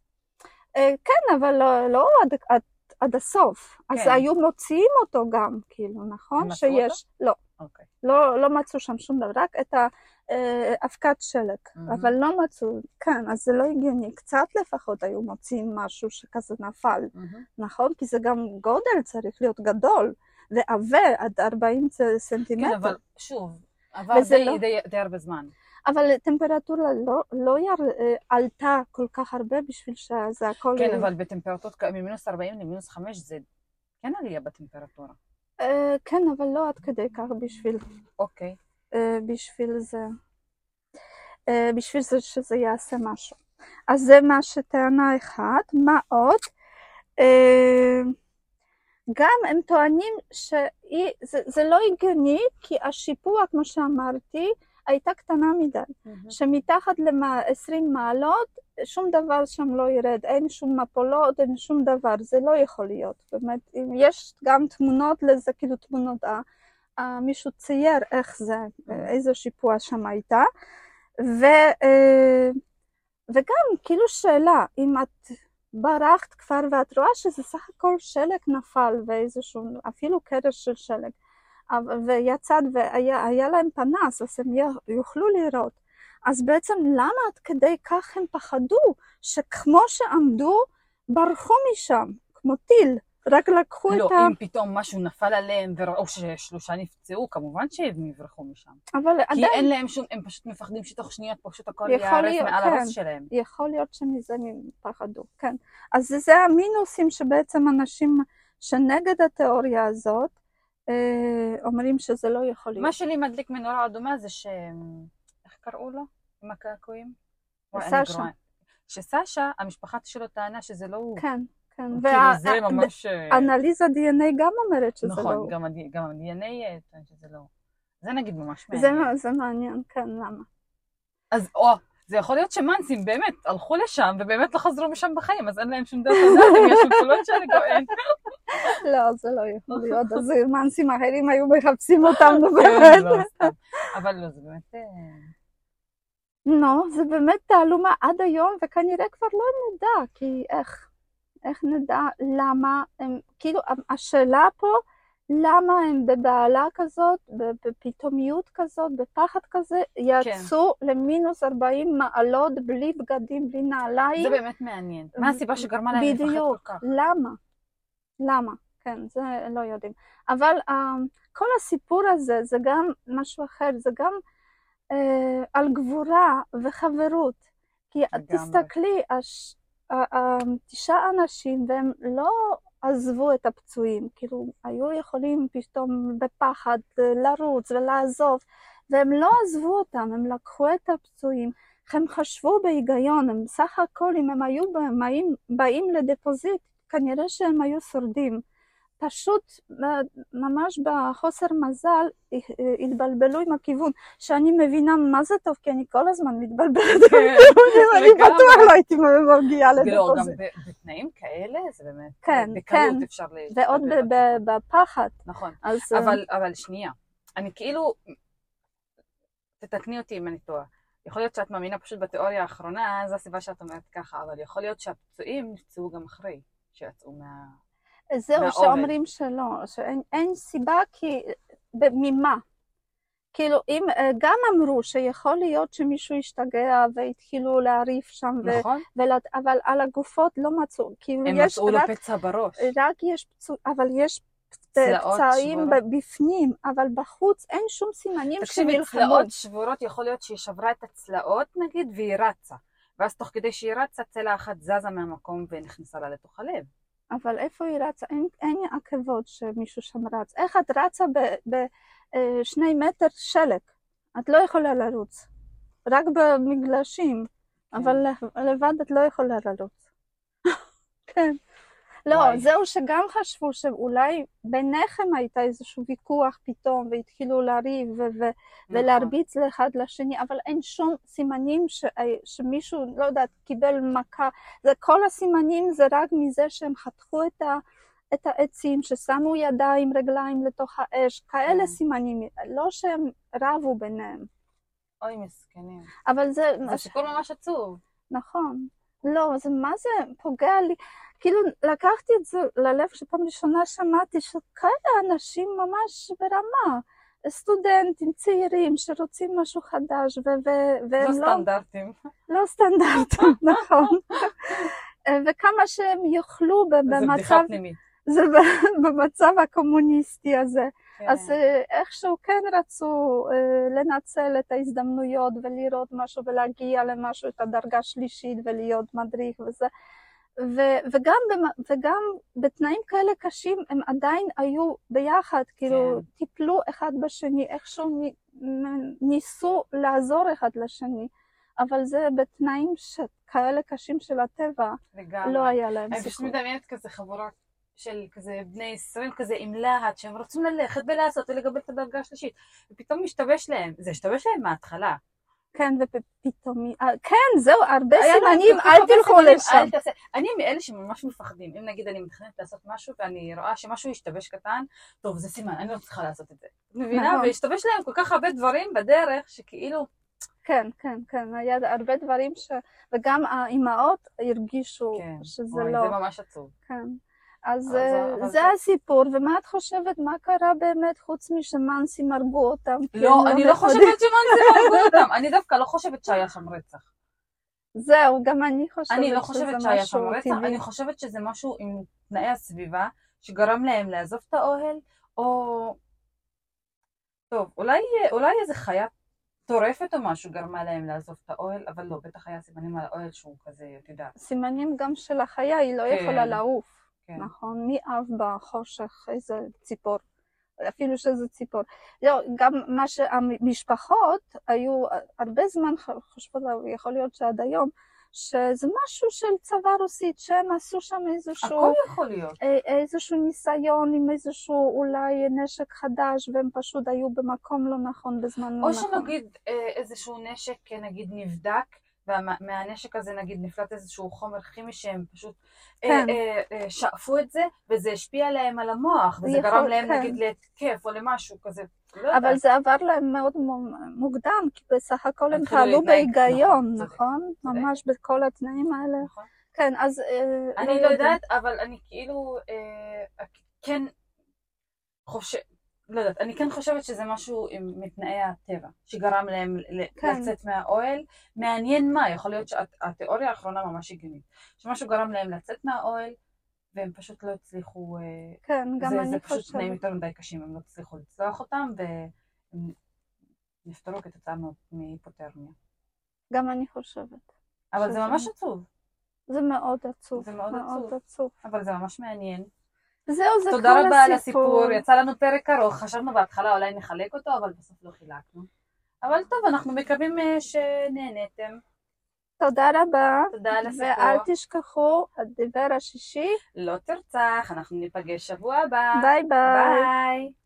S1: אה, כן, אבל לא, לא עד, עד, עד הסוף. אז
S2: כן.
S1: היו מוציאים אותו גם, כאילו, נכון? שיש, לא,
S2: אוקיי.
S1: לא, לא מצאו שם שום דבר, רק את האבקת שלג,
S2: מהמם.
S1: אבל לא מצאו, כן, אז זה לא הגיוני, קצת לפחות היו מוציאים משהו שכזה נפל, נכון? כי זה גם גודל צריך להיות גדול, ועבה עד 40
S2: כן,
S1: סנטימטר.
S2: אבל שוב, עבר די,
S1: לא-
S2: די, די הרבה זמן.
S1: אבל הטמפרטורה לא, לא יר, אה, עלתה כל כך הרבה בשביל שזה הכל...
S2: כן, אבל בטמפרטורות ממינוס 40 למינוס 5 זה כן עלייה בטמפרטורה.
S1: אה, כן, אבל לא עד כדי כך בשביל,
S2: אוקיי.
S1: אה, בשביל זה. אה, בשביל זה שזה יעשה משהו. אז זה מה שטענה אחת. מה עוד? אה, גם הם טוענים שזה לא הגיוני, כי השיפוע, כמו שאמרתי, הייתה קטנה מדי. שמתחת ל-20 מעלות שום דבר שם לא ירד, אין שום מפולות, אין שום דבר, זה לא יכול להיות. באמת, יש גם תמונות לזה, כאילו תמונות, אה, אה, מישהו צייר איך זה, אה, איזה שיפוע שם הייתה. ו, אה, וגם, כאילו שאלה, אם את ברחת כבר ואת רואה שזה סך הכל שלג נפל ואיזשהו, אפילו קרש של שלג, ויצאת והיה היה להם פנס, אז הם יוכלו לראות. אז בעצם למה עד כדי כך הם פחדו, שכמו שעמדו, ברחו משם, כמו טיל, רק לקחו
S2: לא,
S1: את ה...
S2: אם פתאום משהו נפל עליהם וראו ששלושה נפצעו, כמובן שהם יברחו משם.
S1: אבל
S2: כי
S1: עדיין
S2: אין להם שום, הם פשוט מפחדים שתוך שניות פשוט הכל ייהרס מעל
S1: כן.
S2: הראש שלהם.
S1: יכול להיות שמזה הם פחדו, כן. אז זה המינוסים שבעצם אנשים שנגד התיאוריה הזאת, אומרים שזה לא יכול להיות.
S2: מה שלי מדליק מנורה אדומה זה ש... איך קראו לו? עם הקעקועים?
S1: סשה.
S2: שסשה, המשפחה שלו טענה שזה לא הוא.
S1: כן, כן.
S2: כאילו זה ממש... אה,
S1: והאנליזה DNA גם אומרת שזה לא
S2: נכון,
S1: הוא.
S2: גם ה- גם ה-DNA אה, טוען שזה לא הוא. זה נגיד ממש מעניין.
S1: זה מעניין, כן, למה?
S2: אז או, זה יכול להיות שמאנסים באמת הלכו לשם ובאמת לא חזרו משם בחיים, אז אין להם שום דרך לדעת אם יש שם קולות שאני גואן.
S1: לא, זה לא יכול להיות. אז מאנסים אחרים היו מחפשים אותם, נו
S2: כן,
S1: באמת.
S2: לא. אבל לא, זה באמת... אה,
S1: נו, זה באמת תעלומה עד היום, וכנראה כבר לא נדע, כי איך, איך נדע למה הם, כאילו, השאלה פה, למה הם בבהלה כזאת, בפתאומיות כזאת, בפחד כזה, יצאו למינוס 40 מעלות בלי בגדים, בלי נעליים.
S2: זה באמת מעניין. מה הסיבה שגרמה להם לפחד כל
S1: בדיוק,
S2: כך?
S1: למה? למה? כן, זה לא יודעים. אבל uh, כל הסיפור הזה זה גם משהו אחר, זה גם uh, על גבורה וחברות. כי
S2: לגמרי.
S1: תסתכלי, הש, uh, uh, תשעה אנשים והם לא עזבו את הפצועים, כאילו היו יכולים פתאום בפחד לרוץ ולעזוב, והם לא עזבו אותם, הם לקחו את הפצועים. הם חשבו בהיגיון, הם בסך הכל אם הם היו באים, באים לדפוזיט, כנראה שהם היו שורדים. פשוט ממש בחוסר מזל התבלבלו עם הכיוון, שאני מבינה מה זה טוב, כי אני כל הזמן מתבלבלת
S2: כן,
S1: בכיוונים, אני. בטוח לא הייתי מגיעה
S2: לא, גם בתנאים כאלה זה באמת...
S1: כן,
S2: בקלות
S1: כן.
S2: אפשר.
S1: ועוד בפחד.
S2: נכון. אבל שנייה, אני כאילו, תתקני אותי אם אני טועה. יכול להיות שאת מאמינה פשוט בתיאוריה האחרונה, זו הסיבה שאת אומרת ככה, אבל יכול להיות שהפצועים נפצעו גם אחרי שיצאו מה...
S1: זהו. שאומרים שלא, שאין אין סיבה כי... ממה? כאילו, אם אה, גם אמרו שיכול להיות שמישהו השתגע והתחילו להריף שם, ו-
S2: נכון?
S1: ולת- אבל על הגופות לא מצאו, כאילו
S2: הם
S1: יש
S2: מצאו לו
S1: רק,
S2: פצע בראש.
S1: רק יש פצוע, אבל יש פצעים
S2: שבורות.
S1: בפנים, אבל בחוץ אין שום סימנים
S2: תקשיבי,
S1: שנלחמו.
S2: צלעות שבורות, יכול להיות שהיא שברה את הצלעות נגיד, והיא רצה. ואז תוך כדי שהיא רצה, צלע אחת זזה מהמקום ונכנסה לה לתוך הלב.
S1: אבל איפה היא רצה? אין, אין עקבות שמישהו שם רץ. איך את רצה בשני מטר שלג? את לא יכולה לרוץ. רק במגלשים, אבל לבד את לא יכולה לרוץ. כן. לא,
S2: וואי.
S1: זהו שגם חשבו שאולי ביניכם הייתה איזשהו ויכוח פתאום והתחילו לריב ו- ו-
S2: נכון.
S1: ולהרביץ לאחד לשני, אבל אין שום סימנים ש- שמישהו, לא יודעת, קיבל מכה. זה, כל הסימנים זה רק מזה שהם חתכו את, ה, את העצים, ששמו ידיים, רגליים לתוך האש, כאלה
S2: כן.
S1: סימנים, לא שהם רבו ביניהם.
S2: אוי, מסכנים.
S1: אבל זה,
S2: זה סיפור ממש עצוב.
S1: נכון. לא, זה מה זה פוגע לי. כאילו, לקחתי את זה ללב שפעם ראשונה שמעתי שכאלה אנשים ממש ברמה. סטודנטים צעירים שרוצים משהו חדש, ו- ו-
S2: לא
S1: והם לא,
S2: סטנדרטים.
S1: לא סטנדרטים, נכון. וכמה שהם יוכלו ב-
S2: זה בדיחה
S1: במצב,
S2: פנימית.
S1: זה במצב הקומוניסטי הזה.
S2: כן.
S1: אז אה, איכשהו כן רצו אה, לנצל את ההזדמנויות ולראות משהו ולהגיע למשהו, את הדרגה שלישית ולהיות מדריך וזה. ו- וגם, במ- וגם בתנאים כאלה קשים הם עדיין היו ביחד, כאילו טיפלו אחד בשני, איכשהו ניסו לעזור אחד לשני, אבל זה בתנאים ש- כאלה קשים של הטבע,
S2: לגמרי.
S1: לא היה להם
S2: אני פשוט
S1: סיכוי.
S2: מדמיינת כזה חבורה של כזה בני 20 כזה עם להט שהם רוצים ללכת ולעשות ולקבל את הדרגה השלישית ופתאום משתבש להם, זה השתבש להם מההתחלה.
S1: כן, ופתאום, אה, כן, זהו, הרבה סימנים, אל תלכו לשם.
S2: אני מאלה שממש מפחדים, אם נגיד אני מתכננת לעשות משהו ואני רואה שמשהו השתבש קטן, טוב זה סימן, אני לא צריכה לעשות את זה. מבינה?
S1: נכון.
S2: והשתבש להם כל כך הרבה דברים בדרך שכאילו,
S1: כן, כן, כן, היה הרבה דברים ש... וגם האימהות הרגישו
S2: כן,
S1: שזה לא...
S2: זה ממש עצוב.
S1: כן. אז
S2: אבל
S1: אה,
S2: זה-
S1: הסיפור, ומה את חושבת, מה קרה באמת חוץ משמנסים הרגו אותם?
S2: לא,
S1: הם
S2: אני לא חושבת שמנזים הרגו אותם, אני דווקא לא חושבת שהיה שם רצח.
S1: זהו, גם אני חושבת
S2: אני לא חושבת שהיה שם רצח,
S1: טבעי.
S2: אני חושבת שזה משהו עם תנאי הסביבה שגרם להם לעזוב את האוהל, או... טוב, אולי, אולי איזה חיה טורפת או משהו גרמה להם לעזוב את האוהל, אבל לא, בטח היה סימנים על האוהל שהוא כזה, את יודעת.
S1: סימנים גם של החיה, היא לא
S2: כן,
S1: יכולה לעוף,
S2: כן.
S1: נכון? מי עף בחושך, איזה ציפור. אפילו שזה ציפור. לא, גם מה שהמשפחות היו הרבה זמן חושבות, יכול להיות שעד היום, שזה משהו של צבא רוסית, שהם עשו שם איזשהו...
S2: הכל יכול להיות.
S1: א- איזשהו ניסיון עם איזשהו אולי נשק חדש והם פשוט היו במקום לא נכון בזמן לא
S2: או
S1: נכון.
S2: שנגיד אה, איזשהו נשק אה, נגיד נבדק, ומהנשק הזה נגיד נפלט איזשהו חומר כימי שהם פשוט אה,
S1: כן.
S2: אה, אה, שאפו את זה, וזה השפיע להם על המוח, וזה
S1: יכול,
S2: גרם להם
S1: כן.
S2: נגיד להתקף או למשהו כזה. לא
S1: אבל
S2: יודעת.
S1: זה עבר להם מאוד מו- מוקדם, כי בסך הכל הם פעלו
S2: להתנהג,
S1: בהיגיון,
S2: נכון,
S1: נכון?
S2: צודק.
S1: ממש בכל התנאים האלה.
S2: נכון.
S1: כן, אז... אה,
S2: אני לא
S1: יודעת.
S2: יודעת, אבל אני כאילו אה, כן חושבת, לא יודעת, אני כן חושבת שזה משהו עם מתנאי הטבע, שגרם להם
S1: כן.
S2: לצאת מהאוהל. מעניין מה, יכול להיות שהתיאוריה האחרונה ממש הגיונית. שמשהו גרם להם לצאת מהאוהל, והם פשוט לא הצליחו, אה,
S1: כן, גם
S2: זה,
S1: אני
S2: זה פשוט תנאים
S1: חושבת.
S2: יותר מדי קשים, הם לא הצליחו לצלוח אותם, והם נפטרו כתוצאה מהיפותרמיה.
S1: גם אני חושבת.
S2: אבל זה ממש עצוב,
S1: זה מאוד עצוב.
S2: זה מאוד
S1: מאוד
S2: עצוב.
S1: עצוב.
S2: אבל זה ממש מעניין.
S1: זהו, זה כל
S2: תודה רבה על
S1: הסיפור.
S2: הסיפור, יצא לנו פרק ארוך, חשבנו בהתחלה אולי נחלק אותו, אבל בסוף לא חילקנו. אבל טוב, אנחנו מקווים אה, שנהנתם.
S1: תודה רבה.
S2: תודה על הסיפור.
S1: ואל תשכחו, הדבר השישי,
S2: לא תרצח, אנחנו ניפגש שבוע הבא.
S1: ביי ביי.
S2: ביי.